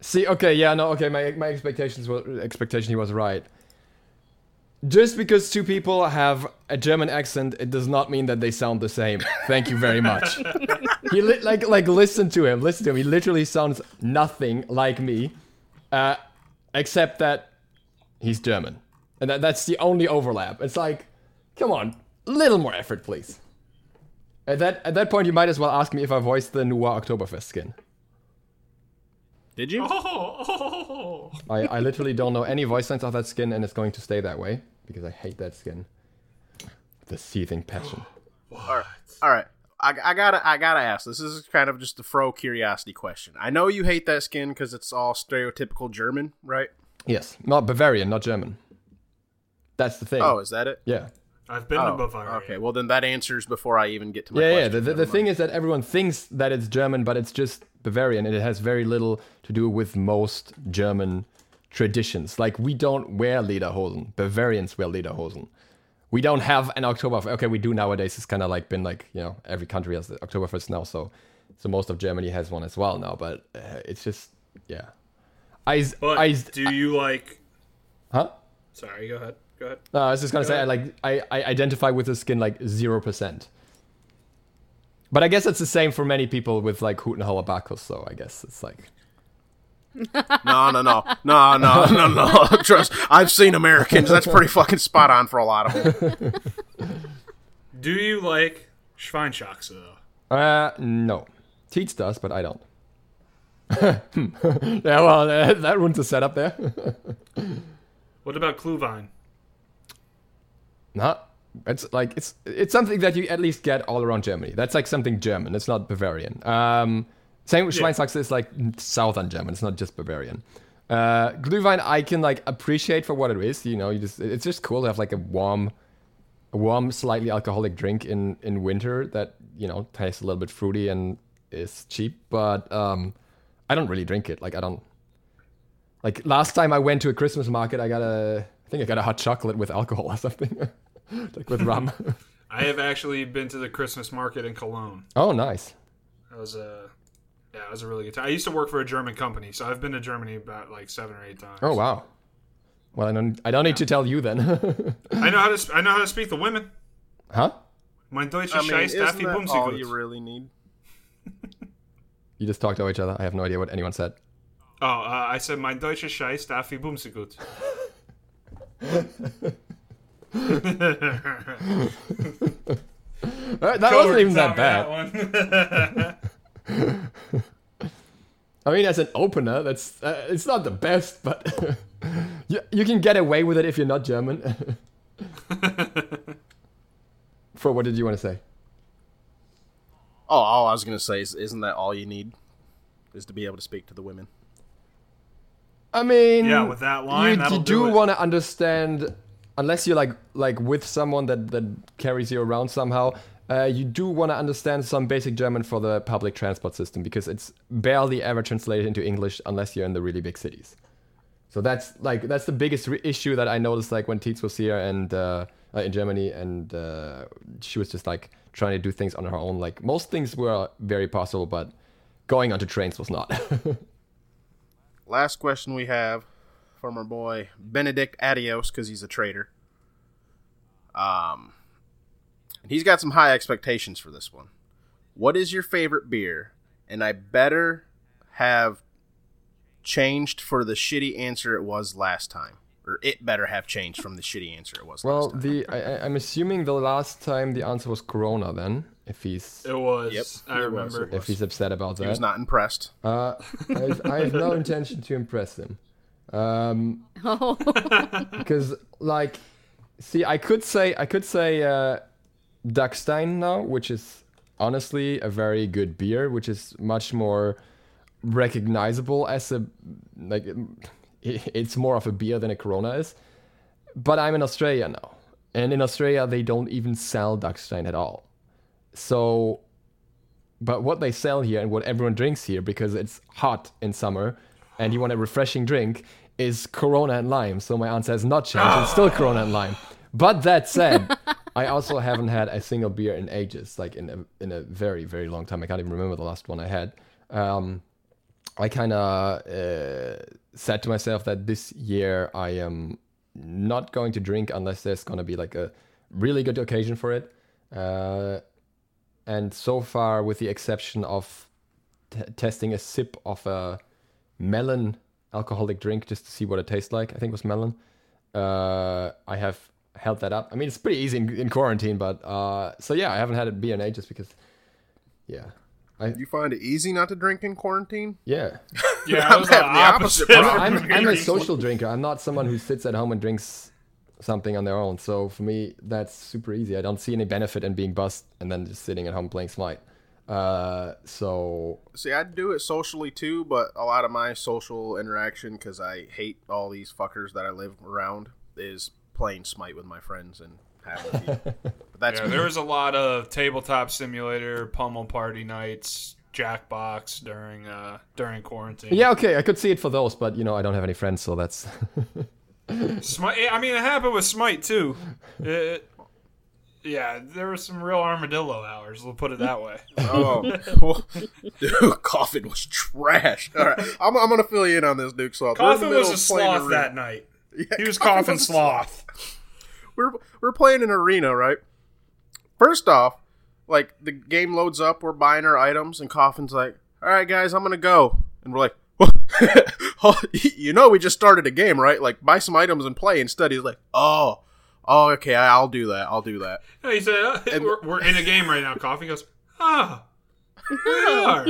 See, okay, yeah, no, okay, my my expectations were expectation he was right. Just because two people have a German accent, it does not mean that they sound the same. Thank you very much. (laughs) he li- like like listen to him, listen to him. He literally sounds nothing like me, uh, except that he's German, and that, that's the only overlap. It's like, come on, a little more effort, please. At that at that point, you might as well ask me if I voiced the Noir Oktoberfest skin. Did you? Oh, oh, oh. I, I literally don't know any voice lines of that skin, and it's going to stay that way because I hate that skin. The seething passion. All right. All right. I, I gotta I gotta ask. This is kind of just a fro curiosity question. I know you hate that skin because it's all stereotypical German, right? Yes, not Bavarian, not German. That's the thing. Oh, is that it? yeah. I've been Oh, to Bavaria. okay. Well, then that answers before I even get to my Yeah, yeah. The, the, the thing is that everyone thinks that it's German, but it's just Bavarian, and it has very little to do with most German traditions. Like we don't wear lederhosen. Bavarians wear lederhosen. We don't have an Oktoberfest. Okay, we do nowadays. It's kind of like been like you know every country has the Oktoberfest now, so so most of Germany has one as well now. But uh, it's just yeah. I s- But I s- do you like? huh? Sorry, go ahead. Go ahead. No, I was just gonna say I like I, I identify with the skin like zero percent. But I guess it's the same for many people with like Hutenhauer Bacchus, so I guess it's like (laughs) no, no, no, no, no, no, no. (laughs) Trust. I've seen Americans. That's pretty fucking spot on for a lot of them. Do you like Schweinshaxe though? uh no. Teeds does, but I don't. (laughs) yeah, well, uh, that ruins the setup there. (laughs) What about Glühwein? Nah, it's like it's it's something that you at least get all around Germany. That's like something German. It's not Bavarian. Um, same with Yeah. Schweinshaxe is like southern German. It's not just Bavarian. Uh, Glühwein, I can like appreciate for what it is. You know, you just it's just cool to have like a warm, a warm, slightly alcoholic drink in in winter that you know tastes a little bit fruity and is cheap. But um, I don't really drink it. Like I don't. Like last time I went to a Christmas market, I got a I think I got a hot chocolate with alcohol or something, (laughs) like with rum. (laughs) I have actually been to the Christmas market in Cologne. oh, nice. That was a yeah, it was a really good time. I used to work for a German company, so I've been to Germany about like seven or eight times. Oh wow. Well, I don't I don't need to tell you then. (laughs) I know how to sp- I know how to speak to women. huh? Mein Deutsch I ist mean, scheiß, isn't that all you really need? You just talked to each other. I have no idea what anyone said. Oh, uh, I said mein Deutsch ist scheiß, darf ich bumsen gut. (laughs) (laughs) Uh, that wasn't even that bad. (laughs) I mean, as an opener, that's uh, it's not the best, but you, you can get away with it if you're not German. For what did you want to say? Oh, all I was gonna say is, isn't that all you need? Is to be able to speak to the women. I mean, Yeah, with that line, you, you do do want to understand, unless you're like like with someone that that carries you around somehow. Uh, you do want to understand some basic German for the public transport system because it's barely ever translated into English unless you're in the really big cities. So that's like that's the biggest re- issue that I noticed like when Teeds was here and uh, uh, in Germany and uh, she was just like trying to do things on her own. Like most things were very possible, but going onto trains was not. (laughs) Last question we have from our boy Benedict Adios because he's a traitor. Um, he's got some high expectations for this one. What is your favorite beer? And I better have changed for the shitty answer it was last time, or it better have changed from the shitty answer it was well, last time. the I, I- I'm assuming the last time the answer was Corona. Then, if he's It was. Yep, I it remember. was. if he's upset about he was not impressed. uh, I, have, I have no intention to impress him. Um, Oh, (laughs) because like see i could say i could say uh Duckstein now which is honestly a very good beer which is much more recognizable as a like it- (laughs) it's more of a beer than a corona is but i'm in australia now and in australia they don't even sell Duckstein at all so but what they sell here and what everyone drinks here because it's hot in summer and you want a refreshing drink is Corona and lime. So my answer has not changed. It's still Corona and lime. But that said, (laughs) I also haven't had a single beer in ages, like in a in a very very long time. I can't even remember the last one I had. Um, I kind of uh, said to myself that this year I am not going to drink unless there's going to be like a really good occasion for it. Uh, and so far, with the exception of t- testing a sip of a melon alcoholic drink just to see what it tastes like, I think it was melon. Uh, I have held that up. I mean, it's pretty easy in, in quarantine, but uh, so yeah, I haven't had a beer in ages because, yeah, I You find it easy not to drink in quarantine? yeah. (laughs) Yeah, (laughs) I was the having the opposite. opposite I'm. I'm, I'm a social drinker. I'm not someone who sits at home and drinks something on their own. So for me, that's super easy. I don't see any benefit in being buzzed and then just sitting at home playing Smite. Uh, so See, I do it socially too, but a lot of my social interaction, because I hate all these fuckers that I live around, is playing Smite with my friends and having. (laughs) But that's Yeah, me. there was a lot of tabletop simulator, pummel party nights, Jackbox during uh during quarantine. yeah, okay, I could see it for those, but you know, I don't have any friends, so that's (laughs) Smite. I mean, it happened with Smite too. It- yeah, there were some real armadillo hours. We'll put it that way. Oh, well, (laughs) dude, Coffin was trash. All right, I'm, I'm gonna fill you in on this, Duke Sloth. We're in the Coffin was a sloth that night. Yeah, He was Coffin coughing was a sloth. We're we're playing an arena, right? First off, like the game loads up, we're buying our items, and Coffin's like, "All right, guys, I'm gonna go," and we're like, (laughs) "Oh, (laughs) "You know, we just started a game, right? Like, buy some items and play." Instead, he's like, "Oh, oh, okay, I'll do that. I'll do that." No, he said, uh, we're, "We're in a game right now." Coffin goes, "Ah, we (laughs) are."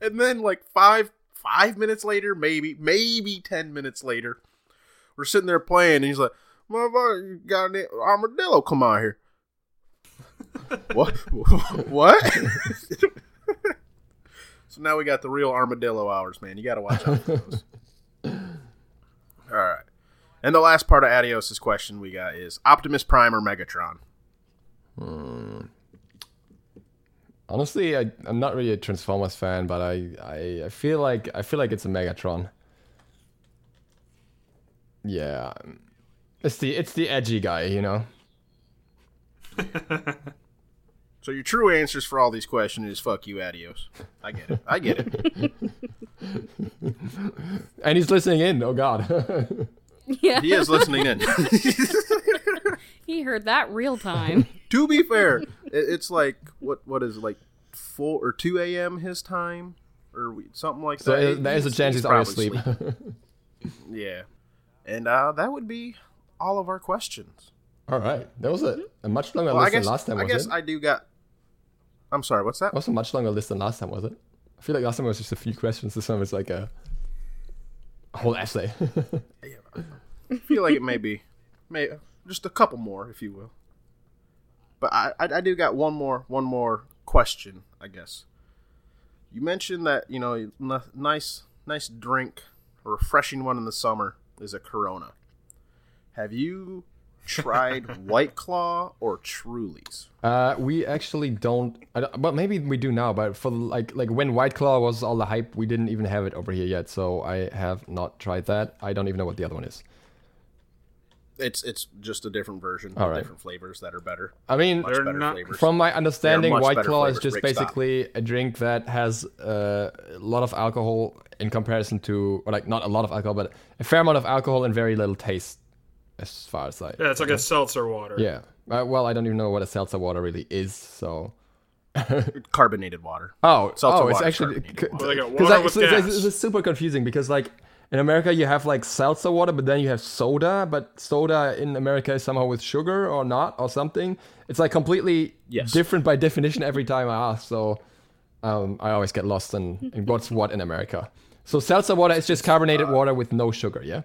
And then, like five five minutes later, maybe maybe ten minutes later, we're sitting there playing, and he's like, "Motherfucker, you got an armadillo? Come out here." (laughs) what? what? (laughs) So now we got the real armadillo hours, man. You got to watch out for those. All right. And the last part of Adios's question we got is Optimus Prime or Megatron? Hmm. Honestly, I, I'm not really a Transformers fan, but I, I, I feel like I feel like it's a Megatron. Yeah, it's the it's the edgy guy, you know. (laughs) So your true answers for all these questions is fuck you, Adios. I get it. I get it. (laughs) And he's listening in. Oh God. (laughs) Yeah, He is listening in. he heard that real time. to be fair, it's like what what is it, like four or two a.m. his time or something like so that. there is a chance he's already asleep. probably Yeah, and uh, that would be all of our questions. All right, that was a, a much longer Well, list guess than last time, I guess it? I do got. I'm sorry. What's that? That was a much longer list than last time, was it? I feel like last time it was just a few questions. This time was like a whole essay. (laughs) I feel like it may be, may just a couple more, if you will. But I, I, I do got one more, one more question, I guess. You mentioned that you know, n- nice, nice drink, a refreshing one in the summer is a Corona. Have you tried (laughs) White Claw or Truly's? Uh, we actually don't. I don't but maybe we do now. But for like like when White Claw was all the hype, we didn't even have it over here yet. So I have not tried that. I don't even know what the other one is. It's it's just a different version, All of different flavors that are better, I mean, much They're better not- flavors. from my understanding, White better Claw is just Rick, stop. basically a drink that has uh, a lot of alcohol in comparison to, or like not a lot of alcohol, but a fair amount of alcohol and very little taste, as far as I. Yeah, it's like a seltzer water. Yeah. Uh, well, I don't even know what a seltzer water really is. So. (laughs) carbonated water. Oh, Seltzer oh, it's water, actually carbonated water. Well, they got because water I, with so it's, gas. it's super confusing because like in America you have like seltzer water, but then you have soda, but soda in America is somehow with sugar or not or something. It's like completely Yes. different by (laughs) definition every time I ask. So um, I always get lost in, in what's what in America. So seltzer water is just carbonated Uh, water with no sugar. Yeah.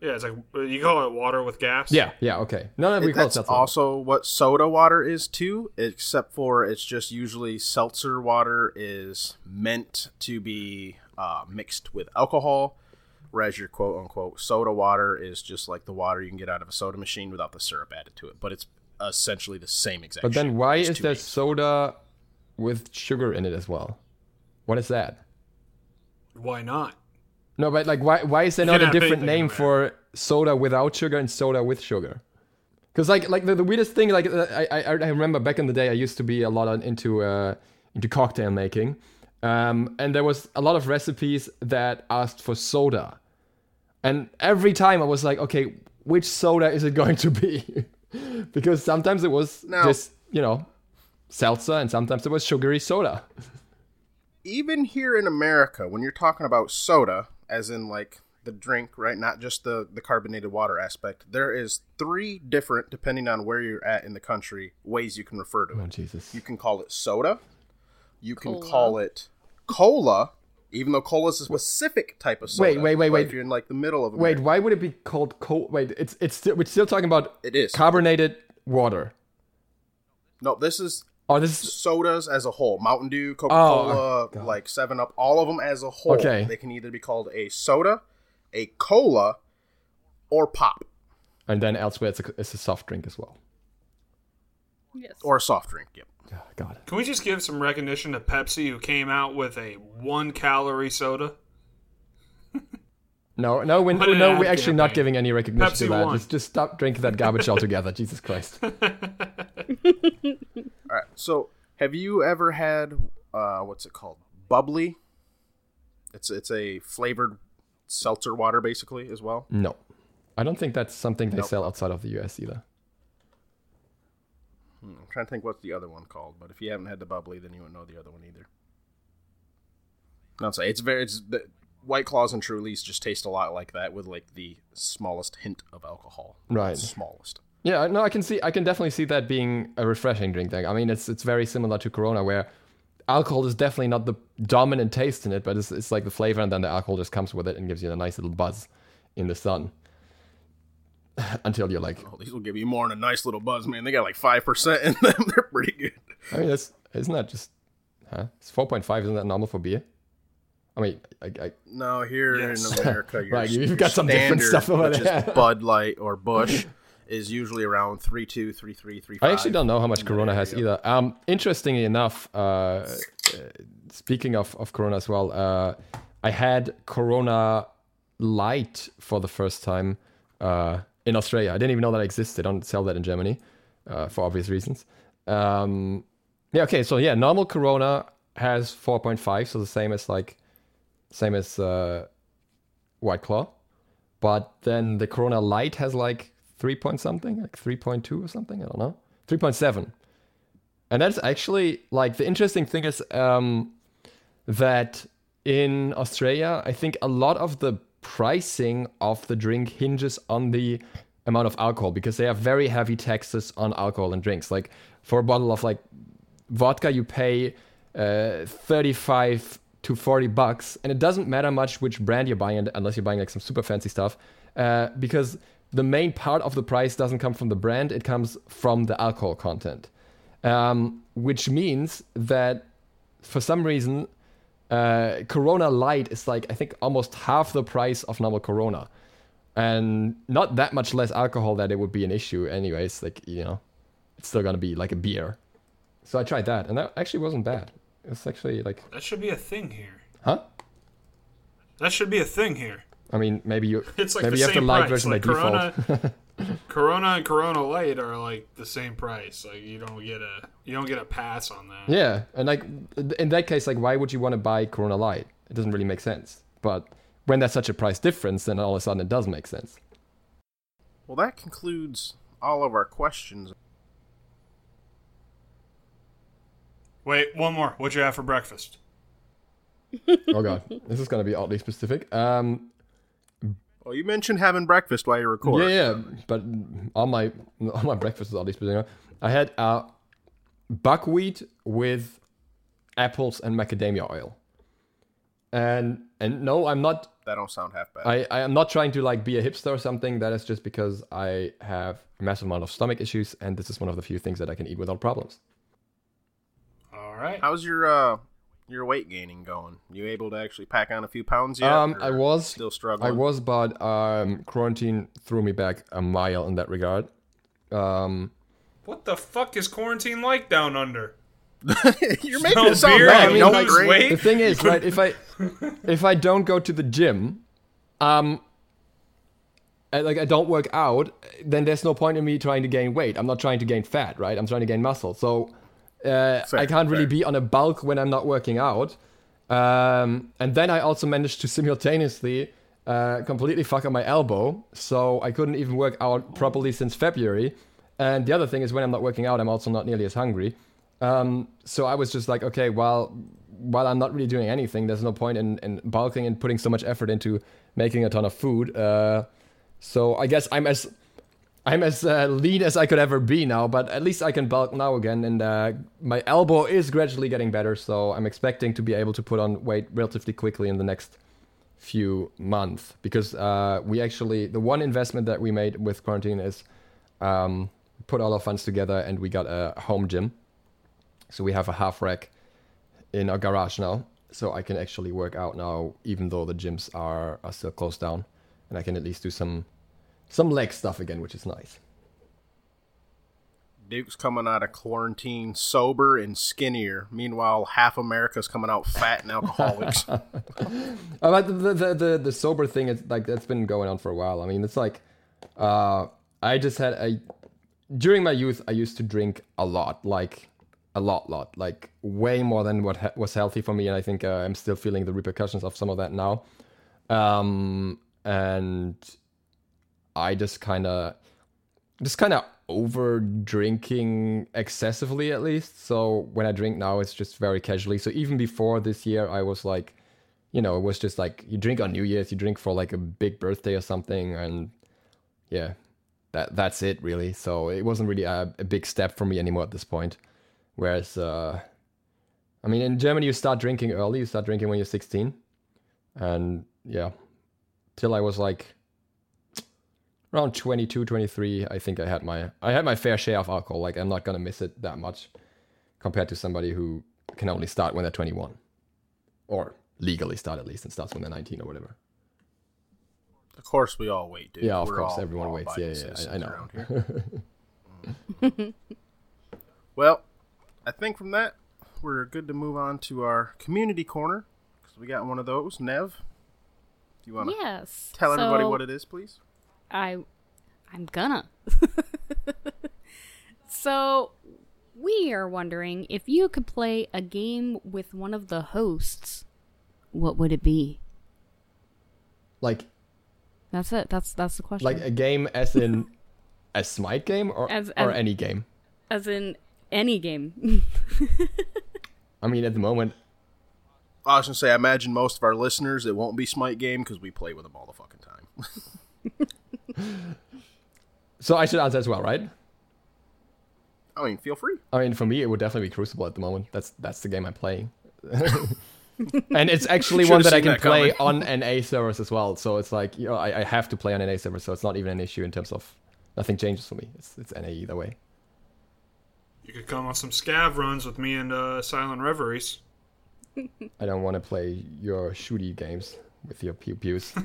Yeah, it's like you call it water with gas. Yeah. Yeah. Okay. No, no, we call it seltzer. water. also what soda water is too, except for it's just usually seltzer water is meant to be uh, mixed with alcohol, whereas your quote unquote soda water is just like the water you can get out of a soda machine without the syrup added to it. But it's essentially the same exact. But then why is there soda with sugar in it as well? What is that? Why not? No, but like, why why is there You not a different name for soda without sugar and soda with sugar? Because like like the, the weirdest thing, like uh, I, I I remember back in the day, I used to be a lot on, into uh, into cocktail making, um, and there was a lot of recipes that asked for soda, and every time I was like, okay, which soda is it going to be? (laughs) because sometimes it was Now- just you know seltzer, and sometimes it was sugary soda. (laughs) even here in America, when you're talking about soda, as in like the drink, right? Not just the the carbonated water aspect. There is three different, depending on where you're at in the country, ways you can refer to oh, it. Oh Jesus! You can call it soda. You can Cola. call it cola, even though cola is a specific type of soda. Wait, wait, wait, wait. If you're in like the middle of Wait, why would it be called cold? Wait, it's it's still, we're still talking about It is. carbonated water. no, this is Oh, this sodas as a whole. Mountain Dew, Coca Cola, Oh, like Seven Up, all of them as a whole. Okay. They can either be called a soda, a cola, or pop, and then elsewhere it's a, it's a soft drink as well. Yes. or a soft drink. Yep. Oh, God. Can we just give some recognition to Pepsi, who came out with a one calorie soda? (laughs) No, no, we, What an no, ad we're actually not giving any recognition Pepsi to that. Just, just stop drinking that garbage (laughs) altogether. Jesus Christ. (laughs) All right. So, have you ever had uh, what's it called? Bubbly. It's it's a flavored seltzer water, basically, as well. No, I don't think that's something they Nope. sell outside of the U.S. either. I'm trying to think what's the other one called, but if you haven't had the bubbly, then you wouldn't know the other one either. Not say it's very it's the White Claws and Trulies just taste a lot like that with like the smallest hint of alcohol. Right. Smallest. Yeah, no, I can see, I can definitely see that being a refreshing drink. Thing. I mean, it's it's very similar to Corona, where alcohol is definitely not the dominant taste in it, but it's it's like the flavor, and then the alcohol just comes with it and gives you a nice little buzz in the sun. (laughs) Until you're like, Oh, these will give you more than a nice little buzz, man. They got like five percent in them. (laughs) They're pretty good. I mean, that's isn't that just Huh? It's 4.5. Isn't that normal for beer? I mean, I, I, No, here Yes. in America, (laughs) your, Right, you've your got some different stuff over which there. Is Bud Light or Busch is usually around three two, three three, three five. I actually don't know how much Corona has either. Um, interestingly enough, uh, uh, speaking of, of Corona as well, uh, I had Corona Light for the first time uh, in Australia. I didn't even know that existed. They don't sell that in Germany uh, for obvious reasons. Um, yeah, okay, so yeah, normal Corona has 4.5, so the same as like, same as uh, White Claw. But then the Corona Light has like 3 point something, like 3.2 or something, I don't know. 3.7. And that's actually like the interesting thing is um, that in Australia, I think a lot of the pricing of the drink hinges on the amount of alcohol because they have very heavy taxes on alcohol and drinks. Like for a bottle of like vodka, you pay uh, 35 to 40 bucks, and it doesn't matter much which brand you're buying unless you're buying like some super fancy stuff, uh, because the main part of the price doesn't come from the brand; it comes from the alcohol content, um, which means that for some reason, uh, Corona Light is like I think almost half the price of normal Corona, and not that much less alcohol that it would be an issue. Anyways, like you know, it's still gonna be like a beer. So I tried that, and that actually wasn't bad. It's actually like, That should be a thing here. huh? That should be a thing here. I mean, maybe you (laughs) It's like maybe the you have the same light price. version Like by default. Corona, (laughs) Corona and Corona Light are like the same price. Like you don't get a you don't get a pass on that. Yeah, and like in that case, like why would you want to buy Corona Light? It doesn't really make sense. But when there's such a price difference, then all of a sudden it does make sense. Well, that concludes all of our questions. Wait, one more. What'd you have for breakfast? oh god, this is gonna be oddly specific. Um, Well, you mentioned having breakfast while you record. yeah, yeah, but on my on my breakfast is oddly specific. I had uh, buckwheat with apples and macadamia oil. And and no, I'm not That don't sound half bad. I, I am not trying to like be a hipster or something. That is just because I have a massive amount of stomach issues, and this is one of the few things that I can eat without problems. All right. How's your uh your weight gaining going? You able to actually pack on a few pounds yet? um, I was still struggling. I was, but um, quarantine threw me back a mile in that regard. Um, What the fuck is quarantine like down under? (laughs) You're making No it sound beer, bad. I You mean, know, like, weight? the thing is, (laughs) right? If I if I don't go to the gym, um, I, like I don't work out, then there's no point in me trying to gain weight. I'm not trying to gain fat, right? I'm trying to gain muscle. So uh, I can't really fair. be on a bulk when I'm not working out. Um, and then I also managed to simultaneously uh, completely fuck up my elbow, so I couldn't even work out properly since February. And the other thing is, when I'm not working out, I'm also not nearly as hungry. Um, so I was just like, okay, well, while I'm not really doing anything, there's no point in, in bulking and putting so much effort into making a ton of food. Uh, so I guess I'm as I'm as uh, lean as I could ever be now, but at least I can bulk now again, and uh, my elbow is gradually getting better. So I'm expecting to be able to put on weight relatively quickly in the next few months because uh, we actually the one investment that we made with quarantine is um, put all our funds together and we got a home gym. So we have a half rack in our garage now, so I can actually work out now, even though the gyms are, are still closed down, and I can at least do some some leg stuff again, which is nice. Duke's coming out of quarantine sober and skinnier. Meanwhile, half America's coming out fat and alcoholics. (laughs) But the, the the the sober thing is like that's been going on for a while. I mean, it's like uh, I just had a during my youth I used to drink a lot, like a lot, lot, like way more than what ha- was healthy for me, and I think uh, I'm still feeling the repercussions of some of that now. Um, and I just kind of just kind of over drinking excessively at least. So when i drink now it's just very casually. So even before this year i was like you know it was just like you drink on new year's you drink for like a big birthday or something and yeah that that's it really. So it wasn't really a, a big step for me anymore at this point. Whereas uh i mean in germany you start drinking early you start drinking when you're 16 and yeah till i was like around 22 23 i think i had my i had my fair share of alcohol like i'm not gonna miss it that much compared to somebody who can only start when they're 21, or legally start at least, and starts when they're 19 or whatever. Of course, we all wait, dude. Yeah, of We're course, all everyone waits. Yeah, law-abiding yeah, I, I know. around here. (laughs) Well, I think from that we're good to move on to our community corner because we got one of those. Nev, do you want to Yes. tell everybody So- what it is, please? I I'm gonna. (laughs) so we are wondering if you could play a game with one of the hosts, what would it be? Like, That's it. That's that's the question. like a game as in a Smite game, or As- or as- any game. As in any game. (laughs) I mean, at the moment, I was gonna say, I imagine most of our listeners it won't be Smite game because we play with them all the fucking time. (laughs) (laughs) so I should answer as well, right? I mean, feel free. I mean, for me, it would definitely be Crucible at the moment. That's that's the game I'm playing, (laughs) and it's actually one that I can that play coming. on NA servers as well. So it's like you know, I, I have to play on NA servers, so it's not even an issue in terms of nothing changes for me. It's it's NA either way. You could come on some scav runs with me and uh, Silent Reveries. (laughs) I don't want to play your shooty games with your pew pews. (laughs) (laughs)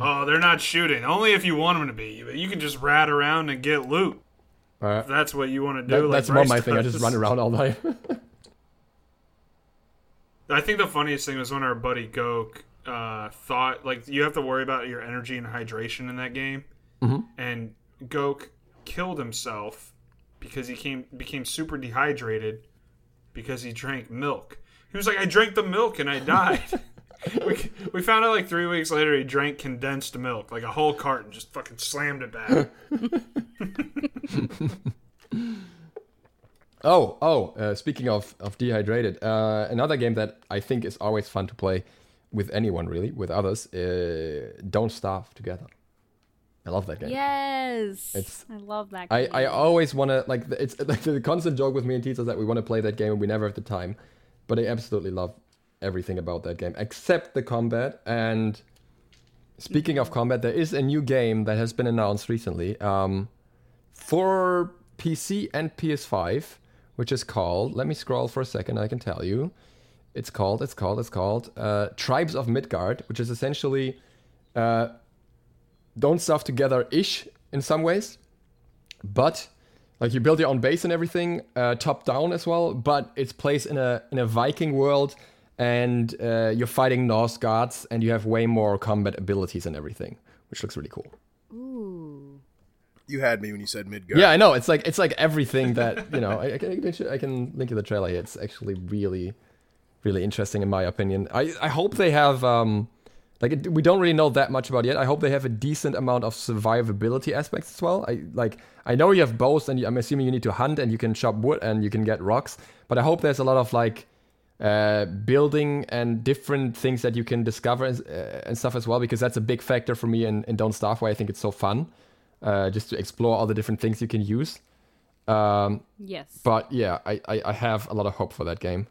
Oh, they're not shooting. Only if you want them to be. But you can just rat around and get loot. Uh, If that's what you want to do. that- like that's more my Bryce thing. I just run around all night. I think the funniest thing was when our buddy Gok uh, thought like you have to worry about your energy and hydration in that game, Mm-hmm. and Gok killed himself because he came became super dehydrated because he drank milk. He was like, "I drank the milk and I died." (laughs) (laughs) we, we found out like three weeks later he drank condensed milk, like a whole carton, just fucking slammed it back. (laughs) (laughs) Oh, oh, uh, speaking of, of dehydrated, uh, another game that I think is always fun to play with anyone, really, with others, uh, Don't Starve Together. I love that game. yes. It's- I love that I, game. I always want to, like, it's like the constant joke with me and Tita is that we want to play that game and we never have the time. But I absolutely love everything about that game, except the combat. And speaking of combat, there is a new game that has been announced recently um, for PC and PS5, which is called, let me scroll for a second, I can tell you. It's called, it's called, it's called uh, Tribes of Midgard, which is essentially uh, Don't Starve Together ish in some ways but like you build your own base and everything uh, top down as well but it's placed in a in a viking world and uh, you're fighting norse gods and you have way more combat abilities and everything which looks really cool Ooh. You had me when you said Midgard. yeah i know it's like it's like everything that you know (laughs) I, I, can, I can link you the trailer here it's actually really really interesting in my opinion i i hope they have um like it, we don't really know that much about it yet. I hope they have a decent amount of survivability aspects as well. I like I know you have bows and you, I'm assuming you need to hunt and you can chop wood and you can get rocks, but I hope there's a lot of like uh, building and different things that you can discover and, uh, and stuff as well because that's a big factor for me in, in Don't Starve why I think it's so fun uh, just to explore all the different things you can use. Um, Yes. but yeah, I, I, I have a lot of hope for that game.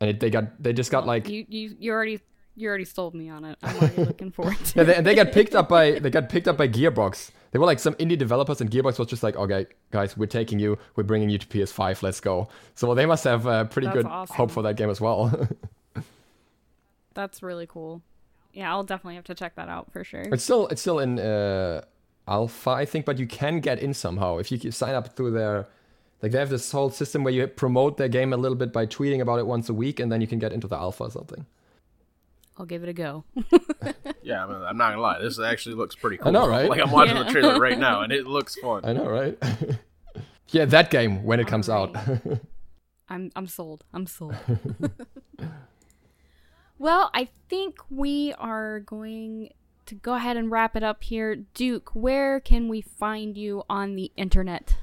And it, they got they just got like you you you already you already sold me on it. I'm already looking forward (laughs) to Yeah, they, they got picked up by they got picked up by Gearbox. They were like some indie developers, and Gearbox was just like, "Okay, guys, we're taking you. We're bringing you to PS5. Let's go." So they must have a pretty That's good awesome. hope for that game as well. (laughs) That's really cool. Yeah, I'll definitely have to check that out for sure. it's still it's still in uh, alpha, I think, but you can get in somehow if you sign up through their. Like they have this whole system where you promote their game a little bit by tweeting about it once a week, and then you can get into the alpha or something. I'll give it a go. (laughs) Yeah, I mean, I'm not gonna lie. This actually looks pretty cool. I know, right? Like I'm watching Yeah. the trailer right now, (laughs) and it looks fun. I know, right? (laughs) yeah, that game when it comes out. I'm I'm sold. I'm sold. well, I think we are going to go ahead and wrap it up here. Duke, where can we find you on the internet?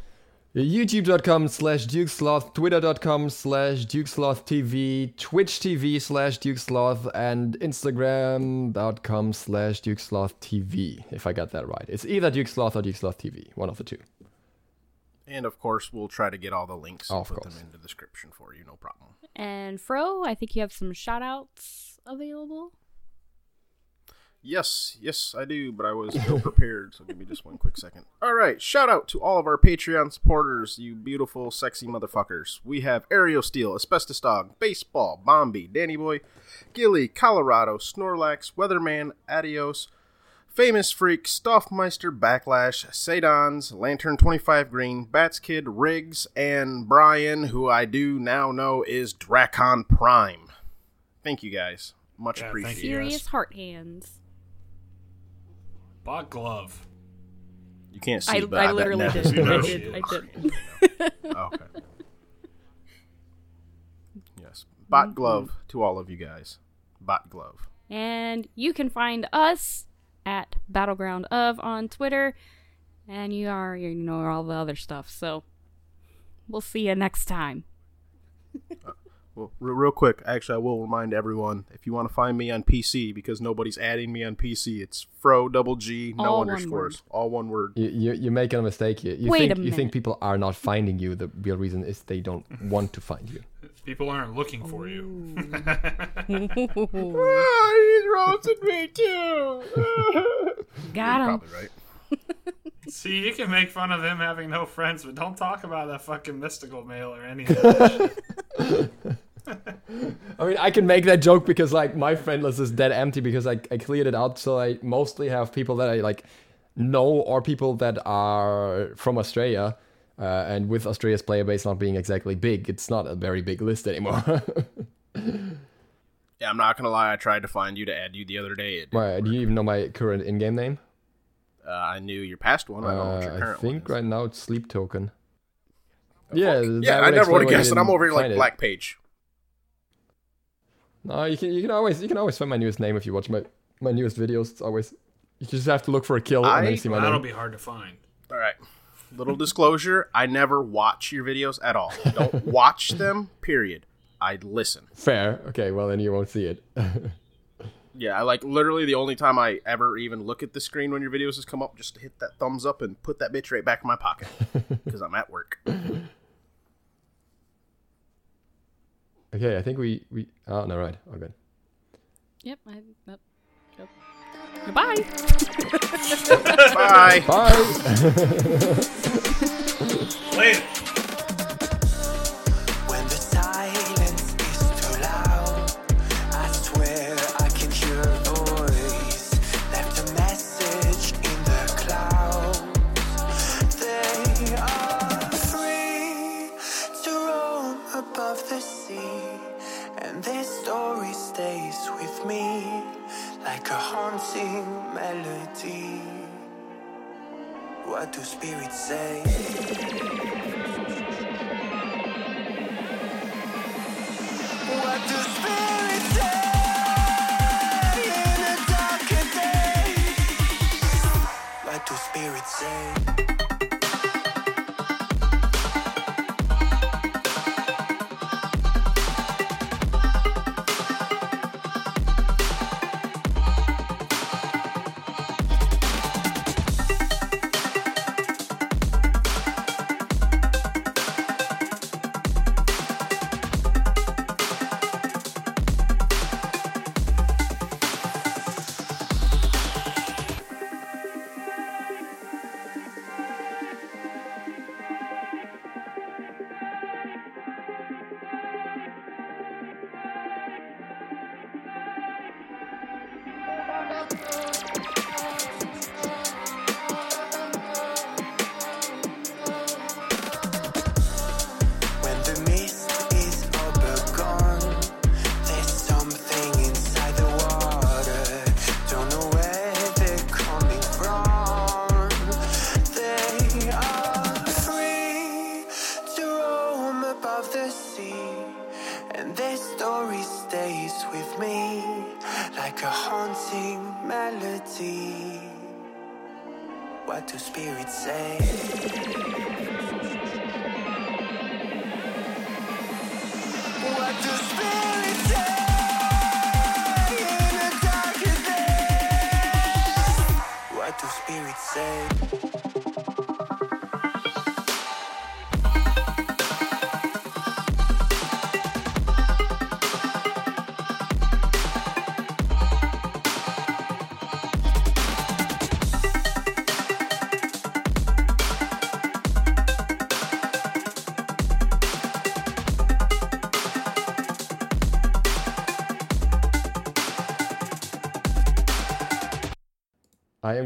youtube.com slash dukesloth twitter.com slash dukesloth tv twitch tv slash dukesloth and instagram.com slash dukesloth tv if i got that right it's either dukesloth or dukesloth tv one of the two And of course, we'll try to get all the links and oh, Of put course. them in the description for you. No problem. And Fro, I think you have some shout outs available. Yes, yes, I do, but I was (laughs) ill prepared, so give me just one quick second. All right, shout out to all of our Patreon supporters, you beautiful, sexy motherfuckers. We have Aerial Steel, Asbestos Dog, Baseball, Bombi, Danny Boy, Gilly, Colorado, Snorlax, Weatherman, Adios, Famous Freak, Stoffmeister, Backlash, Sadons, Lantern 25 Green, Bats Kid, Riggs, and Brian, who I do now know is Dracon Prime. Thank you guys. Much Yeah, appreciated. Serious heart hands. Bot glove. You can't see, I, but I bet literally Nev did. is You know I did. I did. (laughs) (laughs) Oh, okay. Yes. Bot glove mm-hmm. to all of you guys. Bot glove. And you can find us at Battleground of on Twitter. And you are you know all the other stuff. So we'll see you next time. Uh, Well, real quick, actually, I will remind everyone if you want to find me on PC because nobody's adding me on PC, it's Fro double G no All one underscores, all one word. You, you, you're making a mistake here. You Wait think a you think people are not finding you. The real reason is they don't (laughs) want to find you. People aren't looking for you. (laughs) (laughs) Ah, he's roasting me too. Got him. Probably right. See, you can make fun of him having no friends, but don't talk about that fucking mystical mail or any of that shit. I mean, I can make that joke because like my friend list is dead empty because I, I cleared it out. So I mostly have people that I like know or people that are from Australia. Uh, and with Australia's player base not being exactly big, it's not a very big list anymore. (laughs) Yeah, I'm not gonna lie. I tried to find you to add you the other day. Right, do you even know my current in-game name? uh, I knew your past one. I don't know what your Uh, I current think one is. right now it's Sleep Token. Yeah, Yeah, I never would have guessed it. I'm over here like it. Black Page. No, you can you can always you can always find my newest name if you watch my my newest videos. It's always you just have to look for a kill and then you see my That'll name. be hard to find. All right. Little disclosure: I never watch your videos at all. Don't (laughs) watch them. Period. I listen. Fair. Okay, well then you won't see it. (laughs) Yeah, I like literally the only time I ever even look at the screen when your videos has come up, just to hit that thumbs up and put that bitch right back in my pocket (laughs) because I'm at work. Okay, I think we we oh no right. Oh good. Yep. I, yep. Yep. Goodbye. (laughs) Bye. Bye. Later. Like a haunting melody. What do spirits say? What do spirits say in? What do spirits say?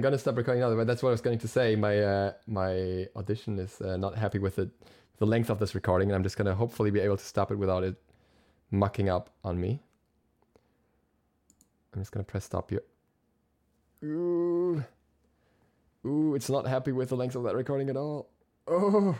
Am gonna stop recording now, but that's what I was going to say. My uh, my audition is uh, not happy with it, the length of this recording, and I'm just gonna hopefully be able to stop it without it mucking up on me. I'm just gonna press stop here. Ooh, ooh, it's not happy with the length of that recording at all. Oh.